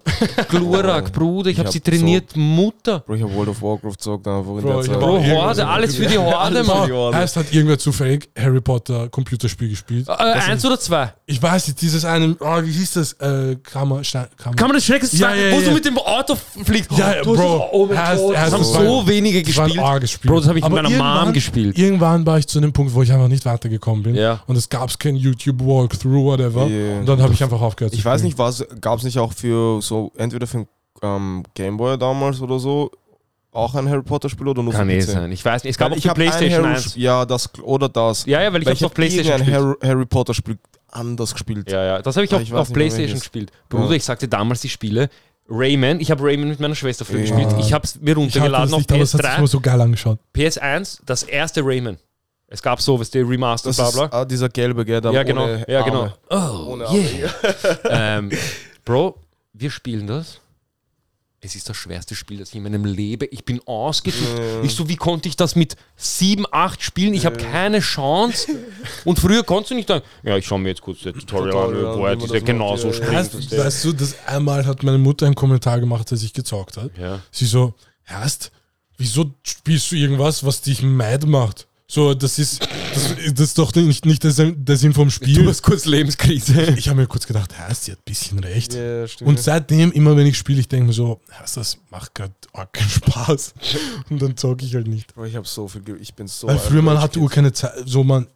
[SPEAKER 1] Glurak, Bruder, ich
[SPEAKER 3] Ich
[SPEAKER 1] habe
[SPEAKER 3] hab
[SPEAKER 1] sie trainiert, Mutter.
[SPEAKER 3] Bro, ich hab World of Warcraft gesagt einfach in
[SPEAKER 2] Bro,
[SPEAKER 3] der Zeit.
[SPEAKER 1] Bro, Horde, alles für die Horde, Mann.
[SPEAKER 3] für die Horde.
[SPEAKER 2] Heißt, hat irgendwer zufällig Harry Potter Computerspiel gespielt?
[SPEAKER 1] Äh, eins oder zwei?
[SPEAKER 2] Ich weiß nicht, dieses eine, oh, wie hieß das? Äh, Kammer, Stein, Kammer.
[SPEAKER 1] Kann man das Schreckens
[SPEAKER 2] Ja,
[SPEAKER 1] sagen,
[SPEAKER 2] ja,
[SPEAKER 1] wo
[SPEAKER 2] ja.
[SPEAKER 1] du mit dem Auto fliegst?
[SPEAKER 2] Ja, ja,
[SPEAKER 1] hast
[SPEAKER 2] Bro.
[SPEAKER 1] oh mein Gott, das haben so wenige gespielt.
[SPEAKER 2] arges Spiel.
[SPEAKER 1] Bro, das habe ich mit
[SPEAKER 2] Aber
[SPEAKER 1] meiner Mom gespielt.
[SPEAKER 2] Irgendwann war ich zu einem Punkt, wo ich einfach nicht weitergekommen bin.
[SPEAKER 1] Ja.
[SPEAKER 2] Und es gab kein YouTube-Walkthrough, whatever.
[SPEAKER 3] Yeah.
[SPEAKER 2] Und dann habe ich einfach aufgehört zu
[SPEAKER 3] Ich weiß nicht, was gab es nicht auch für so, entweder für ähm, Gameboy damals oder so, auch ein Harry Potter Spiel oder nur
[SPEAKER 1] Kann
[SPEAKER 3] für
[SPEAKER 1] eh
[SPEAKER 3] PC?
[SPEAKER 1] sein. Ich weiß nicht. Es gab
[SPEAKER 3] Weil
[SPEAKER 1] auch
[SPEAKER 3] ich ein
[SPEAKER 1] Playstation
[SPEAKER 3] Harry,
[SPEAKER 1] 1.
[SPEAKER 3] Ja, das oder das.
[SPEAKER 1] Ja, ja, weil ich
[SPEAKER 3] Weil
[SPEAKER 1] hab's auf Playstation gespielt.
[SPEAKER 3] Harry, Harry Potter Spiel anders gespielt.
[SPEAKER 1] Ja, ja, das habe ich
[SPEAKER 3] Ah,
[SPEAKER 1] auf,
[SPEAKER 3] ich
[SPEAKER 1] auf Playstation gespielt. Bruder,
[SPEAKER 3] Ja.
[SPEAKER 1] ich sagte damals die Spiele. Rayman, ich habe Rayman mit meiner Schwester früher
[SPEAKER 3] Ja.
[SPEAKER 1] gespielt. Ich habe es mir
[SPEAKER 2] Ich
[SPEAKER 1] runtergeladen
[SPEAKER 2] das
[SPEAKER 1] auf
[SPEAKER 2] nicht, aber es hat sich
[SPEAKER 1] PS3.
[SPEAKER 2] immer so geil angeschaut.
[SPEAKER 1] PS1, das erste Rayman. Es gab so, was der Remaster,
[SPEAKER 3] Das
[SPEAKER 1] bla
[SPEAKER 3] ist
[SPEAKER 1] bla.
[SPEAKER 3] ah, dieser gelbe, gell? der
[SPEAKER 1] Ja, genau.
[SPEAKER 3] ohne
[SPEAKER 1] Ja, genau.
[SPEAKER 3] Arme.
[SPEAKER 1] Oh,
[SPEAKER 3] Ohne
[SPEAKER 1] yeah. ähm, Bro, wir spielen das. Es ist das schwerste Spiel, das ich in meinem Leben. Ich bin ausgetickt. Ich so, wie konnte ich das mit sieben, acht spielen? Ich habe keine Chance. Und früher konntest du nicht sagen, ja, ich schaue mir jetzt kurz das Tutorial
[SPEAKER 3] Tutorial
[SPEAKER 1] an, wo er diese
[SPEAKER 3] das
[SPEAKER 1] genauso
[SPEAKER 3] macht, ja, ja.
[SPEAKER 1] springt.
[SPEAKER 2] Weißt,
[SPEAKER 1] weißt du?
[SPEAKER 2] das einmal hat meine Mutter einen Kommentar gemacht, als ich gezockt hat.
[SPEAKER 1] Ja.
[SPEAKER 2] Sie so, Herst, wieso spielst du irgendwas, was dich mad macht? So, das ist, das, das ist doch nicht, nicht der, Sinn- der Sinn vom Spiel.
[SPEAKER 1] Du hast kurz Lebenskrise.
[SPEAKER 2] Ich habe mir kurz gedacht, Herst, sie hat ein bisschen recht.
[SPEAKER 3] Ja, stimmt.
[SPEAKER 2] Und seitdem, immer wenn ich spiele, ich denke mir so, das macht gerade keinen Spaß. Und dann zocke ich halt nicht.
[SPEAKER 3] Ich habe so viel, Ge- ich bin so.
[SPEAKER 2] Weil früher, man hatte. Uhr keine Zeit, so man,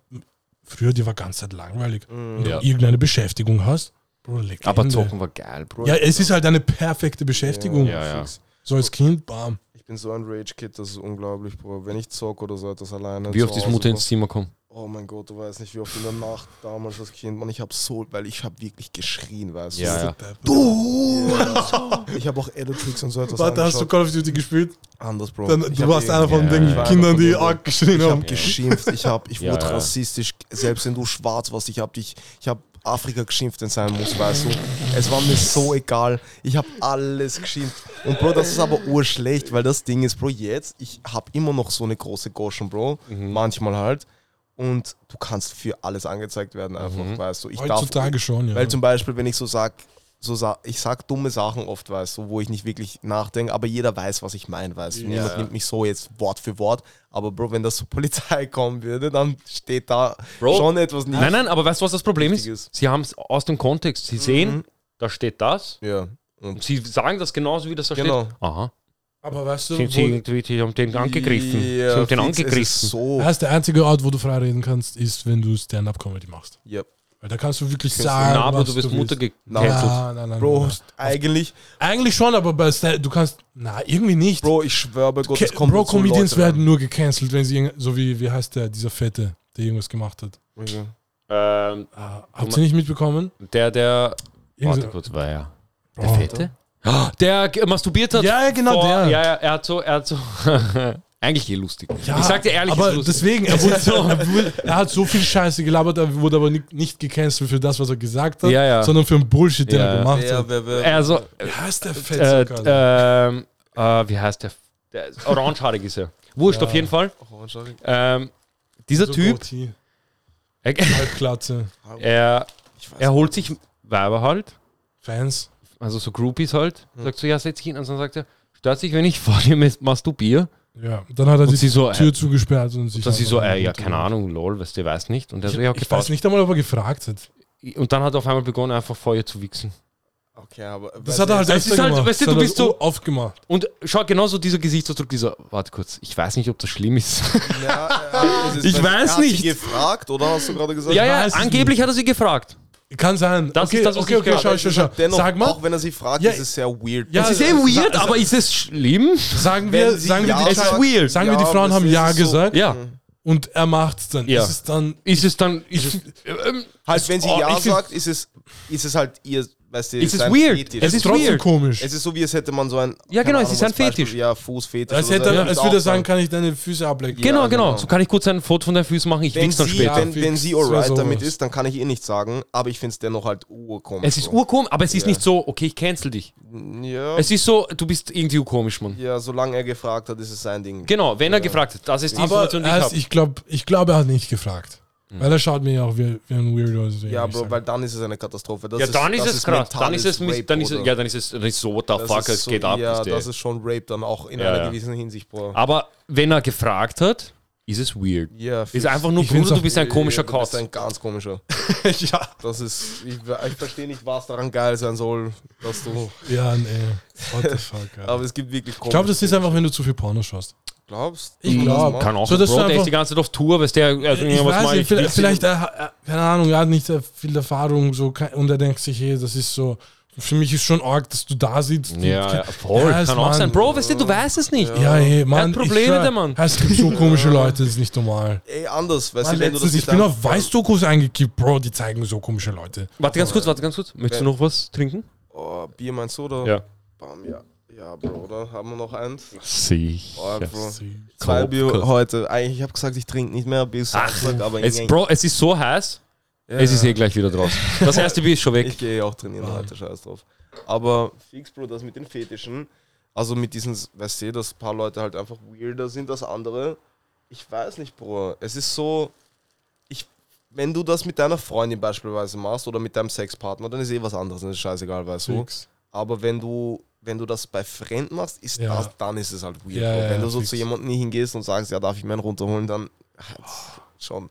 [SPEAKER 2] früher, die war ganz Zeit langweilig. Wenn
[SPEAKER 1] Ja.
[SPEAKER 2] du irgendeine Beschäftigung hast, Bro.
[SPEAKER 1] Aber zocken war geil, Bro.
[SPEAKER 2] Ja, es ist halt eine perfekte Beschäftigung.
[SPEAKER 1] Ja, ja.
[SPEAKER 2] So als Kind, bam.
[SPEAKER 3] Ich bin so ein Rage-Kid, das ist unglaublich, Bro. Wenn ich zocke oder so etwas alleine.
[SPEAKER 1] Wie oft ist Mutter ins Zimmer kommen?
[SPEAKER 3] Oh mein Gott, du weißt nicht, wie oft in der Nacht damals als Kind, man, ich habe so, weil ich habe wirklich geschrien, weißt du.
[SPEAKER 1] Ja, ja.
[SPEAKER 3] Du! Ich habe auch Editrix und so etwas
[SPEAKER 2] Warte, hast du
[SPEAKER 3] angeschaut.
[SPEAKER 2] Call of Duty gespielt?
[SPEAKER 3] Anders, Bro.
[SPEAKER 2] Dann,
[SPEAKER 3] Ich
[SPEAKER 2] du
[SPEAKER 3] hab
[SPEAKER 2] warst einer von
[SPEAKER 1] Ja,
[SPEAKER 2] den
[SPEAKER 1] ja.
[SPEAKER 2] Kindern, die
[SPEAKER 3] Ich hab
[SPEAKER 2] arg geschrien
[SPEAKER 3] Ich
[SPEAKER 2] haben.
[SPEAKER 3] habe geschimpft, ich, hab, ich
[SPEAKER 1] Ja,
[SPEAKER 3] wurde
[SPEAKER 1] ja.
[SPEAKER 3] rassistisch, selbst wenn du schwarz warst, ich habe dich, ich habe Afrika geschimpft, sein muss, weißt du. Es war mir so egal, ich habe alles geschimpft. Und Bro, das ist aber urschlecht, weil das Ding ist, Bro, jetzt, ich habe immer noch so eine große Goschen, Bro,
[SPEAKER 1] Mhm.
[SPEAKER 3] manchmal halt. Und du kannst für alles angezeigt werden, einfach,
[SPEAKER 1] Mhm.
[SPEAKER 3] weißt du. Ich darf,
[SPEAKER 2] Heutzutage schon, ja.
[SPEAKER 3] weil zum Beispiel, wenn ich so sag, so sa ich sag dumme Sachen oft, weißt du, wo ich nicht wirklich nachdenke, aber jeder weiß, was ich meine, weißt du. Niemand
[SPEAKER 1] ja.
[SPEAKER 3] nimmt mich so jetzt Wort für Wort. Aber Bro, wenn das zur Polizei kommen würde, dann steht da
[SPEAKER 1] Bro.
[SPEAKER 3] schon etwas nicht.
[SPEAKER 1] Nein, nein, aber weißt du, was das Problem ist?
[SPEAKER 3] Wichtiges.
[SPEAKER 1] Sie haben es aus dem Kontext. Sie sehen,
[SPEAKER 3] Mhm.
[SPEAKER 1] da steht das.
[SPEAKER 3] Ja.
[SPEAKER 1] Und
[SPEAKER 3] Und
[SPEAKER 1] sie sagen das genauso, wie das da
[SPEAKER 3] Genau.
[SPEAKER 1] steht. Aha.
[SPEAKER 2] Aber weißt du,
[SPEAKER 1] Sie,
[SPEAKER 2] wo,
[SPEAKER 1] sie, irgendwie- sie haben den angegriffen. sie
[SPEAKER 3] Ja,
[SPEAKER 1] haben den
[SPEAKER 3] ist
[SPEAKER 1] angegriffen.
[SPEAKER 3] So.
[SPEAKER 2] das heißt, der einzige Ort, wo du frei reden kannst, ist, wenn du Stand-Up-Comedy machst.
[SPEAKER 3] Ja.
[SPEAKER 2] Weil da kannst du wirklich
[SPEAKER 3] Kannst du-
[SPEAKER 2] sagen,
[SPEAKER 1] Na, aber
[SPEAKER 2] was
[SPEAKER 1] du bist
[SPEAKER 2] willst.
[SPEAKER 1] Mutter
[SPEAKER 3] Nein.
[SPEAKER 1] gecancelt.
[SPEAKER 2] Nein, nein, nein,
[SPEAKER 3] Bro, eigentlich,
[SPEAKER 2] Eigentlich schon, aber bei Stand du kannst, na, irgendwie nicht.
[SPEAKER 3] Bro, ich schwöre bei Gott, es kommt
[SPEAKER 2] Bro, Comedians
[SPEAKER 3] Leute
[SPEAKER 2] werden nur gecancelt, wenn sie, so wie, wie heißt der, dieser Fette, der irgendwas gemacht hat.
[SPEAKER 3] rein. Ja.
[SPEAKER 1] Ähm,
[SPEAKER 2] Ah, habt ihr nicht mitbekommen?
[SPEAKER 1] der, der. Warte kurz, war.
[SPEAKER 2] Bro.
[SPEAKER 1] Der Fette? Der ge- masturbiert hat.
[SPEAKER 2] Ja, ja, genau
[SPEAKER 1] vor,
[SPEAKER 2] der.
[SPEAKER 1] Ja, ja, er hat so. Er hat so eigentlich eh lustig.
[SPEAKER 2] Ja,
[SPEAKER 1] ich sag dir ehrlich,
[SPEAKER 2] aber
[SPEAKER 1] ist lustig.
[SPEAKER 2] deswegen, er, wurde so, er, wurde, er hat so viel Scheiße gelabert, er wurde aber nicht, nicht gecancelt für das, was er gesagt hat,
[SPEAKER 1] Ja, ja.
[SPEAKER 2] sondern für den Bullshit, den
[SPEAKER 1] Ja.
[SPEAKER 2] er gemacht hat.
[SPEAKER 3] wer, wer,
[SPEAKER 1] Also,
[SPEAKER 2] Wie heißt der
[SPEAKER 1] äh,
[SPEAKER 2] Fetzer?
[SPEAKER 1] ähm, äh, wie heißt der? der ist orangehaarig ist er. Wurscht,
[SPEAKER 2] Ja.
[SPEAKER 1] auf jeden Fall.
[SPEAKER 3] Sorry.
[SPEAKER 1] Ähm, dieser
[SPEAKER 2] so
[SPEAKER 1] Typ, er, er, er holt sich Weiber halt,
[SPEAKER 2] Fans.
[SPEAKER 1] also so Groupies halt,
[SPEAKER 3] Hm.
[SPEAKER 1] sagt so, ja, setz dich hin und dann sagt er, stört sich, wenn ich vor dir mas- masturbiere?
[SPEAKER 2] Ja, dann hat er
[SPEAKER 1] Und
[SPEAKER 2] die
[SPEAKER 1] sie so,
[SPEAKER 2] Tür
[SPEAKER 1] äh,
[SPEAKER 2] zugesperrt und sich
[SPEAKER 1] dass sie so,
[SPEAKER 2] einfach
[SPEAKER 1] äh, ja, keine Ahnung, lol, weißt du, weiß nicht. Und er
[SPEAKER 2] Ich,
[SPEAKER 1] so, ja, okay,
[SPEAKER 2] ich weiß nicht einmal, ob er gefragt hat.
[SPEAKER 1] Und dann hat er auf einmal begonnen, einfach vor ihr zu wichsen.
[SPEAKER 3] Okay, aber.
[SPEAKER 2] Das hat er halt öfter
[SPEAKER 1] ist halt,
[SPEAKER 2] gemacht.
[SPEAKER 1] weißt du,
[SPEAKER 2] Das
[SPEAKER 1] du bist so-
[SPEAKER 2] oft gemacht.
[SPEAKER 1] Und schau, genauso dieser Gesichtsausdruck, dieser, warte kurz, ich weiß nicht, ob das schlimm ist.
[SPEAKER 3] Ja, äh, es ist-
[SPEAKER 1] Ich weiß
[SPEAKER 3] hat sie
[SPEAKER 1] nicht.
[SPEAKER 3] gefragt, oder hast du gerade gesagt?
[SPEAKER 1] ja, ja, angeblich hat er sie gefragt.
[SPEAKER 2] Kann sein.
[SPEAKER 1] Das
[SPEAKER 2] okay,
[SPEAKER 1] ist das, was
[SPEAKER 2] okay,
[SPEAKER 1] ich
[SPEAKER 2] okay, schau, schau, schau.
[SPEAKER 3] Dennoch,
[SPEAKER 2] Sag mal,
[SPEAKER 3] auch wenn er sie fragt,
[SPEAKER 2] Ja,
[SPEAKER 3] ist es sehr weird.
[SPEAKER 2] ja,
[SPEAKER 1] es ist eh
[SPEAKER 2] sa-
[SPEAKER 1] weird, aber ist es schlimm?
[SPEAKER 2] sagen wir, sagen wir,
[SPEAKER 3] ja
[SPEAKER 2] die,
[SPEAKER 1] Es ist weird.
[SPEAKER 2] sagen wir, die
[SPEAKER 3] Ja,
[SPEAKER 2] Frauen haben Ja
[SPEAKER 3] ist so-
[SPEAKER 2] gesagt
[SPEAKER 1] Ja.
[SPEAKER 2] und er macht's dann.
[SPEAKER 1] Ja.
[SPEAKER 2] Ist es dann
[SPEAKER 1] Ist es dann. Ich, ähm,
[SPEAKER 3] Halt, wenn sie
[SPEAKER 1] Oh,
[SPEAKER 3] Ja sagt, ist es, ist es halt ihr, weißt du,
[SPEAKER 1] Ist es
[SPEAKER 3] sein
[SPEAKER 1] weird?
[SPEAKER 3] Fetisch.
[SPEAKER 1] Es
[SPEAKER 2] es
[SPEAKER 1] ist
[SPEAKER 2] ist trotzdem
[SPEAKER 1] weird.
[SPEAKER 2] komisch.
[SPEAKER 3] Es ist so, wie als hätte man so ein.
[SPEAKER 1] Ja, genau, es
[SPEAKER 3] Ahnung,
[SPEAKER 1] ist ein
[SPEAKER 3] Beispiel,
[SPEAKER 1] Fetisch.
[SPEAKER 3] Ja, Fußfetisch.
[SPEAKER 2] Als hätte
[SPEAKER 3] so,
[SPEAKER 2] er,
[SPEAKER 3] würde
[SPEAKER 2] als würde er
[SPEAKER 3] auch
[SPEAKER 2] sagen, kann ich deine Füße ablecken.
[SPEAKER 1] genau,
[SPEAKER 3] Ja,
[SPEAKER 1] genau,
[SPEAKER 3] genau.
[SPEAKER 1] So kann ich kurz ein Foto von deinen Füßen machen, ich wichs dann
[SPEAKER 3] sie,
[SPEAKER 1] später.
[SPEAKER 3] wenn, wenn sie alright damit ist, dann kann ich eh nichts sagen, aber ich finde es dennoch halt urkomisch.
[SPEAKER 1] es ist urkomisch, aber es ist
[SPEAKER 3] Ja.
[SPEAKER 1] nicht so, okay, ich cancel dich.
[SPEAKER 3] Ja,
[SPEAKER 1] Es ist so, du bist irgendwie urkomisch, Mann.
[SPEAKER 3] ja, solange er gefragt hat, ist es sein Ding.
[SPEAKER 1] Genau, wenn er
[SPEAKER 3] Ja.
[SPEAKER 1] gefragt hat, das ist die
[SPEAKER 2] Aber
[SPEAKER 1] Information, die ich habe.
[SPEAKER 2] ich glaube, ich glaub, er hat nicht gefragt.
[SPEAKER 1] Hm.
[SPEAKER 2] Weil er schaut mir ja auch wie, wie ein Weirdo. aus.
[SPEAKER 3] Ja, Bro, weil dann ist es eine Katastrophe. Das
[SPEAKER 1] Ja, dann ist
[SPEAKER 3] das
[SPEAKER 1] es krass. Dann ist es, mis-
[SPEAKER 3] Rape,
[SPEAKER 1] dann ist es, ja, dann ist es, ist so, what the fuck,
[SPEAKER 3] ist
[SPEAKER 1] es
[SPEAKER 3] so-
[SPEAKER 1] geht ab.
[SPEAKER 3] Ja,
[SPEAKER 1] ist
[SPEAKER 3] das ist schon Rape dann auch in
[SPEAKER 1] Ja,
[SPEAKER 3] einer
[SPEAKER 1] ja.
[SPEAKER 3] gewissen Hinsicht, Bro.
[SPEAKER 1] Aber wenn er gefragt hat, ist es weird.
[SPEAKER 3] Ja,
[SPEAKER 1] Ist einfach nur, Bruder, du bist ein komischer
[SPEAKER 3] Du bist
[SPEAKER 1] Kauz.
[SPEAKER 3] ein ganz komischer.
[SPEAKER 2] ja.
[SPEAKER 3] Das ist, ich, ich verstehe nicht, was daran geil sein soll, dass du.
[SPEAKER 2] Ja, nee. What the fuck, Alter.
[SPEAKER 3] Aber es gibt wirklich
[SPEAKER 2] Ich glaube, das ist einfach, wenn du zu viel Porno schaust.
[SPEAKER 3] Glaubst
[SPEAKER 2] Ich
[SPEAKER 3] du,
[SPEAKER 2] glaub,
[SPEAKER 3] das
[SPEAKER 1] Kann auch
[SPEAKER 2] So, dass
[SPEAKER 1] Bro,
[SPEAKER 2] du
[SPEAKER 1] der ist
[SPEAKER 2] einfach-
[SPEAKER 1] die ganze Zeit auf Tour, weißt du, also,
[SPEAKER 2] Ich
[SPEAKER 1] was
[SPEAKER 2] weiß nicht,
[SPEAKER 1] ich?
[SPEAKER 2] vielleicht, vielleicht er, er, keine Ahnung, er hat nicht äh, viel Erfahrung so, und er denkt sich, hey, das ist so, für mich ist schon arg, dass du da sitzt. und-
[SPEAKER 1] Ja, ja, voll.
[SPEAKER 2] Ja,
[SPEAKER 1] kann auch
[SPEAKER 2] Mann-
[SPEAKER 1] sein. Bro, weißt du, du weißt es nicht.
[SPEAKER 2] Ja, hey, Mann.
[SPEAKER 1] Probleme,
[SPEAKER 2] ich schwör,
[SPEAKER 1] der Mann.
[SPEAKER 2] Es gibt so komische Leute, das ist nicht normal.
[SPEAKER 3] Ey, anders, weißt
[SPEAKER 2] Mann,
[SPEAKER 3] du, wenn du das
[SPEAKER 2] letztens, ich bin auf Weißdokus eingekippt, Bro, die zeigen so komische Leute.
[SPEAKER 1] Warte ganz kurz, warte ganz kurz. Möchtest du noch was trinken?
[SPEAKER 3] Oh, Bier meinst du, oder?
[SPEAKER 1] Ja.
[SPEAKER 3] Bam, ja. Ja, Bro, oder? Haben wir noch eins?
[SPEAKER 1] Sicher.
[SPEAKER 3] Oh. Zwei
[SPEAKER 1] Kopf,
[SPEAKER 3] Bier heute. Eigentlich, ich habe gesagt, ich trinke nicht mehr bis Samstag, aber
[SPEAKER 1] es,
[SPEAKER 3] irgendwie-
[SPEAKER 1] Bro, es ist so heiß. Es ist eh gleich wieder draußen. Das erste Bier ist schon weg.
[SPEAKER 3] Ich gehe auch trainieren heute, scheiß drauf. Aber fix, Bro, das mit den Fetischen, also mit diesen, weißt du, dass ein paar Leute halt einfach weirder sind als andere. Ich weiß nicht, Bro. Es ist so, ich, wenn du das mit deiner Freundin beispielsweise machst oder mit deinem Sexpartner, dann ist eh was anderes, dann ist scheißegal, weißt du.
[SPEAKER 2] Fix.
[SPEAKER 3] Aber wenn du, wenn du das bei Fremden machst, ist
[SPEAKER 2] Ja.
[SPEAKER 3] das, dann ist es halt weird.
[SPEAKER 2] Ja,
[SPEAKER 3] Bro.
[SPEAKER 2] ja,
[SPEAKER 3] wenn du so
[SPEAKER 2] fix.
[SPEAKER 3] zu jemandem hingehst und sagst, ja, darf ich meinen runterholen, dann ah, schon,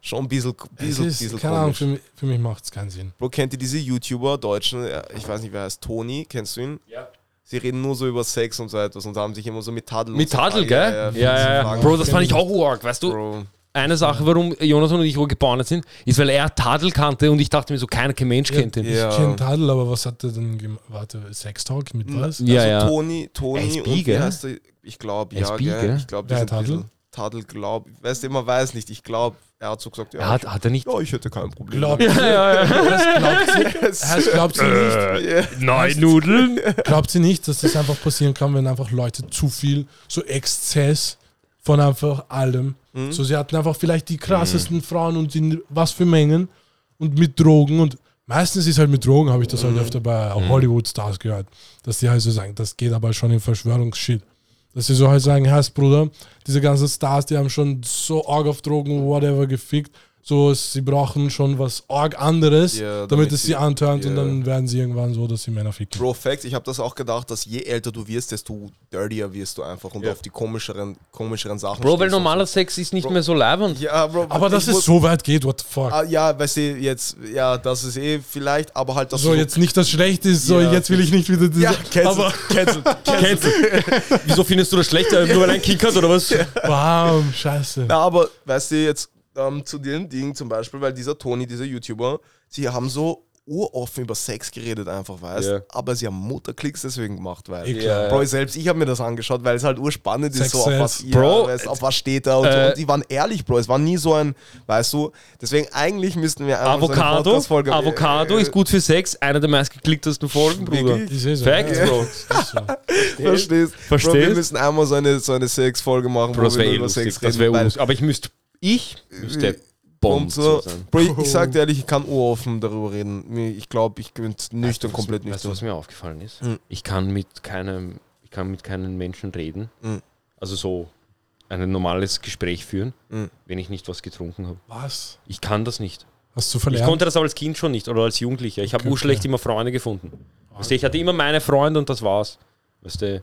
[SPEAKER 3] schon ein bisschen,
[SPEAKER 2] Es
[SPEAKER 3] bisschen,
[SPEAKER 2] ist,
[SPEAKER 3] bisschen
[SPEAKER 2] keine Ahnung,
[SPEAKER 3] komisch.
[SPEAKER 2] für mich, für mich macht es keinen Sinn.
[SPEAKER 3] Bro, kennt ihr diese YouTuber, Deutschen, ich weiß nicht, wer heißt, Toni, kennst du ihn?
[SPEAKER 1] Ja.
[SPEAKER 3] Sie reden nur so über Sex und so etwas und haben sich immer so mit Tadel
[SPEAKER 1] Mit
[SPEAKER 3] so
[SPEAKER 1] Tadel, gell?
[SPEAKER 3] Ja,
[SPEAKER 1] Ja, ja, Bro, das fand ich auch arg, weißt du?
[SPEAKER 3] Bro.
[SPEAKER 1] Eine Sache, warum Jonas und ich wohl gebondet sind, ist, weil er Tadel kannte und ich dachte mir so, keiner kein Mensch kennt den.
[SPEAKER 3] Ja.
[SPEAKER 2] Ich kenne Tadel, aber was hat er denn gemacht? Warte, Sextalk mit was?
[SPEAKER 1] Ja,
[SPEAKER 3] also
[SPEAKER 1] ja.
[SPEAKER 3] Toni, Toni
[SPEAKER 1] SB,
[SPEAKER 3] und wie
[SPEAKER 1] gell?
[SPEAKER 3] heißt der? Ich glaube, ja,
[SPEAKER 1] SB,
[SPEAKER 3] gell?
[SPEAKER 1] gell?
[SPEAKER 3] Ich glaube, diese
[SPEAKER 2] Tadel?
[SPEAKER 3] Tadel, glaub, weißt du, man weiß nicht. Ich glaube, er hat so gesagt, ja,
[SPEAKER 1] Er hat, hat er nicht.
[SPEAKER 3] ja, ich hätte kein Problem.
[SPEAKER 2] Glaubt,
[SPEAKER 1] Ja, ja, ja.
[SPEAKER 2] glaubt, sie, heißt, glaubt, sie nicht.
[SPEAKER 1] Nein, Nudeln.
[SPEAKER 2] glaubt sie nicht, dass das einfach passieren kann, wenn einfach Leute zu viel, so Exzess von einfach allem.
[SPEAKER 3] Mhm.
[SPEAKER 2] So, sie hatten einfach vielleicht die krassesten Frauen und in was für Mengen und mit Drogen und meistens ist halt mit Drogen, habe ich das halt öfter bei Hollywood-Stars gehört, dass die halt so sagen, das geht aber schon in Verschwörungsshit. Dass sie so halt sagen, Herr Bruder, diese ganzen Stars, die haben schon so arg auf Drogen, whatever, gefickt. So, sie brauchen schon was arg anderes,
[SPEAKER 3] Ja,
[SPEAKER 2] damit,
[SPEAKER 3] damit
[SPEAKER 2] es sie
[SPEAKER 3] sie-
[SPEAKER 2] antörnt und dann werden sie irgendwann so, dass sie Männer ficken.
[SPEAKER 3] Bro, Facts, ich habe das auch gedacht, dass je älter du wirst, desto dirtier wirst du einfach und
[SPEAKER 1] Ja.
[SPEAKER 3] auf die komischeren, komischeren Sachen
[SPEAKER 1] Bro, weil normaler Sex ist nicht
[SPEAKER 3] Bro.
[SPEAKER 1] mehr so leibend.
[SPEAKER 3] so. Ja, Bro,
[SPEAKER 2] Aber dass es so weit geht, what the fuck.
[SPEAKER 3] Ah, ja, weißt du, jetzt, ja, das ist eh vielleicht, aber halt das
[SPEAKER 2] so, jetzt nicht das schlecht ist, so jetzt will ich nicht wieder diese.
[SPEAKER 3] Ja, cancel,
[SPEAKER 2] aber
[SPEAKER 3] cancel,
[SPEAKER 1] du? Wieso findest du das schlechter, nur weil ein Kick hat oder was?
[SPEAKER 2] wow, scheiße.
[SPEAKER 3] Na, aber weißt du, jetzt ähm, zu dem Ding zum Beispiel, weil dieser Toni, dieser YouTuber, sie haben so uroffen über Sex geredet, einfach, weißt
[SPEAKER 1] Ja.
[SPEAKER 3] aber sie haben Mutterklicks deswegen gemacht, weil.
[SPEAKER 1] Klar.
[SPEAKER 3] Bro, selbst ich habe mir das angeschaut, weil es halt urspannend ist, so auf was,
[SPEAKER 2] sells.
[SPEAKER 3] ja,
[SPEAKER 1] Bro,
[SPEAKER 3] weißt, auf was steht da und,
[SPEAKER 1] äh,
[SPEAKER 3] so. und die waren ehrlich, Bro, es war nie so ein, weißt du, deswegen eigentlich müssten wir einfach so eine
[SPEAKER 1] Avocado, Avocado ist gut für Sex, einer der meistgeklicktesten Folgen, Bruder.
[SPEAKER 2] So.
[SPEAKER 1] Facts,
[SPEAKER 2] ja,
[SPEAKER 1] Bro.
[SPEAKER 2] ist so.
[SPEAKER 3] Verstehst? Bro, wir
[SPEAKER 1] Verstehst?
[SPEAKER 3] müssen einmal so eine, so eine Sex-Folge machen,
[SPEAKER 1] Bro,
[SPEAKER 3] wo wir
[SPEAKER 1] eh
[SPEAKER 3] über. Sex
[SPEAKER 1] Das
[SPEAKER 3] reden,
[SPEAKER 1] wäre. Aber ich müsste, ich müsste Bomb
[SPEAKER 3] Und so. Bro, ich, ich sag dir ehrlich, ich kann uroffen darüber reden. Ich glaube, ich könnte nüchtern,
[SPEAKER 1] Weißt
[SPEAKER 3] komplett
[SPEAKER 1] was, weißt du,
[SPEAKER 3] nüchtern.
[SPEAKER 1] was mir aufgefallen ist?
[SPEAKER 3] Hm.
[SPEAKER 1] Ich kann mit keinem, ich kann mit keinen Menschen reden.
[SPEAKER 3] Hm.
[SPEAKER 1] Also so ein normales Gespräch führen,
[SPEAKER 3] Hm.
[SPEAKER 1] wenn ich nicht was getrunken habe.
[SPEAKER 2] Was?
[SPEAKER 1] Ich kann das nicht.
[SPEAKER 2] Hast du
[SPEAKER 1] Ich
[SPEAKER 2] verlernt?
[SPEAKER 1] konnte das aber als Kind schon nicht oder als Jugendlicher. Ich habe
[SPEAKER 2] Okay,
[SPEAKER 1] urschlecht
[SPEAKER 2] okay.
[SPEAKER 1] immer Freunde gefunden. Weißt du, ich hatte immer meine Freunde und das war's. Weißt du?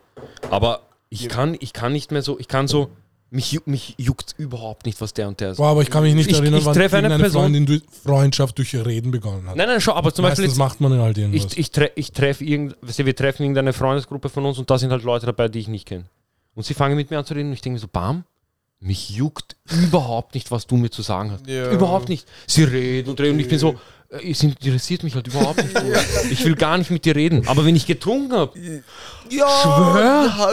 [SPEAKER 1] Aber ich kann, ich kann nicht mehr so, ich kann so, mich, ju- mich juckt überhaupt nicht, was der und der sagt.
[SPEAKER 2] Boah, aber ich kann mich nicht
[SPEAKER 1] Ich-
[SPEAKER 2] erinnern,
[SPEAKER 1] ich
[SPEAKER 2] wann
[SPEAKER 1] treffe eine
[SPEAKER 2] irgendeine
[SPEAKER 1] Person-
[SPEAKER 2] Freundin durch Freundschaft durch ihr Reden begonnen hat.
[SPEAKER 1] Nein, nein, schon, aber zum Beispiel
[SPEAKER 2] Meistens
[SPEAKER 1] jetzt,
[SPEAKER 2] macht man halt irgendwas.
[SPEAKER 1] ich, ich, tre ich treffe irgend, wir treffen irgendeine Freundesgruppe von uns und da sind halt Leute dabei, die ich nicht kenne. Und sie fangen mit mir an zu reden und ich denke mir so, bam, mich juckt überhaupt nicht, was du mir zu sagen hast.
[SPEAKER 3] Ja.
[SPEAKER 1] Überhaupt nicht. Sie reden und reden und ich bin so, es interessiert mich halt überhaupt nicht. Ich will gar nicht mit dir reden. Aber wenn ich getrunken habe,
[SPEAKER 3] Ja,
[SPEAKER 1] Schwör?
[SPEAKER 3] Ja,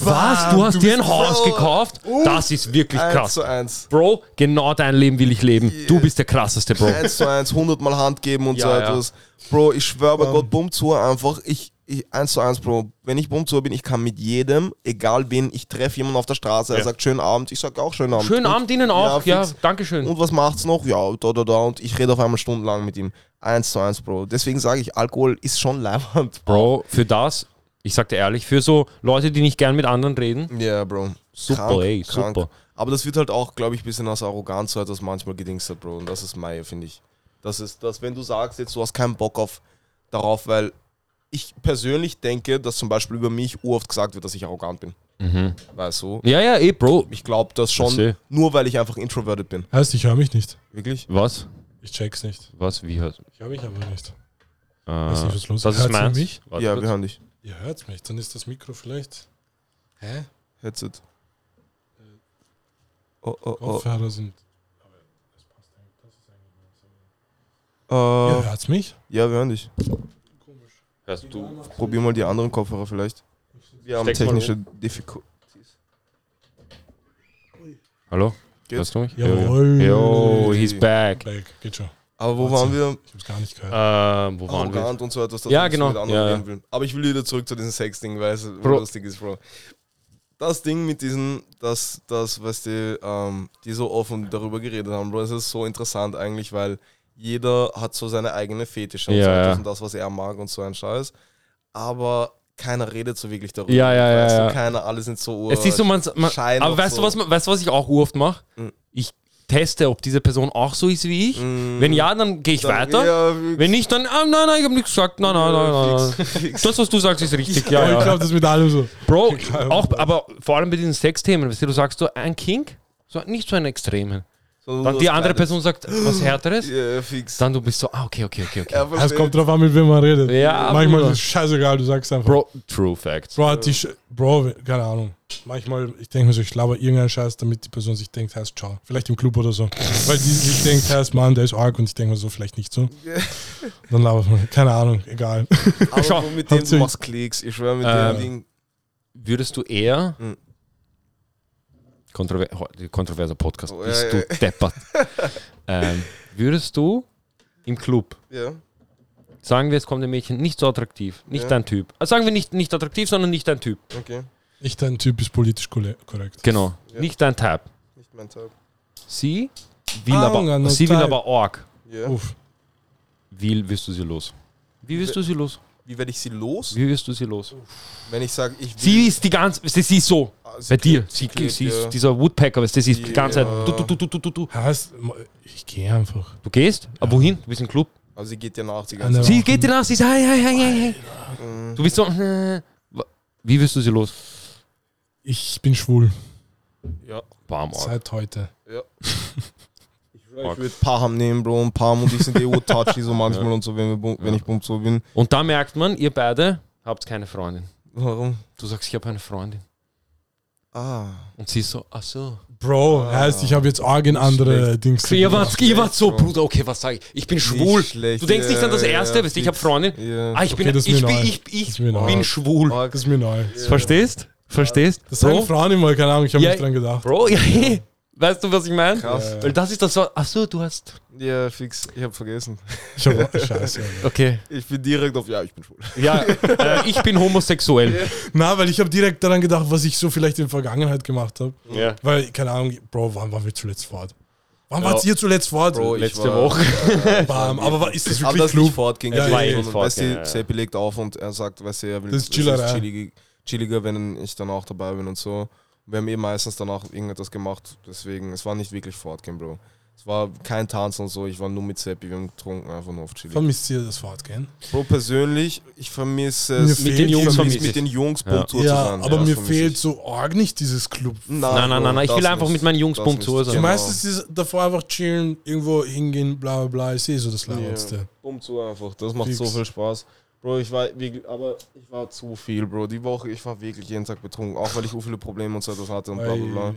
[SPEAKER 1] was, du hast
[SPEAKER 3] du
[SPEAKER 1] dir ein Haus
[SPEAKER 3] so-
[SPEAKER 1] gekauft? Das ist wirklich
[SPEAKER 3] Eins
[SPEAKER 1] krass.
[SPEAKER 3] zu eins.
[SPEAKER 1] Bro, genau dein Leben will ich leben. Du bist der krasseste, Bro.
[SPEAKER 3] Eins zu eins, hundertmal Hand geben und so
[SPEAKER 1] Ja, ja.
[SPEAKER 3] etwas. Bro, ich schwöre bei Gott, bumm zu einfach. Ich, ich, eins zu eins, Bro. Wenn ich bumm zu bin, ich kann mit jedem, egal wen, ich treffe jemanden auf der Straße, er
[SPEAKER 1] Ja.
[SPEAKER 3] sagt schönen Abend, ich sag auch schönen Abend.
[SPEAKER 1] Schönen
[SPEAKER 3] Und-
[SPEAKER 1] Abend Ihnen auch. Ja,
[SPEAKER 3] fix.
[SPEAKER 1] danke schön.
[SPEAKER 3] Und was macht's noch? Ja, da, da, da. Und ich rede auf einmal stundenlang mit ihm. Eins zu eins, Bro. Deswegen sage ich, Alkohol ist schon leibend.
[SPEAKER 1] Bro, für das, ich sag dir ehrlich, für so Leute, die nicht gern mit anderen reden,
[SPEAKER 3] Ja, Bro.
[SPEAKER 1] super,
[SPEAKER 3] Krank,
[SPEAKER 1] ey,
[SPEAKER 3] krank.
[SPEAKER 1] super.
[SPEAKER 3] Aber das wird halt auch, glaube ich, ein bisschen aus Arroganz so etwas manchmal gedingst hat, Bro. Und das ist Mai, finde ich. Das ist das, wenn du sagst, jetzt du hast keinen Bock auf darauf, weil ich persönlich denke, dass zum Beispiel über mich oft gesagt wird, dass ich arrogant bin.
[SPEAKER 1] Mhm.
[SPEAKER 3] Weißt du?
[SPEAKER 1] Ja, ja, eh, Bro.
[SPEAKER 3] Ich glaube das schon,
[SPEAKER 1] Verstehe.
[SPEAKER 3] nur weil ich einfach introverted bin.
[SPEAKER 2] heißt, ich höre mich nicht.
[SPEAKER 3] Wirklich?
[SPEAKER 1] Was?
[SPEAKER 2] Ich check's nicht.
[SPEAKER 1] Was? Wie hört?
[SPEAKER 2] Ich höre mich aber nicht.
[SPEAKER 1] Äh,
[SPEAKER 2] Weiß nicht, was los ist.
[SPEAKER 1] das ist
[SPEAKER 2] Hört's mich?
[SPEAKER 1] Warte
[SPEAKER 3] ja,
[SPEAKER 1] kurz.
[SPEAKER 3] wir hören dich.
[SPEAKER 2] Ihr hört mich, dann ist das Mikro vielleicht. Hä?
[SPEAKER 3] Headset. Oh, oh, oh.
[SPEAKER 2] Kopfhörer sind.
[SPEAKER 3] Äh,
[SPEAKER 2] Ihr hört's mich?
[SPEAKER 3] ja, wir hören dich.
[SPEAKER 1] Hörst du?
[SPEAKER 3] Probier mal die anderen Kopfhörer vielleicht. Wir haben technische Difficulties.
[SPEAKER 1] Hallo?
[SPEAKER 3] Geht's?
[SPEAKER 1] Hörst du mich?
[SPEAKER 2] Jawohl.
[SPEAKER 1] Yo, he's back.
[SPEAKER 2] Back, geht schon.
[SPEAKER 3] Aber wo
[SPEAKER 2] Wahnsinn.
[SPEAKER 3] waren wir?
[SPEAKER 2] Ich hab's gar nicht gehört.
[SPEAKER 1] Ähm, wo waren wir?
[SPEAKER 3] und so etwas, dass
[SPEAKER 1] Ja, genau.
[SPEAKER 3] mit anderen
[SPEAKER 1] Ja, ja.
[SPEAKER 3] reden will. Aber ich will wieder zurück zu diesem Sex-Ding, weil es lustig ist, Bro. Das Ding mit diesen, das, das, weißt du, ähm, die so offen darüber geredet haben, Bro, das ist so interessant eigentlich, weil jeder hat so seine eigene Fetische und
[SPEAKER 1] Ja,
[SPEAKER 3] so
[SPEAKER 1] ja.
[SPEAKER 3] das und das, was er mag und so ein Scheiß. Aber keiner redet so wirklich darüber.
[SPEAKER 1] Ja, ja, ja,
[SPEAKER 3] weißt du?
[SPEAKER 1] ja.
[SPEAKER 3] Keiner, alle sind so ur-
[SPEAKER 1] Es ist so, man, man aber weißt,
[SPEAKER 3] so.
[SPEAKER 1] du, was, weißt du, was ich auch oft mache?
[SPEAKER 3] Mhm.
[SPEAKER 1] Ich teste, ob diese Person auch so ist wie ich.
[SPEAKER 3] Mm,
[SPEAKER 1] Wenn ja, dann gehe ich
[SPEAKER 3] dann-
[SPEAKER 1] weiter.
[SPEAKER 3] Ja.
[SPEAKER 1] Wenn nicht, dann, ah, nein, nein, ich habe nichts gesagt. Nein, nein, nein, nein. nein.
[SPEAKER 3] Fix, fix.
[SPEAKER 1] Das, was du sagst, ist richtig. Ja,
[SPEAKER 2] ich
[SPEAKER 1] ja.
[SPEAKER 2] glaube, das ist mit allem so.
[SPEAKER 1] Bro, auch, aber vor allem bei diesen Sexthemen, weißt du, du sagst so ein Kink, so, nicht so einen Extremen.
[SPEAKER 3] So,
[SPEAKER 1] Dann die andere. Person sagt was Härteres,
[SPEAKER 3] Ja, fix.
[SPEAKER 1] dann du bist so, ah, okay, okay, okay, okay.
[SPEAKER 3] Ja,
[SPEAKER 2] Es kommt drauf an, mit wem man redet.
[SPEAKER 1] Ja,
[SPEAKER 2] Manchmal
[SPEAKER 1] Bruder.
[SPEAKER 2] ist es scheißegal, du sagst einfach.
[SPEAKER 1] Bro, true facts.
[SPEAKER 2] Bro, hat die Sch Bro, keine Ahnung. Manchmal, ich denke mir so, ich laber irgendeinen Scheiß, damit die Person sich denkt, heißt ciao. Vielleicht im Club oder so. Weil die sich denkt, heißt Mann, der ist arg und ich denke mir so, vielleicht nicht so. Dann labert man, keine Ahnung, egal.
[SPEAKER 3] Aber mit dem du machst Klicks. Ich schwöre mit
[SPEAKER 1] Ähm,
[SPEAKER 3] dem Ding.
[SPEAKER 1] Würdest du eher,
[SPEAKER 3] Mhm.
[SPEAKER 1] Kontrover kontroverser Podcast,
[SPEAKER 3] Oh,
[SPEAKER 1] bist
[SPEAKER 3] ja,
[SPEAKER 1] du
[SPEAKER 3] ja.
[SPEAKER 1] deppert. ähm, würdest du im Club,
[SPEAKER 3] Ja.
[SPEAKER 1] sagen wir, es kommt ein Mädchen, nicht so attraktiv, nicht
[SPEAKER 3] Ja.
[SPEAKER 1] dein Typ. Also sagen wir nicht, nicht attraktiv, sondern nicht dein Typ.
[SPEAKER 3] Okay.
[SPEAKER 2] Nicht dein Typ ist politisch korrekt.
[SPEAKER 1] Genau,
[SPEAKER 3] Ja.
[SPEAKER 1] nicht dein Typ.
[SPEAKER 3] Nicht mein Typ.
[SPEAKER 1] Sie will,
[SPEAKER 2] Ah,
[SPEAKER 1] aber,
[SPEAKER 2] no
[SPEAKER 1] sie will
[SPEAKER 2] type.
[SPEAKER 1] aber arg.
[SPEAKER 3] Ja.
[SPEAKER 2] Uff.
[SPEAKER 1] Wie wirst du sie los? Wie wirst du sie los?
[SPEAKER 3] Wie werde ich sie los?
[SPEAKER 1] Wie wirst du sie los?
[SPEAKER 3] Wenn ich sage, ich will.
[SPEAKER 1] Sie ist die ganze, sie, ist so,
[SPEAKER 3] Ah, sie
[SPEAKER 1] bei dir.
[SPEAKER 3] klebt,
[SPEAKER 1] Sie,
[SPEAKER 3] klebt,
[SPEAKER 1] sie ist
[SPEAKER 3] ja.
[SPEAKER 1] dieser Woodpecker, weißt du, sie ist die ganze Zeit.
[SPEAKER 3] Ja.
[SPEAKER 1] Du, du, du, du, du, du, du.
[SPEAKER 2] Heißt, ich gehe einfach.
[SPEAKER 1] du gehst, aber wohin? Du bist im Club.
[SPEAKER 3] Also sie geht dir nach die
[SPEAKER 2] An
[SPEAKER 3] ganze Zeit.
[SPEAKER 1] Sie geht dir nach, sie ist, hey, hey, hey, hey, hey. Du bist so, äh, wie wirst du sie los?
[SPEAKER 2] Ich bin schwul.
[SPEAKER 3] Ja.
[SPEAKER 1] Bam.
[SPEAKER 2] Seit heute.
[SPEAKER 3] Ja. Ich würde Paham nehmen, Bro. Und Paham und ich sind eh touchy so manchmal und so, wenn, wir, wenn ich bump so bin.
[SPEAKER 1] Und da merkt man, ihr beide habt keine Freundin.
[SPEAKER 3] Warum?
[SPEAKER 1] Du sagst, ich habe eine Freundin.
[SPEAKER 3] Ah.
[SPEAKER 1] Und sie ist so, ach so.
[SPEAKER 2] Bro,
[SPEAKER 3] Ah.
[SPEAKER 2] heißt, ich habe jetzt arg in andere
[SPEAKER 3] Schlecht.
[SPEAKER 2] Dings.
[SPEAKER 1] Ihr wart, ihr wart so. Bruder, okay, was sag ich? Ich bin schwul.
[SPEAKER 3] schlecht,
[SPEAKER 1] Du denkst nicht an das
[SPEAKER 3] ja,
[SPEAKER 1] Erste,
[SPEAKER 3] ja,
[SPEAKER 1] weißt du, ich habe. Freundin.
[SPEAKER 3] Ja.
[SPEAKER 1] Ah, ich bin,
[SPEAKER 2] Okay, das ist
[SPEAKER 1] ich,
[SPEAKER 2] mir
[SPEAKER 1] bin,
[SPEAKER 2] neu.
[SPEAKER 1] ich, ich
[SPEAKER 2] ist mir neu.
[SPEAKER 1] bin schwul.
[SPEAKER 2] Das ist mir neu.
[SPEAKER 3] Ja.
[SPEAKER 1] Verstehst? Verstehst?
[SPEAKER 2] Das sagen Frauen immer, keine Ahnung, ich habe
[SPEAKER 1] Ja,
[SPEAKER 2] nicht dran gedacht.
[SPEAKER 1] Bro, ja, hey. Weißt du, was ich meine?
[SPEAKER 3] Krass.
[SPEAKER 2] Ja.
[SPEAKER 1] Weil das ist das so, ach so, du hast,
[SPEAKER 3] Ja, fix. Ich habe vergessen.
[SPEAKER 2] Ich habe Scheiße. Alter.
[SPEAKER 1] okay.
[SPEAKER 3] Ich bin direkt auf, ja, ich bin schwul.
[SPEAKER 1] Ja, äh, ich bin homosexuell.
[SPEAKER 2] Na, weil ich habe direkt daran gedacht, was ich so vielleicht in der Vergangenheit gemacht habe.
[SPEAKER 1] Ja.
[SPEAKER 2] Weil, keine Ahnung, Bro, wann waren wir zuletzt fort? Wann
[SPEAKER 1] Ja.
[SPEAKER 2] wart ihr zuletzt fort?
[SPEAKER 3] Bro,
[SPEAKER 1] Letzte
[SPEAKER 3] war-
[SPEAKER 1] Woche.
[SPEAKER 2] Bam. Aber ist das
[SPEAKER 3] Aber
[SPEAKER 2] wirklich
[SPEAKER 3] das nicht
[SPEAKER 2] Club?
[SPEAKER 3] fortging.
[SPEAKER 2] Ja,
[SPEAKER 3] Ja,
[SPEAKER 2] ja,
[SPEAKER 3] ja,
[SPEAKER 2] ja,
[SPEAKER 3] ja, weißt du,
[SPEAKER 1] ja, ja.
[SPEAKER 3] Seppi legt auf und er sagt, weißt du, er will
[SPEAKER 2] Das ist
[SPEAKER 3] chilliger, chilliger, wenn ich dann auch dabei bin und so. Wir haben eh meistens danach irgendetwas gemacht, deswegen, es war nicht wirklich Fortgehen, Bro. Es war kein Tanzen und so, ich war nur mit Seppi, wir haben getrunken, einfach nur auf Chili.
[SPEAKER 2] Vermisst ihr das Fortgehen?
[SPEAKER 3] Bro, persönlich, ich vermisse es,
[SPEAKER 2] fehlt
[SPEAKER 1] den Jungs
[SPEAKER 3] ich
[SPEAKER 1] vermisse ich.
[SPEAKER 3] mit den Jungs
[SPEAKER 1] Ja.
[SPEAKER 3] Zu
[SPEAKER 2] Ja,
[SPEAKER 3] sein.
[SPEAKER 2] aber
[SPEAKER 3] das
[SPEAKER 2] mir fehlt
[SPEAKER 3] ich.
[SPEAKER 2] so arg nicht dieses Club.
[SPEAKER 1] Nein, nein, nein, nein, ich will einfach
[SPEAKER 3] nicht.
[SPEAKER 1] mit meinen Jungs Bumtour
[SPEAKER 3] nicht.
[SPEAKER 1] sein.
[SPEAKER 2] Die
[SPEAKER 3] Genau.
[SPEAKER 2] meistens ist davor einfach chillen, irgendwo hingehen, bla bla bla, ist eh so das Lauerste.
[SPEAKER 3] Bumtour einfach, das macht
[SPEAKER 2] Fix.
[SPEAKER 3] so viel Spaß. Bro, ich war wirklich, aber ich war zu viel, Bro. Die Woche, ich war wirklich jeden Tag betrunken, auch weil ich so viele Probleme und so etwas hatte und bla bla bla.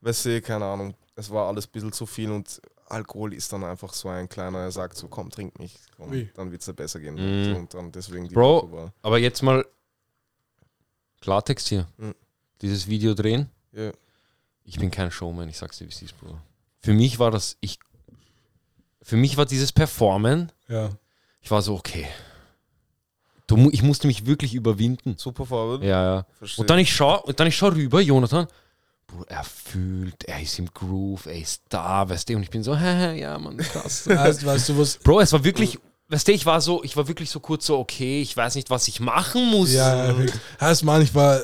[SPEAKER 3] Weißt du, keine Ahnung, es war alles ein bisschen zu viel und Alkohol ist dann einfach so ein kleiner, er sagt so, komm, trink mich, komm,
[SPEAKER 2] Ui.
[SPEAKER 3] dann wird es dir besser gehen.
[SPEAKER 1] Mhm.
[SPEAKER 3] Und dann deswegen die
[SPEAKER 1] Bro. Aber jetzt mal Klartext hier.
[SPEAKER 3] Mhm.
[SPEAKER 1] Dieses Video drehen.
[SPEAKER 3] Ja.
[SPEAKER 1] Ich bin kein Showman, ich sag's dir, wie es ist, Bruder. Für mich war das, ich, für mich war dieses Performen,
[SPEAKER 2] Ja.
[SPEAKER 1] ich war so, okay. Du, ich musste mich wirklich überwinden.
[SPEAKER 3] Super Vorbild.
[SPEAKER 1] Ja, ja.
[SPEAKER 3] Verstehe.
[SPEAKER 1] Und dann ich schau, und dann ich schau rüber, Jonathan, Bruder, er fühlt, er ist im Groove, er ist da, weißt du, und ich bin so, hä, ja, Mann, krass.
[SPEAKER 2] Weißt, weißt du was?
[SPEAKER 1] Bro, es war wirklich, weißt du, ich war so, ich war wirklich so kurz so, okay, ich weiß nicht, was ich machen muss.
[SPEAKER 2] Ja, ja, wirklich. heißt man, ich war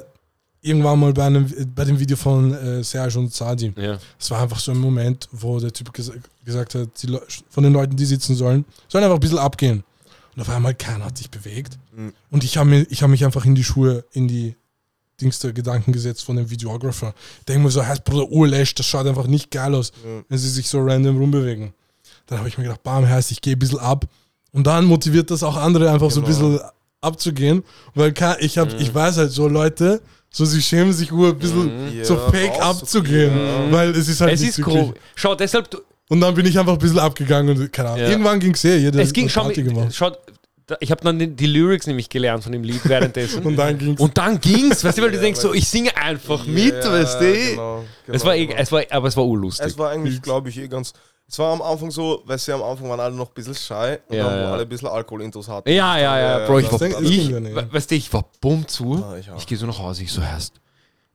[SPEAKER 2] irgendwann mal bei, einem, bei dem Video von äh, Serge und Sadi.
[SPEAKER 1] ja.
[SPEAKER 2] Es war einfach so ein Moment, wo der Typ ges gesagt hat, von den Leuten, die sitzen sollen, sollen einfach ein bisschen abgehen. Und auf einmal keiner hat sich bewegt.
[SPEAKER 3] Mhm.
[SPEAKER 2] Und ich habe ich hab mich einfach in die Schuhe, in die Dings der Gedanken gesetzt von dem Videographer. Denke mir so, heißt Bruder Urlesch, das schaut einfach nicht geil aus,
[SPEAKER 3] Ja.
[SPEAKER 2] wenn sie sich so random rumbewegen. Dann habe ich mir gedacht, bam, heißt, ich gehe ein bisschen ab. Und dann motiviert das auch andere einfach so ein
[SPEAKER 3] Genau.
[SPEAKER 2] bisschen abzugehen. Weil ich, hab, ich weiß halt so, Leute, so sie schämen sich ur ein bisschen
[SPEAKER 3] Ja,
[SPEAKER 2] so fake
[SPEAKER 3] rauszugehen.
[SPEAKER 2] abzugehen. Weil es ist halt
[SPEAKER 1] Es
[SPEAKER 2] nicht
[SPEAKER 1] ist grob. Schau, deshalb, du-
[SPEAKER 2] Und dann bin ich einfach ein bisschen abgegangen und keine Ahnung.
[SPEAKER 1] Ja.
[SPEAKER 2] Irgendwann ging es eh, jeder
[SPEAKER 1] es ging schon, da- ich habe dann die, Lyrics nämlich gelernt von dem Lied währenddessen.
[SPEAKER 2] Und dann ging es.
[SPEAKER 1] Und dann ging's, weißt du, weil du
[SPEAKER 3] Ja,
[SPEAKER 1] denkst so, ich singe einfach mit,
[SPEAKER 3] Ja,
[SPEAKER 1] weißt du.
[SPEAKER 3] Genau,
[SPEAKER 1] es
[SPEAKER 3] genau,
[SPEAKER 1] war, eh,
[SPEAKER 3] genau.
[SPEAKER 1] es war, aber es war urlustig.
[SPEAKER 3] Es war eigentlich, glaube ich, eh ganz. Es war am Anfang so, weißt du, am Anfang waren alle noch ein bisschen shy und
[SPEAKER 1] Ja,
[SPEAKER 3] dann, wo
[SPEAKER 1] ja.
[SPEAKER 3] alle ein bisschen Alkoholintos hatten.
[SPEAKER 1] ja, ja, ja, Bro, ich war, ich, weißt du, ich war bumm zu.
[SPEAKER 3] Ah, ich.
[SPEAKER 1] Ich gehe so nach Hause, ich so heißt,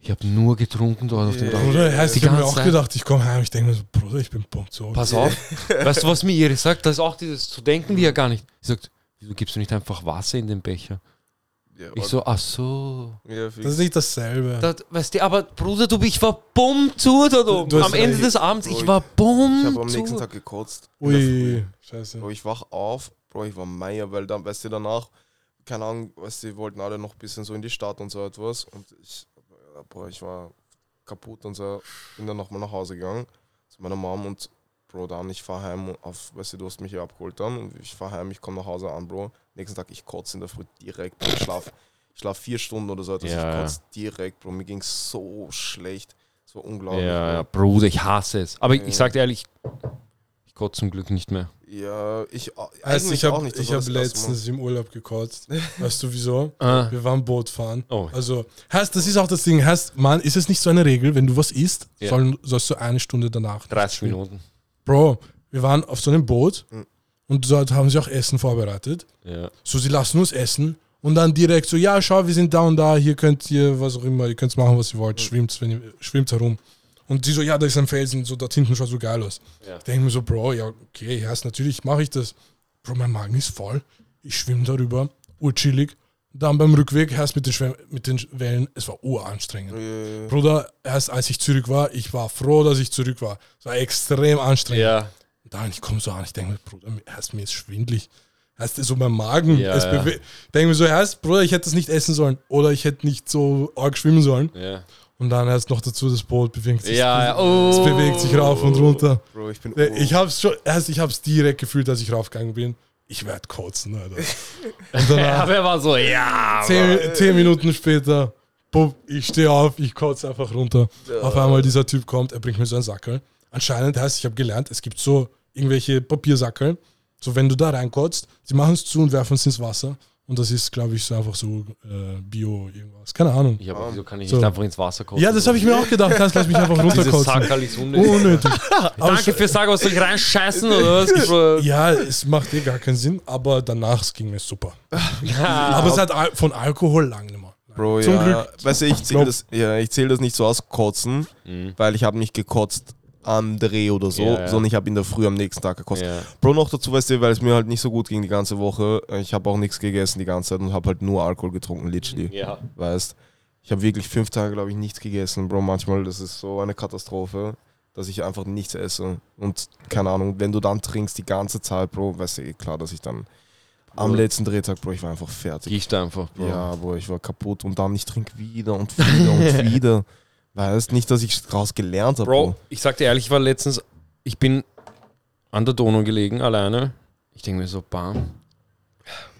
[SPEAKER 1] ich habe nur getrunken dort auf dem
[SPEAKER 3] Ja.
[SPEAKER 1] Dach.
[SPEAKER 2] Oder heißt,
[SPEAKER 1] Die
[SPEAKER 2] ich habe mir auch
[SPEAKER 1] Zeit.
[SPEAKER 2] gedacht, ich komme heim, ich denke mir so, Bruder, Bruder, ich bin punktuell.
[SPEAKER 1] Pass auf. weißt du, was mir Iris sagt? Das ist auch dieses zu denken, wie er gar nicht. Sie sagt, wieso gibst du nicht einfach Wasser in den Becher?
[SPEAKER 3] Ja,
[SPEAKER 1] Ich so, ach so.
[SPEAKER 3] ja,
[SPEAKER 2] Das ist nicht dasselbe.
[SPEAKER 1] Das, weißt du, aber Bruder, du, ich war bumm zu da oben. Am Ende des Abends, ich
[SPEAKER 3] Bro,
[SPEAKER 1] war bumm
[SPEAKER 3] ich habe am nächsten Tag gekotzt.
[SPEAKER 2] Ui, scheiße.
[SPEAKER 3] Bro, ich wach auf, Bro, ich war Meier, weil dann, weißt du, danach, keine Ahnung, weißt du, die wollten alle noch ein bisschen so in die Stadt und so etwas. Und ich, ja, Bro, ich war kaputt und so, bin dann nochmal nach Hause gegangen zu meiner Mom und Bro, dann, ich fahr heim auf, weißt du, du hast mich hier abgeholt dann und ich fahr heim, ich komme nach Hause an, Bro. Nächsten Tag, ich kotze in der Früh direkt, Bro, ich schlaf, ich schlaf vier Stunden oder so etwas,
[SPEAKER 1] Ja,
[SPEAKER 3] ich kotze direkt, Bro, mir ging's so schlecht. War unglaublich.
[SPEAKER 1] Ja, ja,
[SPEAKER 3] Bro.
[SPEAKER 1] Bruder, ich hasse es. Aber ich,
[SPEAKER 3] Ja.
[SPEAKER 1] ich sag dir ehrlich, kotze zum Glück nicht mehr.
[SPEAKER 3] Ja, ich,
[SPEAKER 2] Also
[SPEAKER 3] eigentlich
[SPEAKER 2] ich habe
[SPEAKER 3] auch nicht.
[SPEAKER 2] ich hab
[SPEAKER 3] Mal.
[SPEAKER 2] letztens im Urlaub gekotzt. Weißt du wieso?
[SPEAKER 1] Ah.
[SPEAKER 2] Wir waren Boot fahren.
[SPEAKER 1] Oh.
[SPEAKER 2] Also, heißt, das ist auch das Ding. Heißt, Mann, ist es nicht so eine Regel, wenn du was isst,
[SPEAKER 1] Ja.
[SPEAKER 2] sollen, sollst du eine Stunde danach.
[SPEAKER 1] 30
[SPEAKER 2] schwimmen.
[SPEAKER 1] Minuten.
[SPEAKER 2] Bro, wir waren auf so einem Boot
[SPEAKER 3] Mhm.
[SPEAKER 2] und dort haben sie auch Essen vorbereitet.
[SPEAKER 1] Ja.
[SPEAKER 2] So, sie lassen uns essen und dann direkt so, ja, schau, wir sind da und da, hier könnt ihr, was auch immer, ihr könnt machen, was ihr wollt, schwimmt, wenn ihr, schwimmt herum. Und die so, ja, da ist ein Felsen, so dort hinten schaut so geil aus.
[SPEAKER 1] Ja.
[SPEAKER 2] Ich denke mir so, Bro, ja, okay, erst natürlich mache ich das. Bro, mein Magen ist voll. Ich schwimme darüber, urchillig. Dann beim Rückweg, erst mit den, Schwem mit den Wellen, es war uranstrengend.
[SPEAKER 3] Ja,
[SPEAKER 2] Bruder, erst als ich zurück war, ich war froh, dass ich zurück war. Es war extrem anstrengend.
[SPEAKER 1] Ja.
[SPEAKER 2] Dann, ich komme so an, ich denke mir, Bruder, erst mir ist schwindlig. Erst so mein Magen.
[SPEAKER 1] Ja,
[SPEAKER 2] es
[SPEAKER 1] ja.
[SPEAKER 2] denke mir so, erst, Bruder, ich hätte das nicht essen sollen. Oder ich hätte nicht so arg schwimmen sollen.
[SPEAKER 1] Ja.
[SPEAKER 2] Und dann erst noch dazu, das Boot bewegt sich.
[SPEAKER 1] Ja, ja. Oh.
[SPEAKER 2] Es bewegt sich rauf und runter.
[SPEAKER 3] Bro, ich bin.
[SPEAKER 2] Äh, Ich hab's schon, erst ich hab's direkt gefühlt, als ich raufgegangen bin. Ich werd kotzen, Alter. Und
[SPEAKER 1] Ja,
[SPEAKER 2] danach,
[SPEAKER 1] wer war so, ja.
[SPEAKER 2] zehn, zehn Minuten später, bumm, ich stehe auf, ich kotze einfach runter. Auf einmal dieser Typ kommt, er bringt mir so einen Sackel. Anscheinend heißt, ich habe gelernt, es gibt so irgendwelche Papiersackel. So, wenn du da reinkotzt, sie machen es zu und werfen es ins Wasser. Und das ist, glaube ich, so einfach so äh, Bio irgendwas. Keine Ahnung.
[SPEAKER 1] Ja, aber wieso kann ich
[SPEAKER 2] So.
[SPEAKER 1] nicht einfach ins Wasser kotzen?
[SPEAKER 2] Ja, das habe ich mir auch gedacht. Kannst, lass mich einfach
[SPEAKER 1] ist unnötig. Danke fürs Sagen, was soll ich reinscheißen oder was?
[SPEAKER 2] Ja, es macht eh gar keinen Sinn, aber danach es ging mir super. Aber es hat von Alkohol lang nicht mehr.
[SPEAKER 3] Bro,
[SPEAKER 2] Zum
[SPEAKER 3] ja.
[SPEAKER 2] Glück.
[SPEAKER 3] Weißt du, ich zähle das, ja, ich zähl das nicht so aus Kotzen,
[SPEAKER 1] Mhm.
[SPEAKER 3] weil ich habe nicht gekotzt am Dreh oder so,
[SPEAKER 1] Ja, ja.
[SPEAKER 3] sondern ich habe in der Früh am nächsten Tag gekotzt.
[SPEAKER 1] Ja.
[SPEAKER 3] Bro, noch dazu, weißt du, weil es mir halt nicht so gut ging die ganze Woche. Ich habe auch nichts gegessen die ganze Zeit und habe halt nur Alkohol getrunken, literally.
[SPEAKER 1] ja.
[SPEAKER 3] Weißt ich habe wirklich fünf Tage, glaube ich, nichts gegessen. Bro, manchmal, das ist so eine Katastrophe, dass ich einfach nichts esse. Und keine Ahnung, wenn du dann trinkst die ganze Zeit, Bro, weißt du, eh klar, dass ich dann am letzten Drehtag, Bro, ich war einfach fertig.
[SPEAKER 1] Gicht einfach, Bro.
[SPEAKER 3] Ja, Bro, ich war kaputt und dann ich trinke wieder und wieder und wieder. Weißt nicht, dass ich daraus gelernt habe.
[SPEAKER 1] Bro, ich sag dir ehrlich, ich war letztens, ich bin an der Donau gelegen, alleine. Ich denke mir so, bam,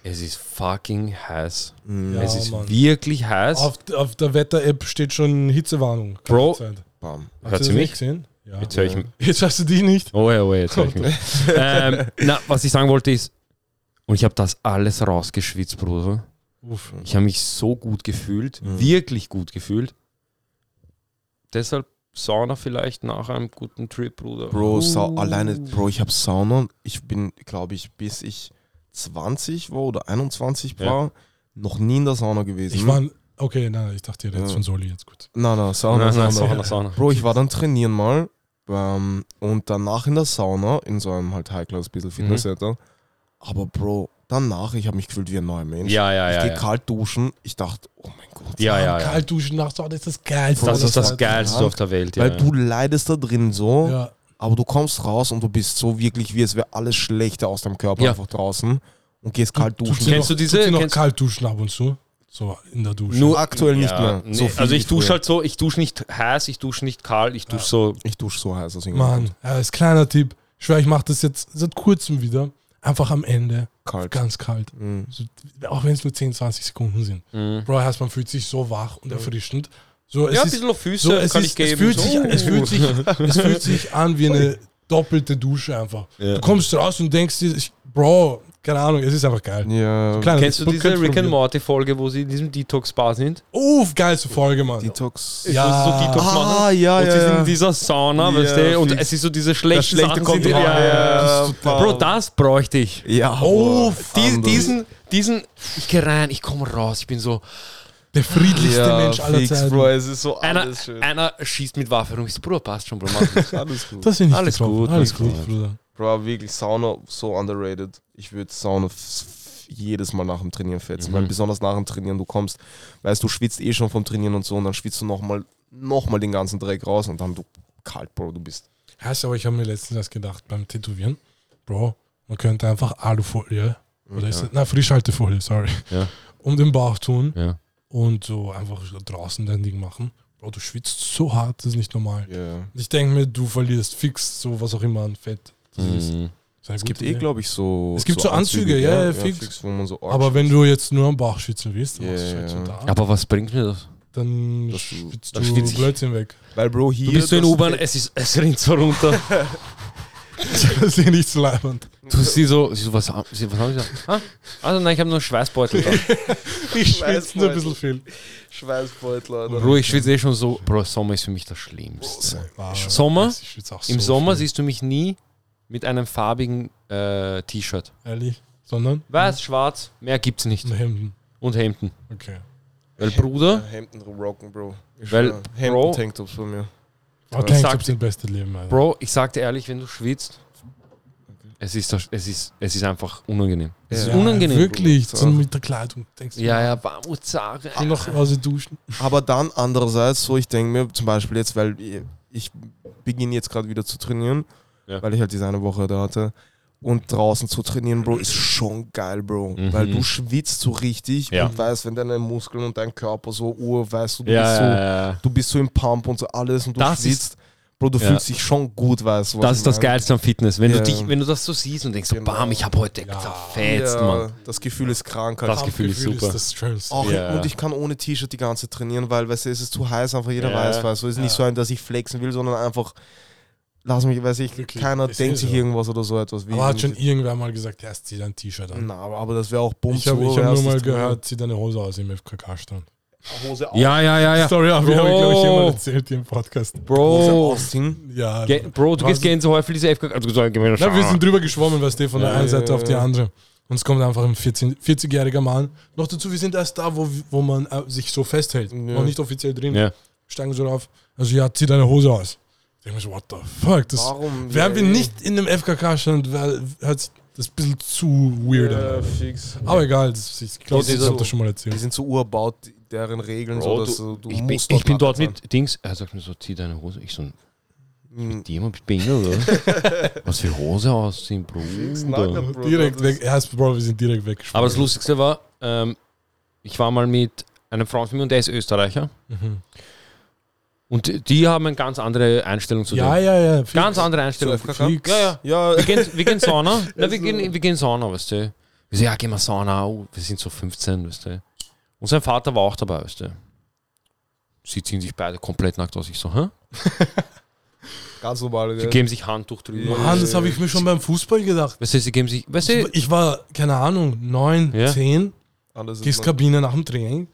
[SPEAKER 1] es ist fucking heiß.
[SPEAKER 2] Ja,
[SPEAKER 1] es ist
[SPEAKER 2] Mann.
[SPEAKER 1] wirklich heiß.
[SPEAKER 2] Auf, auf der Wetter-App steht schon Hitzewarnung.
[SPEAKER 1] Bro.
[SPEAKER 3] Bam.
[SPEAKER 2] Hast
[SPEAKER 1] Hört
[SPEAKER 2] du
[SPEAKER 1] sie mich?
[SPEAKER 2] Gesehen? Ja.
[SPEAKER 1] Jetzt höre ich mich.
[SPEAKER 2] Jetzt hast du die nicht.
[SPEAKER 1] Oh ja, oh ja, jetzt höre ich mich. ähm, na, was ich sagen wollte ist, und ich habe das alles rausgeschwitzt, Bruder.
[SPEAKER 2] Uff.
[SPEAKER 1] Ich habe mich so gut gefühlt,
[SPEAKER 3] Mhm.
[SPEAKER 1] wirklich gut gefühlt. Deshalb Sauna vielleicht nach einem guten Trip, Bruder.
[SPEAKER 3] Bro, Sa
[SPEAKER 1] Uh.
[SPEAKER 3] alleine, Bro, ich habe Sauna. Ich bin, glaube ich, bis ich 20 war oder 21
[SPEAKER 1] Ja.
[SPEAKER 3] war, noch nie in der Sauna gewesen.
[SPEAKER 2] Ich war. Okay, nein, ich dachte, ihr
[SPEAKER 3] Ja.
[SPEAKER 2] von Soli jetzt gut.
[SPEAKER 3] Nein, nein, Sauna,
[SPEAKER 1] Nein, nein,
[SPEAKER 3] Sauna.
[SPEAKER 1] Sauna, Sauna.
[SPEAKER 3] Bro, ich war dann trainieren mal ähm, und danach in der Sauna, in so einem halt High-Class,
[SPEAKER 1] Mhm.
[SPEAKER 3] bisschen Fitness-Center. Aber Bro, danach, ich habe mich gefühlt wie ein neuer Mensch.
[SPEAKER 1] Ja, ja,
[SPEAKER 3] ich
[SPEAKER 1] ja.
[SPEAKER 3] gehe
[SPEAKER 1] ja.
[SPEAKER 3] kalt duschen. Ich dachte, oh mein Gott.
[SPEAKER 1] Ja, ja, ja.
[SPEAKER 2] Kalt duschen nach Sauna ist das geilste.
[SPEAKER 1] Das ist das. Geilste auf der Welt. Ja,
[SPEAKER 3] Weil du leidest da drin so,
[SPEAKER 2] Ja.
[SPEAKER 3] aber du kommst raus und du bist so wirklich, wie es wäre alles Schlechte aus deinem Körper
[SPEAKER 1] Ja.
[SPEAKER 3] einfach draußen und gehst kalt duschen.
[SPEAKER 2] sie
[SPEAKER 1] Kennst
[SPEAKER 2] noch,
[SPEAKER 1] du diese-
[SPEAKER 2] sie noch
[SPEAKER 1] kennst-
[SPEAKER 2] kalt duschen ab und zu? So in der Dusche.
[SPEAKER 1] Nur
[SPEAKER 3] aktuell nicht
[SPEAKER 1] ja,
[SPEAKER 3] mehr.
[SPEAKER 1] Nee,
[SPEAKER 3] So viel
[SPEAKER 1] also ich dusche halt so, ich dusche nicht heiß, ich dusche nicht kalt, ich dusche so.
[SPEAKER 3] Ich dusche so heiß
[SPEAKER 2] Mann, ja, als kleiner Tipp. Ich schwör, ich mache das jetzt seit kurzem wieder. Einfach am Ende.
[SPEAKER 3] Kalt.
[SPEAKER 2] Ganz kalt.
[SPEAKER 3] Mhm.
[SPEAKER 2] So, auch wenn es nur 10, 20 Sekunden sind.
[SPEAKER 1] Mhm.
[SPEAKER 2] Bro, heißt, man fühlt sich so wach und erfrischend. So, es
[SPEAKER 1] Ja, ein
[SPEAKER 2] ist,
[SPEAKER 1] bisschen auf Füße
[SPEAKER 2] so, es,
[SPEAKER 1] kann
[SPEAKER 2] ist,
[SPEAKER 1] ich geben.
[SPEAKER 2] es, fühlt
[SPEAKER 1] so.
[SPEAKER 2] sich, es, fühlt sich, es fühlt sich an wie eine doppelte Dusche einfach.
[SPEAKER 1] Ja.
[SPEAKER 2] Du kommst raus und denkst dir, ich, Bro, keine Ahnung, es ist einfach geil.
[SPEAKER 3] Ja,
[SPEAKER 2] Kleiner
[SPEAKER 1] Kennst du diese Rick and. Morty Folge, wo sie in diesem Detox-Bar sind?
[SPEAKER 2] Uff, geilste Folge, Mann.
[SPEAKER 3] Detox.
[SPEAKER 1] Ist
[SPEAKER 2] Ja.
[SPEAKER 1] so Detox machen?
[SPEAKER 3] Ah, ja,
[SPEAKER 1] und
[SPEAKER 3] ja.
[SPEAKER 1] sie sind
[SPEAKER 3] ja.
[SPEAKER 1] in dieser Sauna,
[SPEAKER 3] Ja,
[SPEAKER 1] weißt du, und
[SPEAKER 3] fix.
[SPEAKER 1] es ist so diese schlechten
[SPEAKER 3] schlechte
[SPEAKER 1] Sachen
[SPEAKER 3] kommt
[SPEAKER 1] ja, ja.
[SPEAKER 3] Ja,
[SPEAKER 1] Bro, das bräuchte ich.
[SPEAKER 3] Ja,
[SPEAKER 1] Oh, die, diesen, diesen, ich gehe rein, ich komme raus, ich bin so,
[SPEAKER 2] Der friedlichste
[SPEAKER 3] Ja,
[SPEAKER 2] Mensch aller
[SPEAKER 3] fix,
[SPEAKER 2] Zeiten.
[SPEAKER 3] Bro, es ist so
[SPEAKER 1] Einer,
[SPEAKER 3] alles schön.
[SPEAKER 1] einer schießt mit Waffe rum. Ich so, Bruder, passt schon, Bro. Mach das.
[SPEAKER 3] Alles gut.
[SPEAKER 2] Das finde ich
[SPEAKER 1] Alles gut,
[SPEAKER 2] Alles gut. Bruder.
[SPEAKER 3] Bro, wirklich Sauna so underrated. Ich würde Sauna jedes Mal nach dem Trainieren fetzen,
[SPEAKER 1] Mhm.
[SPEAKER 3] weil besonders nach dem Trainieren du kommst, weißt du, schwitzt eh schon vom Trainieren und so und dann schwitzt du nochmal noch mal den ganzen Dreck raus und dann du kalt, Bro, du bist.
[SPEAKER 2] Heißt aber, ich habe mir letztens erst gedacht, beim Tätowieren, Bro, man könnte einfach Alufolie, oder ist
[SPEAKER 3] Ja.
[SPEAKER 2] das? Na, Frischhaltefolie, sorry,
[SPEAKER 1] Ja.
[SPEAKER 2] um den Bauch tun
[SPEAKER 1] Ja.
[SPEAKER 2] und so einfach draußen dein Ding machen. Bro, du schwitzt so hart, das ist nicht normal.
[SPEAKER 3] Ja.
[SPEAKER 2] Ich denke mir, du verlierst fix so was auch immer an Fett. Das
[SPEAKER 1] Mhm.
[SPEAKER 3] Es gibt eh, glaube ich, so.
[SPEAKER 2] Es gibt so Anzüge, ja, ja, fix.
[SPEAKER 3] wo man so
[SPEAKER 2] Aber wenn du jetzt nur am Bauch schwitzen willst, dann
[SPEAKER 3] Ja,
[SPEAKER 2] machst du halt so
[SPEAKER 3] ja.
[SPEAKER 2] da.
[SPEAKER 1] Aber was bringt mir das?
[SPEAKER 2] Dann schwitzt
[SPEAKER 1] dann
[SPEAKER 2] du
[SPEAKER 1] schwitz.
[SPEAKER 2] Blödsinn weg.
[SPEAKER 3] Weil, Bro, hier.
[SPEAKER 1] Du bist so in
[SPEAKER 3] das
[SPEAKER 1] U-Bahn, es, ist, es rinnt so runter.
[SPEAKER 2] das ist nicht so leibend.
[SPEAKER 1] Du sie so, sie so was, haben- sie, was haben sie gesagt? Ah? Also nein, ich habe nur einen Schweißbeutel da.
[SPEAKER 2] Ich schwitze nur ein bisschen viel.
[SPEAKER 3] Schweißbeutel, Alter.
[SPEAKER 1] Bro, ich schwitze eh schon so. Bro, Sommer ist für mich das Schlimmste.
[SPEAKER 2] Wow.
[SPEAKER 1] Sommer?
[SPEAKER 2] Ich schwitze auch
[SPEAKER 1] Im
[SPEAKER 2] so
[SPEAKER 1] Sommer siehst du mich nie mit einem farbigen äh, T-Shirt.
[SPEAKER 2] Ehrlich? Sondern?
[SPEAKER 1] Weiß, schwarz, mehr gibt's nicht.
[SPEAKER 2] In Hemden.
[SPEAKER 1] Und Hemden.
[SPEAKER 2] Okay.
[SPEAKER 1] Weil Bruder,
[SPEAKER 3] Hemden rocken, Bro. Ich
[SPEAKER 1] Weil,
[SPEAKER 3] schwör, Hemden,
[SPEAKER 1] Bro-
[SPEAKER 3] Tanktops von mir.
[SPEAKER 2] Aber
[SPEAKER 1] Ich
[SPEAKER 2] Tanktops sind das beste Leben, Alter.
[SPEAKER 1] Bro, ich sag dir ehrlich, wenn du schwitzt, es ist, es ist, es ist einfach unangenehm. Es ist
[SPEAKER 3] Ja,
[SPEAKER 1] unangenehm.
[SPEAKER 2] Wirklich,
[SPEAKER 3] Bro.
[SPEAKER 2] so mit der Kleidung. Denkst du,
[SPEAKER 1] Ja, ja, Warmutssache.
[SPEAKER 2] Ich noch Hause duschen.
[SPEAKER 3] Aber dann andererseits, so ich denke mir zum Beispiel jetzt, weil ich beginne jetzt gerade wieder zu trainieren,
[SPEAKER 1] Ja.
[SPEAKER 3] weil ich halt diese eine Woche da hatte. Und draußen zu trainieren, Bro, ist schon geil, Bro.
[SPEAKER 1] Mhm.
[SPEAKER 3] Weil du schwitzt so richtig
[SPEAKER 1] Ja.
[SPEAKER 3] und weißt, wenn deine Muskeln und dein Körper so ur, weißt du, du,
[SPEAKER 1] Ja,
[SPEAKER 3] bist, so,
[SPEAKER 1] ja, ja.
[SPEAKER 3] du bist so im Pump und so alles und du
[SPEAKER 1] Das
[SPEAKER 3] schwitzt. Bro, du
[SPEAKER 1] Ja.
[SPEAKER 3] fühlst dich schon gut, weißt du. was
[SPEAKER 1] Das
[SPEAKER 3] ich
[SPEAKER 1] ist das
[SPEAKER 3] meine?
[SPEAKER 1] Geilste am Fitness. Wenn,
[SPEAKER 3] Ja.
[SPEAKER 1] du dich, wenn du das so siehst und denkst, so,
[SPEAKER 3] Genau.
[SPEAKER 1] bam, ich habe heute
[SPEAKER 2] Ja.
[SPEAKER 1] zerfetzt,
[SPEAKER 3] ja,
[SPEAKER 1] Mann.
[SPEAKER 3] Das Gefühl ist krank. Halt.
[SPEAKER 1] Das Gefühl ist super.
[SPEAKER 2] das Schönste.
[SPEAKER 3] Auch,
[SPEAKER 1] Ja.
[SPEAKER 3] Und ich kann ohne T-Shirt die ganze Zeit trainieren, weil weißt du, es ist zu heiß, einfach jeder
[SPEAKER 1] Ja.
[SPEAKER 3] weiß, weißt du. Es ist nicht so ein, dass ich flexen will, sondern einfach, lass mich, weiß ich,
[SPEAKER 2] Wirklich,
[SPEAKER 3] keiner denkt sich
[SPEAKER 2] so.
[SPEAKER 3] irgendwas oder so etwas. Wie
[SPEAKER 2] Aber hat schon irgendwer mal gesagt, ja, zieh dein T-Shirt an.
[SPEAKER 3] Na, aber, aber das wäre auch Bums.
[SPEAKER 2] Ich habe
[SPEAKER 3] so,
[SPEAKER 2] hab nur mal gehört, zieh deine Hose aus im FKK-Stand.
[SPEAKER 3] Hose auf.
[SPEAKER 1] Ja, ja, ja, ja.
[SPEAKER 2] Sorry, aber wir haben, glaube ich,
[SPEAKER 1] Bro.
[SPEAKER 2] jemand erzählt hier im Podcast.
[SPEAKER 3] Hose
[SPEAKER 1] Bro.
[SPEAKER 3] ausziehen.
[SPEAKER 2] Ja,
[SPEAKER 1] Ge Bro, du gehst Gänsehaufel diese FK. Also, so, geh mal
[SPEAKER 2] Na, wir sind drüber geschwommen, weißt du, von der
[SPEAKER 3] Ja,
[SPEAKER 2] einen Seite
[SPEAKER 3] ja,
[SPEAKER 2] auf die andere. Und es kommt einfach ein 14 40-jähriger Mann. Noch dazu, wir sind erst da, wo, wo man äh, sich so festhält.
[SPEAKER 3] Ja.
[SPEAKER 2] Noch nicht offiziell drin.
[SPEAKER 1] Ja.
[SPEAKER 2] Steigen so drauf. Also, ja, zieh deine Hose aus. Ich denke mir so, what the fuck? Das,
[SPEAKER 3] Warum?
[SPEAKER 2] wären wir nicht in dem FKK-Stand, hört sich das ein bisschen zu weird
[SPEAKER 3] Ja,
[SPEAKER 2] an.
[SPEAKER 3] fix.
[SPEAKER 2] Aber egal, das, ich glaube, ich habe das schon mal
[SPEAKER 3] Die
[SPEAKER 2] erzählt.
[SPEAKER 3] sind so urbaut, deren Regeln,
[SPEAKER 1] Bro,
[SPEAKER 3] so, dass
[SPEAKER 1] du,
[SPEAKER 3] du,
[SPEAKER 1] ich, bin, ich bin dort mit Dings. Er sagt mir so, zieh deine Hose. Ich so,
[SPEAKER 3] sein. Mhm.
[SPEAKER 1] die jemand behindert, oder? Was für Hose ausziehen,
[SPEAKER 3] nackert. Bro,
[SPEAKER 2] direkt weg. Ja, Bro, wir sind direkt weg.
[SPEAKER 1] Aber das Lustigste war, ähm, ich war mal mit einem Freund von mir und der ist Österreicher.
[SPEAKER 2] Mhm.
[SPEAKER 1] Und die haben eine ganz andere Einstellung zu
[SPEAKER 2] Ja,
[SPEAKER 1] dem.
[SPEAKER 2] ja, ja.
[SPEAKER 1] Ganz andere Einstellung.
[SPEAKER 3] FKK?
[SPEAKER 2] Fix.
[SPEAKER 1] Ja, ja.
[SPEAKER 3] Ja,
[SPEAKER 1] Wir gehen, wir gehen Sauna. Na, wir,
[SPEAKER 3] Also-
[SPEAKER 1] gehen, wir gehen Sauna, weißt du. Wir so, ja, gehen wir Sauna. Oh, wir sind so 15, weißt du. Und sein Vater war auch dabei, weißt du. Sie ziehen sich beide komplett nackt aus. Ich so, hä?
[SPEAKER 3] ganz normal.
[SPEAKER 1] Sie geben sich Handtuch drüber.
[SPEAKER 3] Ja.
[SPEAKER 2] Mann, das habe ich mir schon beim Fußball gedacht.
[SPEAKER 1] Weißt du, sie geben sich, weißt du,
[SPEAKER 2] Ich war, keine Ahnung, neun,
[SPEAKER 1] Ja.
[SPEAKER 2] zehn,
[SPEAKER 3] Alles ist
[SPEAKER 2] gehst Kabine nach dem Training.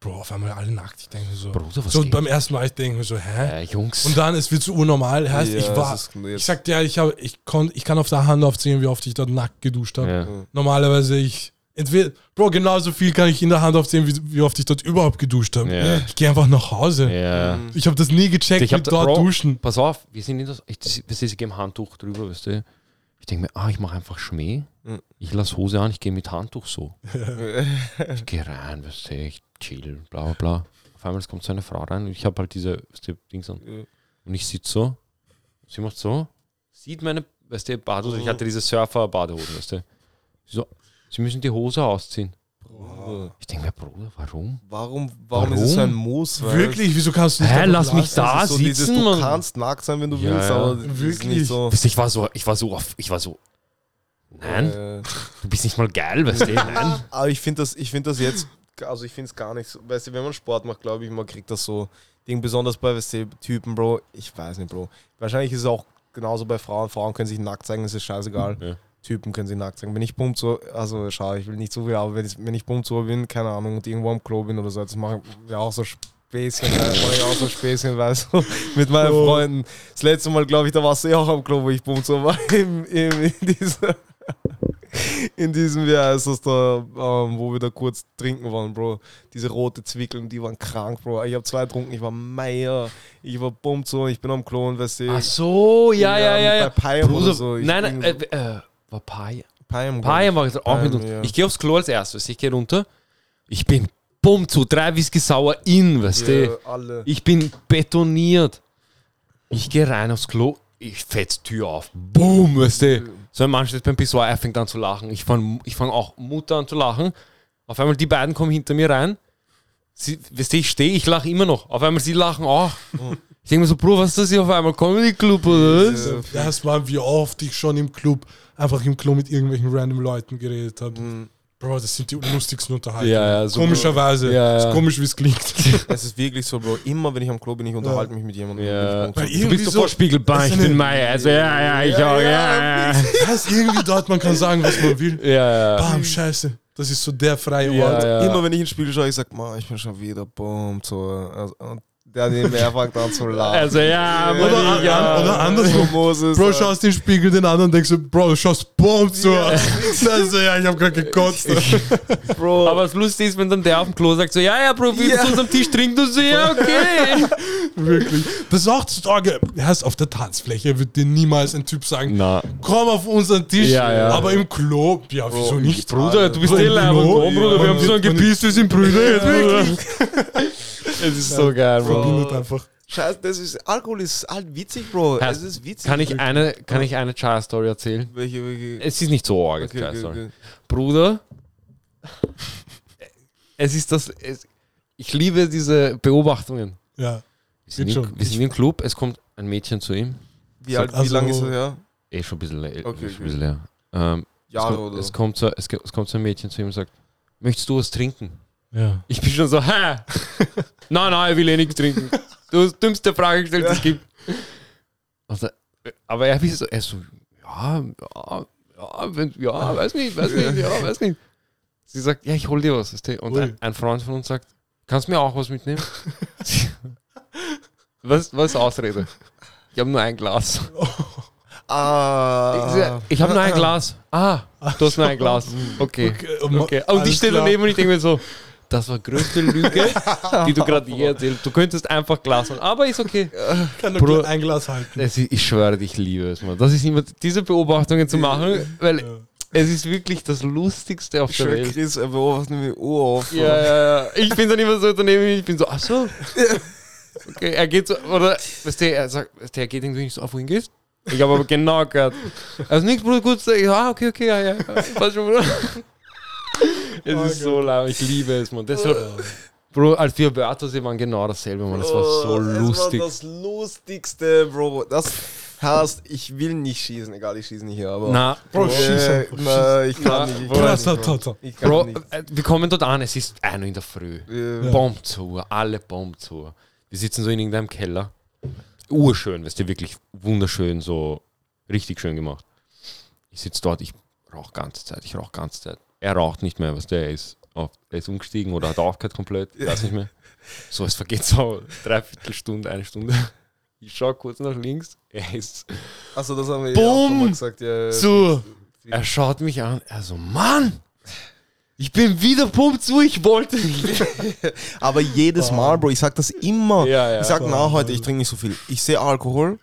[SPEAKER 2] Bro, auf einmal alle nackt. Ich denke mir so.
[SPEAKER 1] Bruder, was
[SPEAKER 2] so
[SPEAKER 1] geht?
[SPEAKER 2] beim ersten Mal, ich denke mir so, hä?
[SPEAKER 1] äh, Jungs.
[SPEAKER 2] Und dann, es wird so urnormal. Heißt,
[SPEAKER 3] Ja,
[SPEAKER 2] ich
[SPEAKER 3] es
[SPEAKER 2] war,
[SPEAKER 3] ist
[SPEAKER 2] ich sag dir, ich, hab, ich, kon, ich kann auf der Hand aufzählen, wie oft ich dort nackt geduscht habe.
[SPEAKER 1] ja.
[SPEAKER 2] Normalerweise ich, entweder, Bro, genauso viel kann ich in der Hand aufzählen, wie, wie oft ich dort überhaupt geduscht habe.
[SPEAKER 1] Ja.
[SPEAKER 2] Ich gehe einfach nach Hause.
[SPEAKER 1] ja.
[SPEAKER 2] Ich habe das nie gecheckt,
[SPEAKER 1] Ich hab da-
[SPEAKER 2] dort
[SPEAKER 1] Bro,
[SPEAKER 2] duschen.
[SPEAKER 1] Pass auf, wir sind in das. Ich, das, weißt du, sie geben Handtuch drüber, weißt du. Ich denke mir, ah, ich mache einfach Schmäh.
[SPEAKER 3] Mhm.
[SPEAKER 1] Ich lasse Hose an, ich gehe mit Handtuch so. Ich gehe rein, weißt du, ich chill, bla bla bla. Auf einmal kommt so eine Frau rein und ich habe halt diese du, Dings an.
[SPEAKER 3] Ja.
[SPEAKER 1] Und ich sitze so, sie macht so, sieht meine, weißt du, Badehose, ich hatte diese Surfer-Badehosen, weißt du. Sie so, sie müssen die Hose ausziehen.
[SPEAKER 3] Bruder.
[SPEAKER 1] Ich denke mir, Bruder, warum?
[SPEAKER 3] Warum, warum, ist es so ein Muss? Weil
[SPEAKER 2] Wirklich? Wieso kannst du nicht
[SPEAKER 1] Hä, lass mich da
[SPEAKER 3] ist so dieses,
[SPEAKER 1] sitzen,
[SPEAKER 3] du
[SPEAKER 1] Mann.
[SPEAKER 3] kannst nackt sein, wenn du
[SPEAKER 1] Ja,
[SPEAKER 3] willst, aber
[SPEAKER 2] Wirklich?
[SPEAKER 3] so.
[SPEAKER 1] Du, ich war so, ich war so, auf, ich war so, nein,
[SPEAKER 3] Äh,
[SPEAKER 1] du bist nicht mal geil, weißt du, nein.
[SPEAKER 3] aber ich finde das, ich finde das jetzt, also ich finde es gar nicht so, weißt du, wenn man Sport macht, glaube ich, man kriegt das so, Ding besonders bei weißt du, Typen, Bro, ich weiß nicht, Bro. Wahrscheinlich ist es auch genauso bei Frauen, Frauen können sich nackt zeigen, das ist scheißegal.
[SPEAKER 1] Ja.
[SPEAKER 3] Typen können sich nackt zeigen. Wenn ich pumpt so, also schau, ich will nicht so viel, aber wenn ich, wenn ich pumpt so bin, keine Ahnung, und irgendwo am Klo bin oder so, das mache ich ja auch so Späßchen, äh, mache ich auch so Späßchen, weißt du, mit meinen. Freunden. Das letzte Mal, glaube ich, da warst du eh auch am Klo, wo ich pumpt so war, im, im, in dieser in diesem Jahr ist das da, ähm, wo wir da kurz trinken waren, Bro. Diese rote Zwickeln, die waren krank, Bro. Ich habe zwei getrunken, ich war Meier, ich war bummt so, ich bin am Klon, weißt du.
[SPEAKER 1] Ach so, ja, ja, ja. ja.
[SPEAKER 3] Bei Payam oder so. Ich
[SPEAKER 1] nein, nein, äh, äh, war Payam.
[SPEAKER 3] Payam.
[SPEAKER 1] Payam war ich auch mit uns.
[SPEAKER 3] ja.
[SPEAKER 1] Ich gehe aufs Klo als erstes, ich gehe runter. Ich bin bumm zu, drei Whisky sauer in, weißt du.
[SPEAKER 3] Ja, alle.
[SPEAKER 1] Ich bin betoniert. Ich gehe rein aufs Klo, ich fetz Tür auf. Boom, weißt du. So ein Mann steht beim Pissoir, er fängt an zu lachen. Ich fange ich fang auch Mutter an zu lachen. Auf einmal die beiden kommen hinter mir rein. Sie, weißt du, ich stehe, ich lache immer noch. Auf einmal sie lachen auch. Ich denke mir so, Bro, was ist das hier auf einmal? Comedy Club oder was?
[SPEAKER 2] Das war, wie oft ich schon im Club, einfach im Klo mit irgendwelchen random Leuten geredet habe.
[SPEAKER 3] Mhm.
[SPEAKER 2] Bro, das sind die lustigsten Unterhaltungen.
[SPEAKER 1] Ja, ja, so-
[SPEAKER 2] Komischerweise.
[SPEAKER 1] Ja, ja.
[SPEAKER 2] Ist komisch, wie es klingt.
[SPEAKER 3] Es ist wirklich so, Bro. Immer wenn ich am Klo bin, ich unterhalte mich mit jemandem.
[SPEAKER 1] Ja.
[SPEAKER 2] Weil.
[SPEAKER 1] Du bist
[SPEAKER 2] so-
[SPEAKER 1] sofort Spiegelbein,
[SPEAKER 2] das
[SPEAKER 1] ich bin Meier. Also, ja, ja, ich auch, ja, ja.
[SPEAKER 2] Ja, ist irgendwie dort, man kann sagen, was man will.
[SPEAKER 1] Ja, ja.
[SPEAKER 2] Bam, scheiße. Das ist so der freie Ort.
[SPEAKER 1] ja.
[SPEAKER 3] Immer wenn ich ins Spiel schaue, ich sag, ich bin schon wieder bummt. So. Der mir fängt an zu lachen.
[SPEAKER 1] Also, ja,
[SPEAKER 3] Ja,
[SPEAKER 2] Oder,
[SPEAKER 1] ja.
[SPEAKER 2] oder andersrum.
[SPEAKER 3] Moses,
[SPEAKER 2] Bro, schaust den Spiegel den an und denkst so, Bro, du schaust Bomb zu. Also, ja, ich hab grad gekotzt.
[SPEAKER 3] Bro,
[SPEAKER 1] Aber das Lustige ist, wenn dann der auf dem Klo sagt so, ja, ja, Bro, willst
[SPEAKER 3] Ja.
[SPEAKER 1] du uns am Tisch trinken? Du so, ja, okay.
[SPEAKER 2] Wirklich. Das ist auch die Frage. Erst auf der Tanzfläche wird dir niemals ein Typ sagen,
[SPEAKER 1] Na,
[SPEAKER 2] komm auf unseren Tisch.
[SPEAKER 1] Ja, ja.
[SPEAKER 2] Aber im Klo, ja, wieso nicht?
[SPEAKER 1] Bruder, du bist eh Bruder, wir
[SPEAKER 2] ja,
[SPEAKER 1] haben so gepisst, wir sind Brüder.
[SPEAKER 2] Wirklich.
[SPEAKER 1] Es ist so geil, Bro.
[SPEAKER 2] Verbindet einfach.
[SPEAKER 3] Scheiße, das ist, Alkohol ist halt witzig, Bro.
[SPEAKER 1] Herr,
[SPEAKER 3] Es ist witzig.
[SPEAKER 1] Kann ich eine, kann ich eine Child-Story erzählen?
[SPEAKER 3] Welche, welche?
[SPEAKER 1] Es ist nicht so arg,
[SPEAKER 3] Okay, okay,
[SPEAKER 1] Story.
[SPEAKER 3] okay.
[SPEAKER 1] Bruder, es ist das, es, ich liebe diese Beobachtungen.
[SPEAKER 2] Ja.
[SPEAKER 1] Wir sind,
[SPEAKER 2] schon.
[SPEAKER 1] wir sind im Club, es kommt ein Mädchen zu ihm,
[SPEAKER 3] Wie, alt, wie
[SPEAKER 2] Also-
[SPEAKER 3] lange ist er her?
[SPEAKER 1] eh schon ein bisschen, eh,
[SPEAKER 3] Okay,
[SPEAKER 1] schon ein
[SPEAKER 3] okay.
[SPEAKER 1] bisschen leer. Ähm, es,
[SPEAKER 3] Jahre
[SPEAKER 1] kommt,
[SPEAKER 3] oder?
[SPEAKER 1] es, kommt so, es, es kommt so ein Mädchen zu ihm und sagt, möchtest du was trinken?
[SPEAKER 2] Ja.
[SPEAKER 1] Ich bin schon so, hä? nein, nein, ich will eh nichts trinken. Du hast die dümmste Frage gestellt, die es gibt. Also, aber er ist so, er so, ja, ja, ja, wenn, ja, weiß nicht, weiß nicht, ja, weiß nicht. Sie sagt, ja, ich hol dir was. Und ein, ein Freund von uns sagt, kannst du mir auch was mitnehmen? Was, was ist Ausrede? Ich habe nur ein Glas.
[SPEAKER 3] Ah.
[SPEAKER 1] Ich habe nur ein Glas. Ah, du hast nur ein Glas. Okay.
[SPEAKER 2] Okay,
[SPEAKER 1] okay. Und ich stehe daneben und ich denke mir so, das war größte Lüge, die du gerade je erzählt. Du könntest einfach Glas holen, aber ist okay.
[SPEAKER 2] Kann
[SPEAKER 1] Bro-
[SPEAKER 2] nur ein Glas halten.
[SPEAKER 1] Es ist, ich schwöre, ich liebe es, man. Das ist immer, diese Beobachtungen zu machen, weil
[SPEAKER 2] Ja.
[SPEAKER 1] es ist wirklich das Lustigste auf
[SPEAKER 3] Ich
[SPEAKER 1] der Welt.
[SPEAKER 3] Chris, er beobachtet mich oft.
[SPEAKER 1] Ja, ja, ja. Ich bin dann immer so daneben, ich bin so, ach so. Okay, er geht so, oder, weißt du, er sagt, weißt du, er geht irgendwie nicht so, auf wohin gehst? Ich habe aber genau gehört. Also nichts, Bruder, gut, ja, okay, okay, ja, ja, ja. Passt schon, Bruder. Es
[SPEAKER 2] Oh
[SPEAKER 1] ist so laut, ich liebe es, man. Deshalb, Bro, als wir Beatos, wir waren genau dasselbe, man. Das war so
[SPEAKER 3] Oh,
[SPEAKER 1] lustig.
[SPEAKER 3] Das war das Lustigste, Bro. Das heißt, ich will nicht schießen, egal, ich schieße nicht hier, aber.
[SPEAKER 1] Na,
[SPEAKER 2] Bro,
[SPEAKER 3] Äh,
[SPEAKER 2] schieß einfach.
[SPEAKER 3] na, ich kann
[SPEAKER 1] Na,
[SPEAKER 3] nicht. Ich
[SPEAKER 1] Bro,
[SPEAKER 3] kann nicht. Bro. Ich kann
[SPEAKER 1] Bro,
[SPEAKER 3] nicht.
[SPEAKER 1] äh, wir kommen dort an, es ist 1 Uhr in der Früh.
[SPEAKER 3] Äh,
[SPEAKER 1] Bomb zu, alle Bomb zu. Wir sitzen so in irgendeinem Keller. Urschön, weißt du, wirklich wunderschön, so richtig schön gemacht. Ich sitze dort, ich rauche ganze Zeit, ich rauche ganze Zeit. Er raucht nicht mehr, was der ist. Auf, er ist umgestiegen oder hat aufgehört komplett, ich weiß nicht mehr. So, es vergeht so dreiviertel Stunde, eine Stunde. Ich schaue kurz nach links, er ist
[SPEAKER 3] Achso, das haben wir
[SPEAKER 1] Boom.
[SPEAKER 3] ja auch schon mal gesagt. Ja,
[SPEAKER 1] so. Er schaut mich an, er so, Mann, ich bin wieder pumpt zu, ich wollte nicht.
[SPEAKER 3] Aber jedes Mal, Bro, ich sag das immer.
[SPEAKER 1] Ja, ja.
[SPEAKER 3] Ich sag, na, heute, ich trinke nicht so viel. Ich sehe Alkohol,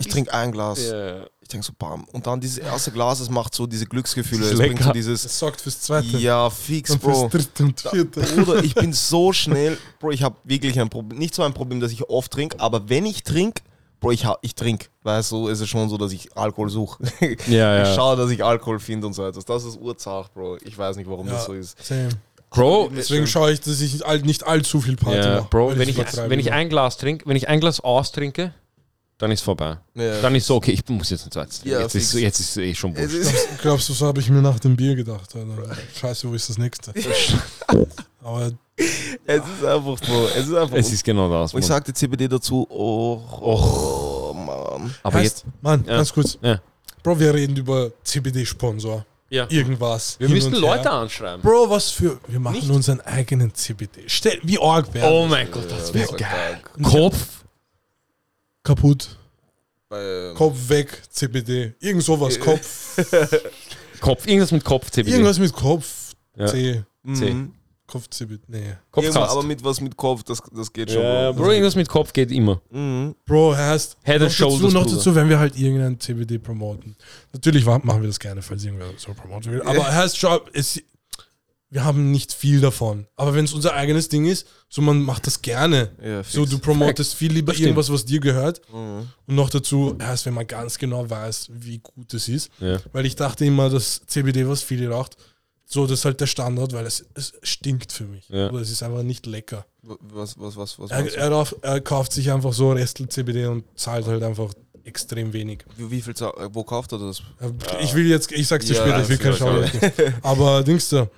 [SPEAKER 3] ich trinke ein Glas.
[SPEAKER 1] Ja.
[SPEAKER 3] Ich denke so, bam. Und dann dieses erste Glas, es macht so diese Glücksgefühle.
[SPEAKER 1] Das
[SPEAKER 3] Es
[SPEAKER 1] ist
[SPEAKER 3] bringt so dieses,
[SPEAKER 2] Das sorgt fürs Zweite.
[SPEAKER 3] ja, fix,
[SPEAKER 2] und fürs
[SPEAKER 3] Bro.
[SPEAKER 2] Dritte und Vierte.
[SPEAKER 3] Bruder, ich bin so schnell, Bro, ich habe wirklich ein Problem. Nicht so ein Problem, dass ich oft trinke, aber wenn ich trinke, Bro, ich, ich trinke. Weißt du, ist es schon so, dass ich Alkohol suche.
[SPEAKER 1] Ja,
[SPEAKER 3] Ich
[SPEAKER 1] ja.
[SPEAKER 3] schaue, dass ich Alkohol finde und so etwas. Das ist Urzach, Bro. Ich weiß nicht, warum das so ist.
[SPEAKER 2] Same.
[SPEAKER 1] Bro,
[SPEAKER 2] Deswegen schaue ich, dass ich nicht allzu viel Party
[SPEAKER 1] ja,
[SPEAKER 2] mache.
[SPEAKER 1] Bro, wenn ich, wenn ich ein Glas trinke, wenn ich ein Glas austrinke, dann ist vorbei.
[SPEAKER 3] Ja.
[SPEAKER 1] Dann ist so, okay, ich muss jetzt ein zweites trinken.
[SPEAKER 3] Ja,
[SPEAKER 1] jetzt, ist, jetzt ist eh schon wurscht.
[SPEAKER 3] ist,
[SPEAKER 2] Glaubst du, so habe ich mir nach dem Bier gedacht. Alter. Scheiße, wo ist das nächste? Aber
[SPEAKER 3] es ist einfach, Bro. Es ist einfach.
[SPEAKER 1] Es ist genau das.
[SPEAKER 3] und ich sagte CBD dazu, oh, oh, Mann.
[SPEAKER 1] Aber
[SPEAKER 2] heißt,
[SPEAKER 1] jetzt,
[SPEAKER 2] Mann,
[SPEAKER 1] Ja.
[SPEAKER 2] ganz kurz.
[SPEAKER 1] Ja.
[SPEAKER 2] Bro, wir reden über CBD-Sponsor.
[SPEAKER 1] ja.
[SPEAKER 2] Irgendwas.
[SPEAKER 1] wir müssen Leute
[SPEAKER 2] her.
[SPEAKER 1] anschreiben.
[SPEAKER 2] Bro, was für. Wir machen
[SPEAKER 1] Nicht?
[SPEAKER 2] unseren eigenen CBD. Stell, wie arg wäre
[SPEAKER 1] Oh mein Gott, das wäre geil.
[SPEAKER 3] krank.
[SPEAKER 1] Kopf.
[SPEAKER 2] Kaputt.
[SPEAKER 3] Bei,
[SPEAKER 2] Kopf weg, CBD. Irgend sowas. Kopf.
[SPEAKER 1] Kopf, irgendwas mit Kopf, CBD.
[SPEAKER 2] Irgendwas mit Kopf,
[SPEAKER 1] Ja.
[SPEAKER 2] C,
[SPEAKER 1] C.
[SPEAKER 3] Mhm.
[SPEAKER 2] Kopf, CBD, nee.
[SPEAKER 3] Irgendwas,
[SPEAKER 1] Kopfkast.
[SPEAKER 3] aber mit was mit Kopf, das, das geht schon.
[SPEAKER 1] Ja, Bro, irgendwas mit Kopf geht immer.
[SPEAKER 3] Mhm.
[SPEAKER 2] Bro, heißt,
[SPEAKER 1] Head
[SPEAKER 2] noch,
[SPEAKER 1] and Shoulders,
[SPEAKER 2] dazu, noch
[SPEAKER 1] Bruder.
[SPEAKER 2] dazu, wenn wir halt irgendein CBD promoten. Natürlich machen wir das gerne, falls irgendwer so promoten will. Aber heißt schon, es, wir haben nicht viel davon. Aber wenn es unser eigenes Ding ist, so man macht das gerne.
[SPEAKER 3] Ja,
[SPEAKER 2] So, du promotest viel lieber
[SPEAKER 1] Das stimmt.
[SPEAKER 2] irgendwas, was dir gehört.
[SPEAKER 3] Mhm.
[SPEAKER 2] Und noch dazu, heißt, wenn man ganz genau weiß, wie gut es ist.
[SPEAKER 1] Ja.
[SPEAKER 2] Weil ich dachte immer, dass CBD, was viele raucht, so, das ist halt der Standard, weil es, es stinkt für mich.
[SPEAKER 1] Ja.
[SPEAKER 2] Oder es ist einfach nicht lecker.
[SPEAKER 3] Was, was, was, was,
[SPEAKER 2] Er, er, rauf- er kauft sich einfach so Restel CBD und zahlt halt einfach extrem wenig.
[SPEAKER 3] wie, wie viel, wo kauft er das?
[SPEAKER 2] Ich will jetzt, ich sag's dir
[SPEAKER 3] Ja,
[SPEAKER 2] später, ich will
[SPEAKER 3] das
[SPEAKER 2] kein
[SPEAKER 3] ist
[SPEAKER 2] Schauer. Aber Dings da.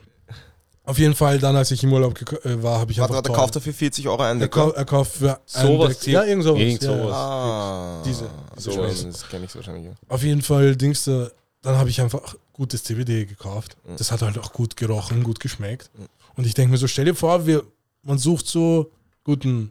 [SPEAKER 2] Auf jeden Fall, dann als ich im Urlaub äh, war, habe ich
[SPEAKER 3] Warte,
[SPEAKER 2] einfach.
[SPEAKER 3] warte, kauft er für 40 Euro einen
[SPEAKER 2] er,
[SPEAKER 3] Decker?
[SPEAKER 2] kau- er kauft für
[SPEAKER 1] Sowas,
[SPEAKER 2] Deck- Ja, irgend sowas.
[SPEAKER 1] irgend sowas.
[SPEAKER 2] Ja.
[SPEAKER 3] Ah,
[SPEAKER 2] Diese-
[SPEAKER 3] so,
[SPEAKER 2] diese Scheiße.
[SPEAKER 3] das kenne ich wahrscheinlich. Ja.
[SPEAKER 2] Auf jeden Fall, Dings da. Dann habe ich einfach gutes CBD gekauft.
[SPEAKER 3] Mhm.
[SPEAKER 2] Das hat halt auch gut gerochen, gut geschmeckt.
[SPEAKER 3] Mhm.
[SPEAKER 2] Und ich denke mir so, stell dir vor, wir, man sucht so guten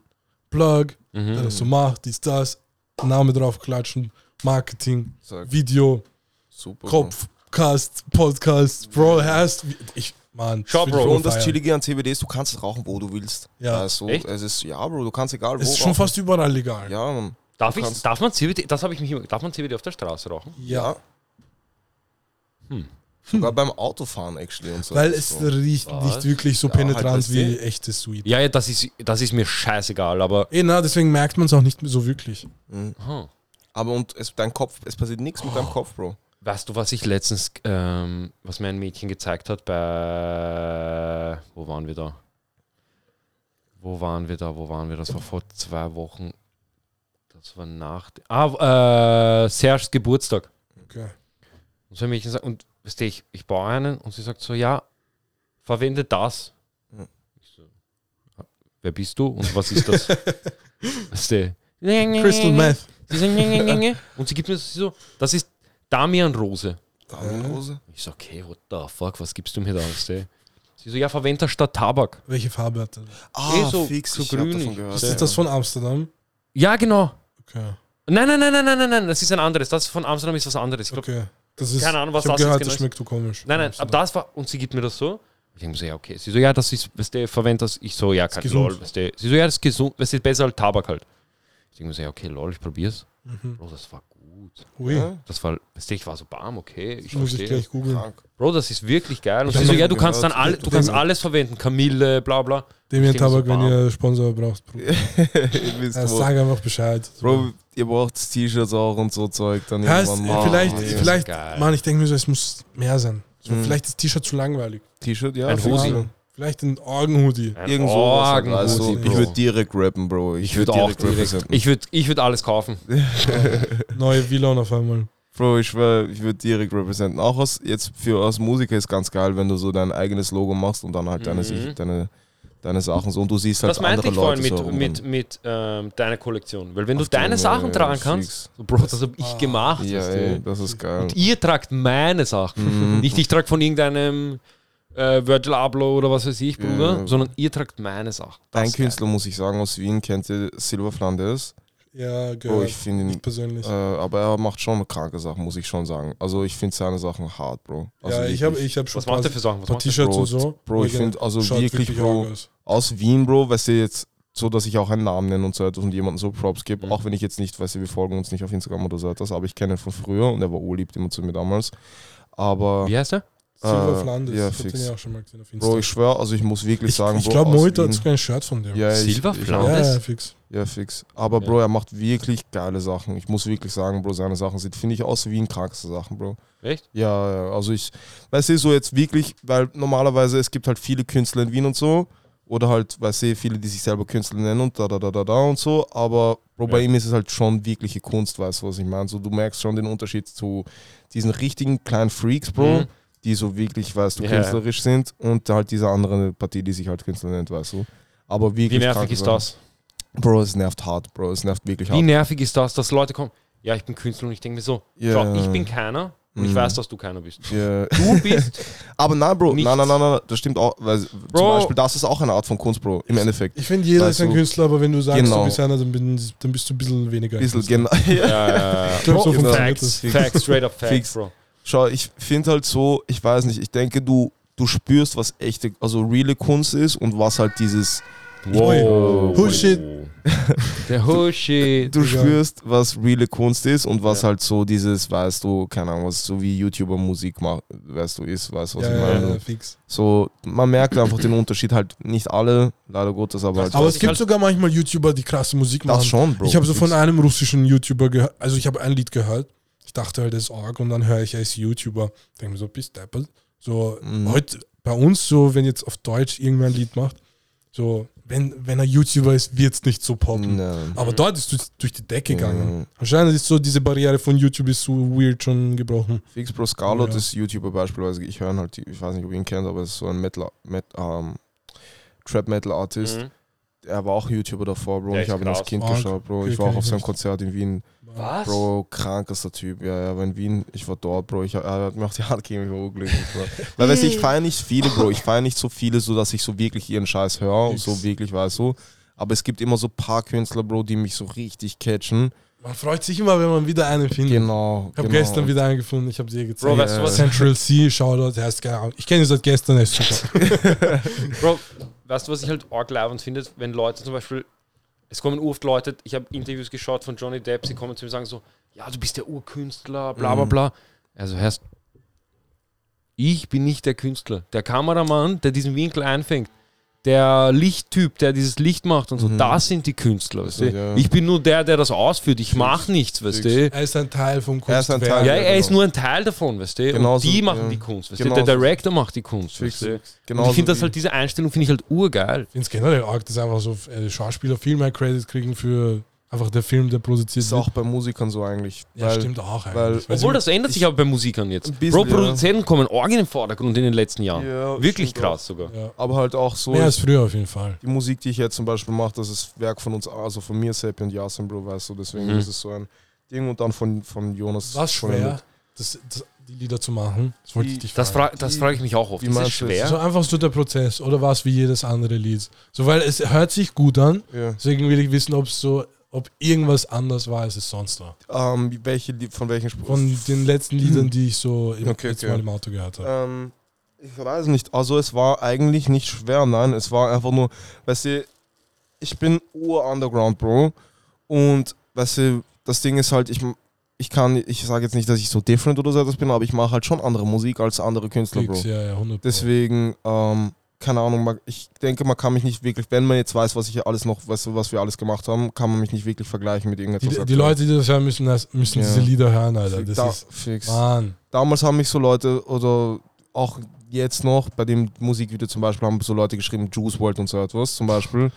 [SPEAKER 2] Plug, der
[SPEAKER 1] Mhm.
[SPEAKER 2] das so macht, dies, das, Name drauf klatschen, Marketing,
[SPEAKER 3] Sag,
[SPEAKER 2] Video,
[SPEAKER 3] super.
[SPEAKER 2] Kopf, Cast, Podcast, Bro, hast ich, Mann.
[SPEAKER 1] Schau, Bro,
[SPEAKER 3] und das. Chillige an CBD ist, du kannst es rauchen, wo du willst.
[SPEAKER 2] Ja.
[SPEAKER 3] Also,
[SPEAKER 1] Echt?
[SPEAKER 3] es ist, ja, Bro, du kannst egal wo.
[SPEAKER 2] Es ist schon
[SPEAKER 3] rauchen.
[SPEAKER 2] fast überall legal.
[SPEAKER 3] Ja, Mann.
[SPEAKER 1] Darf, ich, darf man CBD, das habe ich mich immer, darf man CBD auf der Straße rauchen?
[SPEAKER 3] Ja.
[SPEAKER 1] Hm.
[SPEAKER 3] Sogar beim Autofahren, actually. Und so.
[SPEAKER 2] Weil es
[SPEAKER 3] so.
[SPEAKER 2] riecht
[SPEAKER 1] Was?
[SPEAKER 2] nicht wirklich so
[SPEAKER 3] Ja, halt,
[SPEAKER 2] penetrant
[SPEAKER 3] du.
[SPEAKER 2] wie echtes Sweet.
[SPEAKER 1] Ja, ja, das ist, das ist mir scheißegal, aber.
[SPEAKER 2] Eh, na, deswegen merkt man es auch nicht so wirklich.
[SPEAKER 3] Mhm. Aber und es, dein Kopf, es passiert nichts mit deinem Kopf, Bro.
[SPEAKER 1] Weißt du, was ich letztens, ähm, was mir ein Mädchen gezeigt hat bei, wo waren wir da? Wo waren wir da? Wo waren wir? Das war vor zwei Wochen. Das war nach, ah, äh, Serges Geburtstag.
[SPEAKER 2] Okay.
[SPEAKER 1] Und so ein Mädchen sagt, und weißt du, ich, ich baue einen und sie sagt so, ja, verwende das.
[SPEAKER 3] Hm.
[SPEAKER 1] Ich so, "Ah, wer bist du und was ist das? weißt du?
[SPEAKER 2] Crystal Meth.
[SPEAKER 1] Und sie gibt mir so, das ist Damianrose.
[SPEAKER 3] Damenhose?
[SPEAKER 1] Ich so, okay, what the fuck, was gibst du mir da? Du? Sie so, ja, verwende das statt Tabak.
[SPEAKER 2] Welche Farbe hat er?
[SPEAKER 3] Ah,
[SPEAKER 1] Eh so-
[SPEAKER 3] fix,
[SPEAKER 1] so
[SPEAKER 3] gehört.
[SPEAKER 2] Ist
[SPEAKER 1] Ja.
[SPEAKER 2] das das von Amsterdam?
[SPEAKER 1] Ja, genau.
[SPEAKER 2] Okay.
[SPEAKER 1] Nein, nein, nein, nein, nein, nein, nein, das ist ein anderes. Das von Amsterdam ist was anderes. Ich glaub,
[SPEAKER 2] Okay. Das ist,
[SPEAKER 1] Keine Ahnung, was
[SPEAKER 2] ich
[SPEAKER 1] das
[SPEAKER 2] gehört,
[SPEAKER 1] genau
[SPEAKER 2] das schmeckt so komisch.
[SPEAKER 1] Nein, nein,
[SPEAKER 2] Amsterdam.
[SPEAKER 1] aber das war, und sie gibt mir das so. Ich denke mir so, ja, okay. Sie so, ja, das ist, weißt du, verwende das. Ich so, ja, kein lol, weißt du. Sie so, ja, das ist gesund, weißt du, besser als Tabak halt. Ich denke mir so, ja, okay, lol, ich probier's.
[SPEAKER 2] Mhm.
[SPEAKER 1] Bro, das war gut.
[SPEAKER 2] Ui,
[SPEAKER 3] Ja?
[SPEAKER 1] Das war, weißt du, ich war so bam, okay, ich
[SPEAKER 2] muss ich gleich googeln.
[SPEAKER 1] Bro, das ist wirklich geil. Und
[SPEAKER 2] Ich
[SPEAKER 1] sie so, ja, du kannst dann all, du kannst alles verwenden. Kamille, bla bla. Mir
[SPEAKER 2] Tabak,
[SPEAKER 1] so,
[SPEAKER 2] wenn ihr Sponsor braucht, Bro. Ja, sag einfach Bescheid.
[SPEAKER 3] Bro, ihr braucht T-Shirts auch und so Zeug. Dann
[SPEAKER 2] heißt,
[SPEAKER 3] irgendwann mal.
[SPEAKER 2] vielleicht,
[SPEAKER 1] ist
[SPEAKER 2] vielleicht. Mann, ich denke mir so, es muss mehr sein. So,
[SPEAKER 3] Mhm.
[SPEAKER 2] Vielleicht ist T-Shirt zu langweilig.
[SPEAKER 3] T-Shirt, ja.
[SPEAKER 1] Ein
[SPEAKER 3] fix.
[SPEAKER 2] Vielleicht ein Orgenhoodie.
[SPEAKER 3] Irgend sowas halt.
[SPEAKER 1] Orgenhoodie,
[SPEAKER 3] Also, ich würde direkt rappen, Bro.
[SPEAKER 1] Ich würde auch direkt, ich würde ich würd alles kaufen.
[SPEAKER 2] Neue Villon auf einmal.
[SPEAKER 3] Bro, ich schwör, ich würde direkt representen. Auch als, jetzt für als Musiker ist ganz geil, wenn du so dein eigenes Logo machst und dann halt deine,
[SPEAKER 1] Mhm.
[SPEAKER 3] Deine, deine Sachen so und du siehst halt
[SPEAKER 1] Das meinte
[SPEAKER 3] andere
[SPEAKER 1] ich vorhin
[SPEAKER 3] Leute
[SPEAKER 1] mit,
[SPEAKER 3] so
[SPEAKER 1] mit, mit ähm, deiner Kollektion. Weil wenn du deine
[SPEAKER 3] den,
[SPEAKER 1] Sachen
[SPEAKER 3] äh,
[SPEAKER 1] tragen kannst, so, Bro, das habe ich
[SPEAKER 2] Ah.
[SPEAKER 1] gemacht.
[SPEAKER 3] Ja, ey, das ist geil.
[SPEAKER 1] Und ihr tragt meine Sachen.
[SPEAKER 3] Mhm.
[SPEAKER 1] Nicht ich trage von irgendeinem äh, Virgil Abloh oder was weiß ich, Bruder,
[SPEAKER 3] ja.
[SPEAKER 1] sondern ihr tragt meine Sachen. Das
[SPEAKER 3] Ein. Künstler, muss ich sagen, aus Wien kennt ihr Silver Flanders.
[SPEAKER 2] Ja, gehört.
[SPEAKER 3] ich finde ihn
[SPEAKER 2] ich persönlich.
[SPEAKER 3] Äh, aber er macht schon kranke Sachen, muss ich schon sagen. Also ich finde seine Sachen hart, Bro. Also
[SPEAKER 2] ja, ich habe ich hab schon
[SPEAKER 1] Was macht er für Sachen? Was
[SPEAKER 2] paar
[SPEAKER 1] macht er?
[SPEAKER 2] T-Shirts und so.
[SPEAKER 3] Bro, ich finde also wirklich, Bro,
[SPEAKER 2] aus.
[SPEAKER 3] Wien, Bro, weißt du jetzt, so dass ich auch einen Namen nenne und so etwas und jemanden so Props gebe,
[SPEAKER 1] Mhm.
[SPEAKER 3] auch wenn ich jetzt nicht, weißt du, wir folgen uns nicht auf Instagram oder so etwas, aber ich kenne ihn von früher und er war urliebt immer zu mir damals. Aber,
[SPEAKER 1] Wie heißt er?
[SPEAKER 2] Silver
[SPEAKER 3] äh,
[SPEAKER 2] Flanders.
[SPEAKER 3] ja,
[SPEAKER 2] ich habe
[SPEAKER 3] fix.
[SPEAKER 2] den ja auch schon mal gesehen auf Insta.
[SPEAKER 3] Bro, ich schwör, also ich muss wirklich
[SPEAKER 2] ich
[SPEAKER 3] sagen,
[SPEAKER 2] ich
[SPEAKER 3] Bro,
[SPEAKER 2] glaube, Moita hat sogar ein Shirt von dem.
[SPEAKER 3] ja, ich-
[SPEAKER 1] Silver
[SPEAKER 3] ich-
[SPEAKER 1] Flanders?
[SPEAKER 2] ja, ja, fix.
[SPEAKER 3] Ja, fix. Aber
[SPEAKER 1] Ja.
[SPEAKER 3] Bro, er macht wirklich geile Sachen. Ich muss wirklich sagen, Bro, seine Sachen sind, finde ich, aus Wien krankste Sachen, Bro.
[SPEAKER 1] Echt?
[SPEAKER 3] Ja, ja, also ich, weißt du, so jetzt wirklich, weil normalerweise es gibt halt viele Künstler in Wien und so. Oder halt, weißt du, viele, die sich selber Künstler nennen und da, da, da, da, da und so. Aber Bro, bei
[SPEAKER 1] Ja.
[SPEAKER 3] ihm ist es halt schon wirkliche Kunst, weißt du, was ich meine? So, du merkst schon den Unterschied zu diesen richtigen kleinen Freaks, Bro,
[SPEAKER 1] Mhm.
[SPEAKER 3] Die so wirklich, weißt du,
[SPEAKER 1] Ja.
[SPEAKER 3] künstlerisch sind. Und halt diese andere Partie, die sich halt Künstler nennt, weißt du. Aber wirklich.
[SPEAKER 1] Wie nervig ist das?
[SPEAKER 3] Bro, es nervt hart, Bro, es nervt wirklich
[SPEAKER 1] Wie
[SPEAKER 3] hart.
[SPEAKER 1] nervig ist das, dass Leute kommen? Ja, ich bin Künstler und ich denke mir so,
[SPEAKER 3] Ja.
[SPEAKER 1] schau, ich bin keiner und ich
[SPEAKER 3] Mhm.
[SPEAKER 1] weiß, dass du keiner bist.
[SPEAKER 3] Ja.
[SPEAKER 1] Du bist,
[SPEAKER 3] Aber nein, Bro, nein, nein, nein, nein, das stimmt auch. Weil zum
[SPEAKER 1] Bro.
[SPEAKER 3] Beispiel, das ist auch eine Art von Kunst, Bro, im Endeffekt.
[SPEAKER 2] Ich finde, jeder
[SPEAKER 3] Weißt
[SPEAKER 2] ist ein Künstler, aber wenn du sagst,
[SPEAKER 3] Genau.
[SPEAKER 2] du bist einer, dann, bin, dann bist du ein bisschen weniger. ein
[SPEAKER 3] Bisschen genau.
[SPEAKER 1] ja, ja, ja.
[SPEAKER 2] Ich glaub, so funktioniert
[SPEAKER 1] Facts. Facts, straight up Facts,
[SPEAKER 3] Fix.
[SPEAKER 1] Bro.
[SPEAKER 3] Schau, ich finde halt so, ich weiß nicht, ich denke, du, du spürst, was echte, also reale Kunst ist und was halt dieses,
[SPEAKER 1] Wow.
[SPEAKER 2] Bullshit.
[SPEAKER 1] Der Bullshit.
[SPEAKER 3] du
[SPEAKER 2] Digga.
[SPEAKER 3] spürst, was reale Kunst ist und was
[SPEAKER 1] Ja.
[SPEAKER 3] halt so dieses, weißt du, keine Ahnung, was so wie YouTuber Musik macht, weißt du, ist, weißt du, was
[SPEAKER 2] Ja,
[SPEAKER 3] ich
[SPEAKER 2] ja,
[SPEAKER 3] meine?
[SPEAKER 2] ja, fix.
[SPEAKER 3] So, man merkt einfach den Unterschied, halt nicht alle, leider Gottes, aber halt
[SPEAKER 2] Aber es gibt
[SPEAKER 1] halt-
[SPEAKER 2] sogar manchmal YouTuber, die krasse Musik machen.
[SPEAKER 3] das schon, Bro.
[SPEAKER 2] ich habe so von einem russischen YouTuber gehört, also ich habe ein Lied gehört. Ich dachte halt, das ist arg und dann höre ich, ist YouTuber. Denke mir so, bist deppert. So,
[SPEAKER 3] Mhm.
[SPEAKER 2] heute bei uns, so, wenn jetzt auf Deutsch irgendwer ein Lied macht, so, wenn, wenn er YouTuber ist, wird es nicht so poppen.
[SPEAKER 3] Nein.
[SPEAKER 2] Aber dort ist es durch die Decke gegangen.
[SPEAKER 3] Mhm.
[SPEAKER 2] Anscheinend ist so diese Barriere von YouTube ist so weird schon gebrochen.
[SPEAKER 3] Fix Bro Scarlett
[SPEAKER 2] Ja.
[SPEAKER 3] ist YouTuber beispielsweise. Ich höre ihn halt, ich weiß nicht, ob ihr ihn kennt, aber es ist so ein Metal, Met, ähm, Trap Metal Artist.
[SPEAKER 1] Mhm.
[SPEAKER 3] Er war auch YouTuber davor, Bro.
[SPEAKER 1] Der
[SPEAKER 3] ich habe ihn als. Kind
[SPEAKER 2] Arg.
[SPEAKER 3] geschaut, Bro. Ich war auch auf seinem
[SPEAKER 2] nicht.
[SPEAKER 3] Konzert in Wien.
[SPEAKER 1] Was?
[SPEAKER 3] Bro, krankester Typ. Ja, ja, aber in Wien, ich war dort, Bro. Ich, er hat mir auch die Hand gegeben, ich war urglücklich, Bro. Weil, weißt du, ich feiere nicht viele, Bro. Ich feiere nicht so viele, so dass ich so wirklich ihren Scheiß höre und so wirklich, weißt du. Aber es gibt immer so ein paar Künstler, Bro, die mich so richtig catchen.
[SPEAKER 2] Man freut sich immer, wenn man wieder einen findet.
[SPEAKER 3] Genau.
[SPEAKER 2] Ich habe
[SPEAKER 3] genau.
[SPEAKER 2] gestern wieder einen gefunden, ich habe dir gezeigt.
[SPEAKER 1] Bro, weißt du was?
[SPEAKER 2] Central C, Shoutout, der heißt geil. Ich kenne ihn seit gestern, er ist super.
[SPEAKER 1] Bro, weißt du, was ich halt arg leibend finde? Wenn Leute zum Beispiel, es kommen oft Leute, ich habe Interviews geschaut von Johnny Depp, sie kommen zu mir und sagen so, ja, du bist der Urkünstler, bla bla
[SPEAKER 3] Mhm.
[SPEAKER 1] bla. Also heißt, ich bin nicht der Künstler. Der Kameramann, der diesen Winkel einfängt, der Lichttyp, der dieses Licht macht und so,
[SPEAKER 3] Mhm.
[SPEAKER 1] das sind die Künstler, weißt du?
[SPEAKER 3] Ja.
[SPEAKER 1] Ich bin nur der, der das ausführt. Ich mache nichts, weißt du?
[SPEAKER 2] Er ist ein Teil vom
[SPEAKER 3] Er
[SPEAKER 2] Kunstwerk.
[SPEAKER 3] Teil,
[SPEAKER 1] Ja, er ist nur ein Teil davon, weißt du?
[SPEAKER 3] Genauso,
[SPEAKER 1] und die machen
[SPEAKER 3] ja.
[SPEAKER 1] die Kunst, weißt du?
[SPEAKER 3] Genauso.
[SPEAKER 1] Der Director macht die Kunst, weißt du? Und
[SPEAKER 3] Genauso
[SPEAKER 1] ich finde das halt, diese Einstellung finde ich halt urgeil.
[SPEAKER 2] Ich finde es generell arg, dass einfach so äh, Schauspieler viel mehr Credit kriegen für einfach der Film, der produziert
[SPEAKER 3] ist auch bei Musikern so eigentlich.
[SPEAKER 2] Ja,
[SPEAKER 3] weil
[SPEAKER 2] stimmt auch
[SPEAKER 3] weil-
[SPEAKER 2] eigentlich. Weil
[SPEAKER 1] Obwohl das ändert sich aber bei Musikern jetzt.
[SPEAKER 3] Bisschen,
[SPEAKER 1] Bro, Produzenten kommen arg in den Vordergrund in den letzten Jahren.
[SPEAKER 3] Ja,
[SPEAKER 1] Wirklich krass sogar.
[SPEAKER 2] ja.
[SPEAKER 3] Aber halt auch so.
[SPEAKER 2] Mehr als früher auf jeden Fall.
[SPEAKER 3] die Musik, die ich jetzt zum Beispiel mache, das ist Werk von uns, also von mir, Seppi und Yasin, Bro, weißt du, deswegen
[SPEAKER 1] Mhm.
[SPEAKER 3] ist es so ein Ding und dann von, von Jonas. Von
[SPEAKER 2] schwer, das, das, die Lieder zu machen? Das wollte ich
[SPEAKER 3] Wie-
[SPEAKER 2] dich
[SPEAKER 1] Das,
[SPEAKER 2] fragen.
[SPEAKER 1] fra das frage ich mich auch oft.
[SPEAKER 3] Wie
[SPEAKER 1] Ist es schwer?
[SPEAKER 2] So einfach so der Prozess oder war es wie jedes andere Lied? So, weil es hört sich gut an,
[SPEAKER 3] Ja.
[SPEAKER 2] deswegen will ich wissen, ob es so, ob irgendwas anders war, als es sonst war.
[SPEAKER 3] Ähm, welche, von welchen Spruch?
[SPEAKER 2] Von den letzten Liedern, die ich so im,
[SPEAKER 3] Okay,
[SPEAKER 2] jetzt
[SPEAKER 3] okay.
[SPEAKER 2] mal im Auto gehört habe.
[SPEAKER 3] Ähm, ich weiß nicht. Also es war eigentlich nicht schwer, nein. Es war einfach nur, weißt du, ich bin ur-Underground, Bro. Und weißt du, das Ding ist halt, ich, ich kann, ich sage jetzt nicht, dass ich so different oder so etwas bin, aber ich mache halt schon andere Musik als andere Künstler, Bro.
[SPEAKER 2] Ja, ja, 100 Pro.
[SPEAKER 3] Deswegen, ähm, keine Ahnung, ich denke, man kann mich nicht wirklich, wenn man jetzt weiß, was ich alles noch, du, was wir alles gemacht haben, kann man mich nicht wirklich vergleichen mit irgendetwas.
[SPEAKER 2] Die, die. Leute, die das hören, müssen, das, müssen
[SPEAKER 3] Ja.
[SPEAKER 2] diese Lieder hören, Alter. Das
[SPEAKER 3] da,
[SPEAKER 2] ist,
[SPEAKER 3] fix.
[SPEAKER 2] Mann.
[SPEAKER 3] Damals haben mich so Leute oder auch jetzt noch bei dem Musikvideo zum Beispiel haben so Leute geschrieben, Juice World und so etwas zum Beispiel.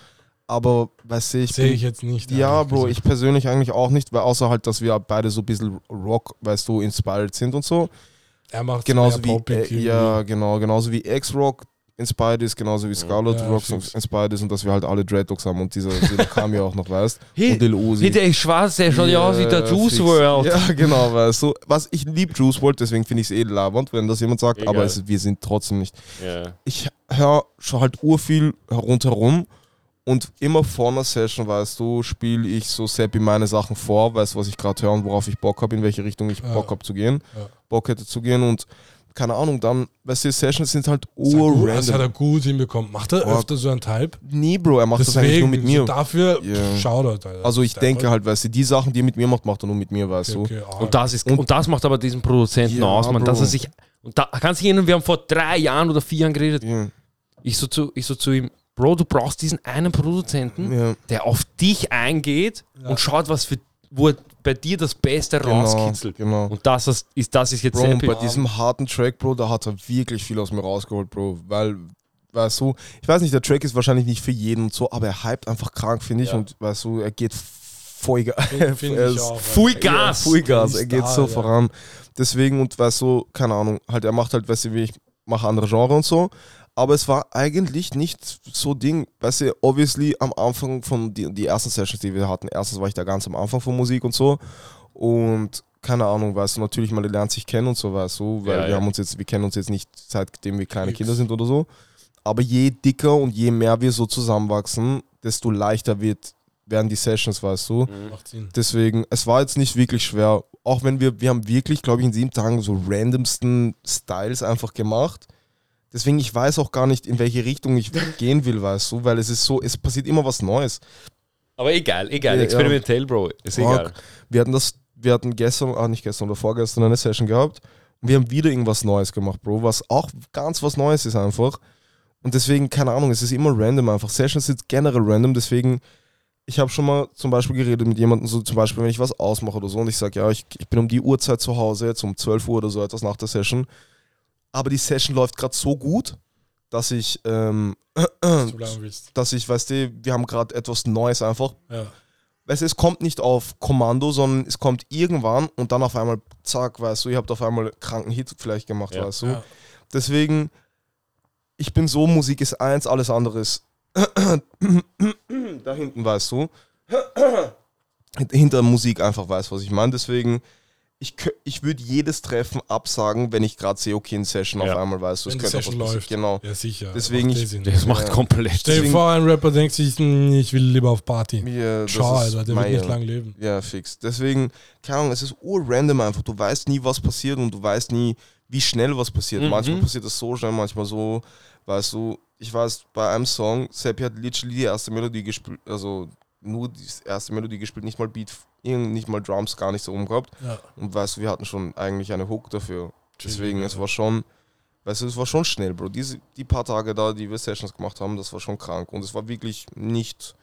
[SPEAKER 3] Aber weißt du, ich
[SPEAKER 2] Sehe ich jetzt nicht.
[SPEAKER 3] ja, Bro,
[SPEAKER 2] gesagt.
[SPEAKER 3] ich persönlich eigentlich auch nicht, weil außer halt, dass wir beide so ein bisschen Rock, weißt du, inspired sind und so.
[SPEAKER 2] Er macht
[SPEAKER 3] Genauso wie, äh, ja, genau, genauso wie X-Rock inspired ist, genauso wie Scarlet
[SPEAKER 2] Ja,
[SPEAKER 3] Rock
[SPEAKER 2] fix.
[SPEAKER 3] inspired ist und dass wir halt alle Dreadlocks haben und dieser, dieser kam ja auch noch, weißt
[SPEAKER 1] Hey,
[SPEAKER 3] Und Lil Uzi.
[SPEAKER 1] Hey, der ist schwarz, der schaut ja aus wie der Juice
[SPEAKER 3] fix.
[SPEAKER 1] World.
[SPEAKER 3] Ja, genau, weißt du. Was ich liebe Juice World, deswegen finde ich es eh labernd, wenn das jemand sagt,
[SPEAKER 1] Egal.
[SPEAKER 3] aber es, wir sind trotzdem nicht.
[SPEAKER 1] Ja.
[SPEAKER 3] Ich höre schon halt urviel rundherum und immer vor einer Session, weißt du, spiele ich so Seppi meine Sachen vor, weißt du, was ich gerade höre und worauf ich Bock habe, in welche Richtung ich
[SPEAKER 2] Ja.
[SPEAKER 3] Bock habe zu gehen,
[SPEAKER 2] Ja.
[SPEAKER 3] Bock hätte zu gehen und keine Ahnung, dann, weißt du, Sessions sind halt
[SPEAKER 2] gut, das hat er
[SPEAKER 3] ur-random.
[SPEAKER 2] gut hinbekommen. Macht er
[SPEAKER 3] Oh.
[SPEAKER 2] öfter so ein Type?
[SPEAKER 3] Nee, Bro, er macht das eigentlich nur mit mir.
[SPEAKER 2] So dafür,
[SPEAKER 3] Ja.
[SPEAKER 2] Shoutout, Alter.
[SPEAKER 3] Also ich denke halt, weißt du, die Sachen, die er mit mir macht, macht er nur mit mir, weißt
[SPEAKER 2] Okay,
[SPEAKER 3] du.
[SPEAKER 2] okay.
[SPEAKER 1] Und das, ist,
[SPEAKER 3] Und-
[SPEAKER 1] und, das macht aber diesen Produzenten
[SPEAKER 3] Ja,
[SPEAKER 1] aus, man, dass
[SPEAKER 3] Bro.
[SPEAKER 1] er sich. Und da kannst du dich erinnern, wir haben vor drei Jahren oder vier Jahren geredet.
[SPEAKER 3] Ja,
[SPEAKER 1] Ich so zu, ich so zu ihm, Bro, du brauchst diesen einen Produzenten,
[SPEAKER 3] ja,
[SPEAKER 1] der auf dich eingeht
[SPEAKER 2] Ja.
[SPEAKER 1] und schaut, was für, wo er bei dir das Beste
[SPEAKER 3] genau,
[SPEAKER 1] rauskitzelt.
[SPEAKER 3] genau.
[SPEAKER 1] Und das ist, ist, das ist jetzt
[SPEAKER 3] Bro, bei diesem harten Track, Bro, da hat er wirklich viel aus mir rausgeholt, Bro. Weil, weißt du, ich weiß nicht, der Track ist wahrscheinlich nicht für jeden und so, aber er hypt einfach krank, finde ich.
[SPEAKER 1] Ja.
[SPEAKER 3] Und weißt du, er geht voll
[SPEAKER 2] Alter.
[SPEAKER 1] Gas.
[SPEAKER 3] Ja, Vollgas, er geht so
[SPEAKER 2] ja.
[SPEAKER 3] voran. Deswegen, und weißt du, keine Ahnung, halt, er macht halt, weißt du, wie ich mache andere Genre und so. Aber es war eigentlich nicht so Ding, weißt du, obviously am Anfang von die, die ersten Sessions, die wir hatten, erstens war ich da ganz am Anfang von Musik und so. Und keine Ahnung, weißt du, natürlich, man lernt sich kennen und so, weißt du, weil
[SPEAKER 1] Ja,
[SPEAKER 3] wir
[SPEAKER 1] ja.
[SPEAKER 3] haben uns jetzt, wir kennen uns jetzt nicht seitdem wir kleine
[SPEAKER 2] Fix.
[SPEAKER 3] Kinder sind oder so. Aber je dicker und je mehr wir so zusammenwachsen, desto leichter wird während die Sessions, weißt du.
[SPEAKER 2] Macht Sinn.
[SPEAKER 3] Deswegen, es war jetzt nicht wirklich schwer. Auch wenn wir, wir haben wirklich, glaube ich, in sieben Tagen so randomsten Styles einfach gemacht. Deswegen, ich weiß auch gar nicht, in welche Richtung ich gehen will, weißt du, weil es ist so, es passiert immer was Neues.
[SPEAKER 1] Aber egal, egal.
[SPEAKER 3] Ja.
[SPEAKER 1] Experimentell, Bro. Ist egal.
[SPEAKER 3] Wir hatten das, wir hatten gestern, ah nicht gestern oder vorgestern eine Session gehabt und wir haben wieder irgendwas Neues gemacht, Bro, was auch ganz was Neues ist einfach. Und deswegen, keine Ahnung, es ist immer random einfach. Sessions sind generell random, deswegen, ich habe schon mal zum Beispiel geredet mit jemandem, so zum Beispiel, wenn ich was ausmache oder so und ich sage, ja, ich, ich bin um die Uhrzeit zu Hause, jetzt um 12 Uhr oder so etwas nach der Session, aber die Session läuft gerade so gut, dass ich, ähm,
[SPEAKER 2] willst.
[SPEAKER 3] dass ich, weißt du, wir haben gerade etwas Neues einfach
[SPEAKER 2] Ja.
[SPEAKER 3] Weißt du, es kommt nicht auf Kommando, sondern es kommt irgendwann und dann auf einmal, zack, weißt du, ihr habt auf einmal kranken Hit vielleicht gemacht,
[SPEAKER 1] Ja.
[SPEAKER 3] weißt du.
[SPEAKER 2] Ja.
[SPEAKER 3] Deswegen, ich bin so, Musik ist eins, alles andere ist da hinten, weißt du. Hinter Musik einfach weiß, was ich meine. Deswegen, ich, ich würde jedes Treffen absagen, wenn ich gerade sehe, okay, in Session
[SPEAKER 1] Ja.
[SPEAKER 3] auf einmal, weißt du, es könnte auch
[SPEAKER 2] Session läuft.
[SPEAKER 3] Genau.
[SPEAKER 2] Ja, sicher.
[SPEAKER 3] Deswegen
[SPEAKER 2] Macht eh
[SPEAKER 3] ich-
[SPEAKER 2] Sinn.
[SPEAKER 1] Das macht komplett
[SPEAKER 2] Stell dir
[SPEAKER 3] deswegen-
[SPEAKER 2] vor, ein Rapper denkt sich, "Hm, ich will lieber auf Party.
[SPEAKER 3] Ja, das
[SPEAKER 2] Schau, Alter, der wird nicht lang leben.
[SPEAKER 3] Ja, fix. Deswegen, keine Ahnung, es ist urrandom einfach. Du weißt nie, was passiert und du weißt nie, wie schnell was passiert.
[SPEAKER 1] Mhm.
[SPEAKER 3] Manchmal passiert das so schnell, manchmal so, weißt du, ich weiß, bei einem Song, Seppi hat literally die erste Melodie gespielt, also nur die erste Melodie gespielt, nicht mal Beat, nicht mal Drums, gar nicht so umgehabt.
[SPEAKER 2] Ja.
[SPEAKER 3] Und weißt du, wir hatten schon eigentlich eine Hook dafür. Deswegen,
[SPEAKER 2] Chillig,
[SPEAKER 3] es war schon, weißt du, es war schon schnell, Bro. Diese, die paar Tage da, die wir Sessions gemacht haben, das war schon krank. Und es war wirklich nicht,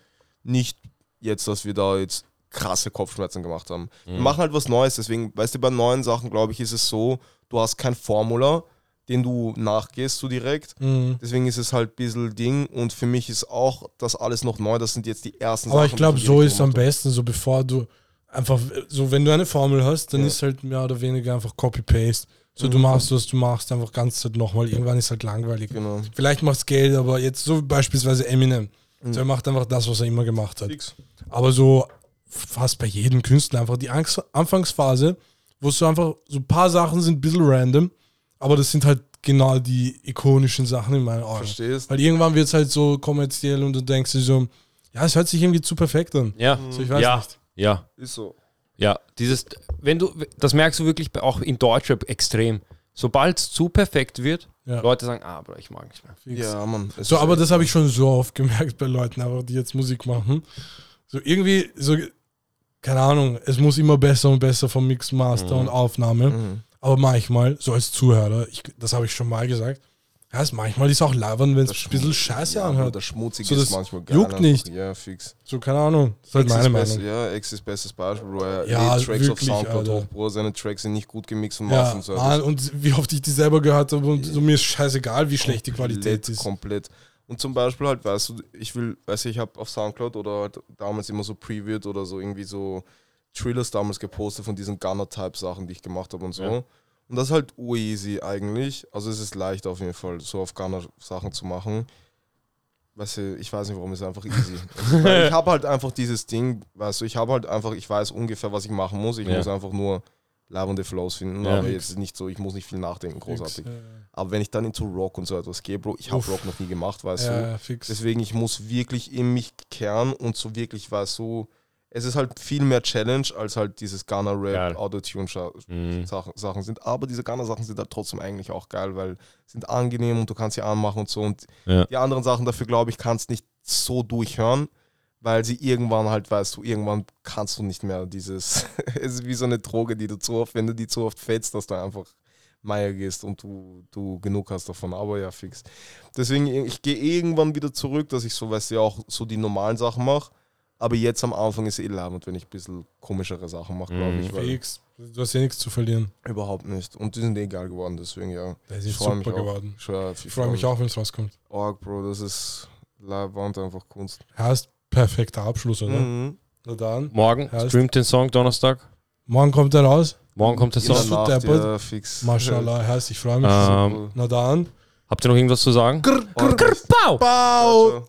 [SPEAKER 3] nicht jetzt, dass wir da jetzt krasse Kopfschmerzen gemacht haben. Wir machen halt was Neues, deswegen, weißt du, bei neuen Sachen, glaube ich, ist es so, du hast kein Formula, den du nachgehst so direkt.
[SPEAKER 2] Mhm.
[SPEAKER 3] Deswegen ist es halt ein bisschen Ding und für mich ist auch das alles noch neu. Das sind jetzt die ersten
[SPEAKER 2] Aber
[SPEAKER 3] Sachen.
[SPEAKER 2] ich glaube, so ist es am besten, so bevor du einfach, so wenn du eine Formel hast, dann
[SPEAKER 3] Ja.
[SPEAKER 2] ist halt mehr oder weniger einfach Copy-Paste. So, du
[SPEAKER 3] Mhm.
[SPEAKER 2] machst, was du machst, einfach ganz Zeit nochmal. Irgendwann ist halt langweilig.
[SPEAKER 3] Genau.
[SPEAKER 2] Vielleicht machst Geld, aber jetzt so beispielsweise Eminem.
[SPEAKER 3] Mhm.
[SPEAKER 2] So, er macht einfach das, was er immer gemacht hat.
[SPEAKER 3] Fix.
[SPEAKER 2] Aber so fast bei jedem Künstler einfach die Angst, Anfangsphase, wo es so einfach, so ein paar Sachen sind ein bisschen random, aber das sind halt genau die ikonischen Sachen in meinen Augen.
[SPEAKER 3] Verstehst?
[SPEAKER 2] Weil irgendwann wird es halt so kommerziell und du denkst dir so, ja, es hört sich irgendwie zu perfekt an.
[SPEAKER 1] Ja,
[SPEAKER 2] So, ich weiß
[SPEAKER 1] ja,
[SPEAKER 2] nicht.
[SPEAKER 1] ja,
[SPEAKER 3] Ist so.
[SPEAKER 1] ja. Dieses, wenn du, das merkst du wirklich auch in Deutschrap extrem. Sobald es zu perfekt wird,
[SPEAKER 2] Ja.
[SPEAKER 1] Leute sagen, ah, Bro, ich mag nicht mehr.
[SPEAKER 2] Fix.
[SPEAKER 3] Ja, Mann. es
[SPEAKER 2] So, aber das habe ich schon so oft gemerkt bei Leuten, aber die jetzt Musik machen. So irgendwie, so, keine Ahnung, es muss immer besser und besser vom Mix, Master und Aufnahme.
[SPEAKER 3] Mhm.
[SPEAKER 2] Aber manchmal, so als Zuhörer, ich, das habe ich schon mal gesagt, ja, es manchmal ist auch labern, wenn es ein bisschen scheiße
[SPEAKER 3] ja,
[SPEAKER 2] anhört.
[SPEAKER 3] Das Schmutzige
[SPEAKER 2] So, das
[SPEAKER 3] ist manchmal geil.
[SPEAKER 2] juckt nicht.
[SPEAKER 3] Ja, fix.
[SPEAKER 2] So, keine Ahnung. Das ist halt
[SPEAKER 3] X
[SPEAKER 2] meine
[SPEAKER 3] ist best-
[SPEAKER 2] Meinung.
[SPEAKER 3] Ja, X ist bestes Beispiel, Bro. Er
[SPEAKER 2] Ja,
[SPEAKER 3] Tracks auf
[SPEAKER 2] wirklich,
[SPEAKER 3] Soundcloud
[SPEAKER 2] Alter.
[SPEAKER 3] hoch, Bro. Seine Tracks sind nicht gut gemixt und
[SPEAKER 2] Ja,
[SPEAKER 3] Mastern. so.
[SPEAKER 2] Mann, und wie oft ich die selber gehört habe und so, mir ist scheißegal, wie schlecht die Qualität
[SPEAKER 3] komplett,
[SPEAKER 2] ist.
[SPEAKER 3] Komplett. Und zum Beispiel halt, weißt du, ich will, weißt du, ich habe auf Soundcloud oder halt damals immer so Previewed oder so irgendwie so Thrillers damals gepostet von diesen Gunner-Type-Sachen, die ich gemacht habe und so.
[SPEAKER 1] Ja.
[SPEAKER 3] Und das ist halt easy eigentlich. Also es ist leicht auf jeden Fall, so auf Gunner-Sachen zu machen. Weißt du, ich weiß nicht, warum es ist einfach easy. ist. Ich habe halt einfach dieses Ding, weißt du, ich habe halt einfach, ich weiß ungefähr, was ich machen muss. Ich
[SPEAKER 1] Ja.
[SPEAKER 3] muss einfach nur labernde Flows finden.
[SPEAKER 1] Ja.
[SPEAKER 3] Aber jetzt nicht so, ich muss nicht viel nachdenken, großartig.
[SPEAKER 2] Fix.
[SPEAKER 3] Aber wenn ich dann into Rock und so etwas gehe, Bro, ich habe. Rock noch nie gemacht, weißt
[SPEAKER 2] Ja,
[SPEAKER 3] du.
[SPEAKER 2] ja, fix.
[SPEAKER 3] Deswegen, ich muss wirklich in mich kehren und so wirklich, weißt du, es ist halt viel mehr Challenge, als halt dieses Ghana
[SPEAKER 1] Geil.
[SPEAKER 3] Rap, Autotune Scha-
[SPEAKER 1] Mhm.
[SPEAKER 3] Sind. Aber diese Ghana Sachen sind halt trotzdem eigentlich auch geil, weil sind angenehm und du kannst sie anmachen und so. Und
[SPEAKER 1] Ja.
[SPEAKER 3] die anderen Sachen dafür, glaube ich, kannst nicht so durchhören, weil sie irgendwann halt, weißt du, irgendwann kannst du nicht mehr dieses, es ist wie so eine Droge, die du zu oft, wenn du die zu oft fetzt, dass du einfach Meier gehst und du, du genug hast davon. Aber ja, fix. Deswegen, ich gehe irgendwann wieder zurück, dass ich so, weißt du, auch so die normalen Sachen mache. Aber jetzt am Anfang ist eh labend, wenn ich ein bisschen komischere Sachen mache, glaube
[SPEAKER 1] Mhm.
[SPEAKER 3] ich. Weil
[SPEAKER 2] Fix. Du hast ja nichts zu verlieren.
[SPEAKER 3] überhaupt nicht. Und die sind eh geil geworden, deswegen ja.
[SPEAKER 2] Das ist
[SPEAKER 3] freu mich
[SPEAKER 2] super
[SPEAKER 3] auch.
[SPEAKER 2] geworden.
[SPEAKER 3] Ich, freu-
[SPEAKER 2] Ich freue mich auch, wenn es rauskommt.
[SPEAKER 3] Org, Bro, das ist labend einfach Kunst.
[SPEAKER 2] Heißt perfekter Abschluss, oder?
[SPEAKER 3] Mhm.
[SPEAKER 2] Na dann.
[SPEAKER 1] Morgen
[SPEAKER 2] Heißt-
[SPEAKER 1] streamt den Song Donnerstag.
[SPEAKER 2] Morgen kommt er raus.
[SPEAKER 1] Morgen kommt der
[SPEAKER 3] In der
[SPEAKER 1] Song.
[SPEAKER 2] so
[SPEAKER 3] Nacht,
[SPEAKER 2] deppert.
[SPEAKER 3] ja, fix.
[SPEAKER 2] Mashallah, heißt, ich freue mich.
[SPEAKER 1] Ähm,
[SPEAKER 2] Na dann.
[SPEAKER 1] habt ihr noch irgendwas zu sagen?
[SPEAKER 3] Org,
[SPEAKER 1] Bau!
[SPEAKER 3] Ciao, ciao.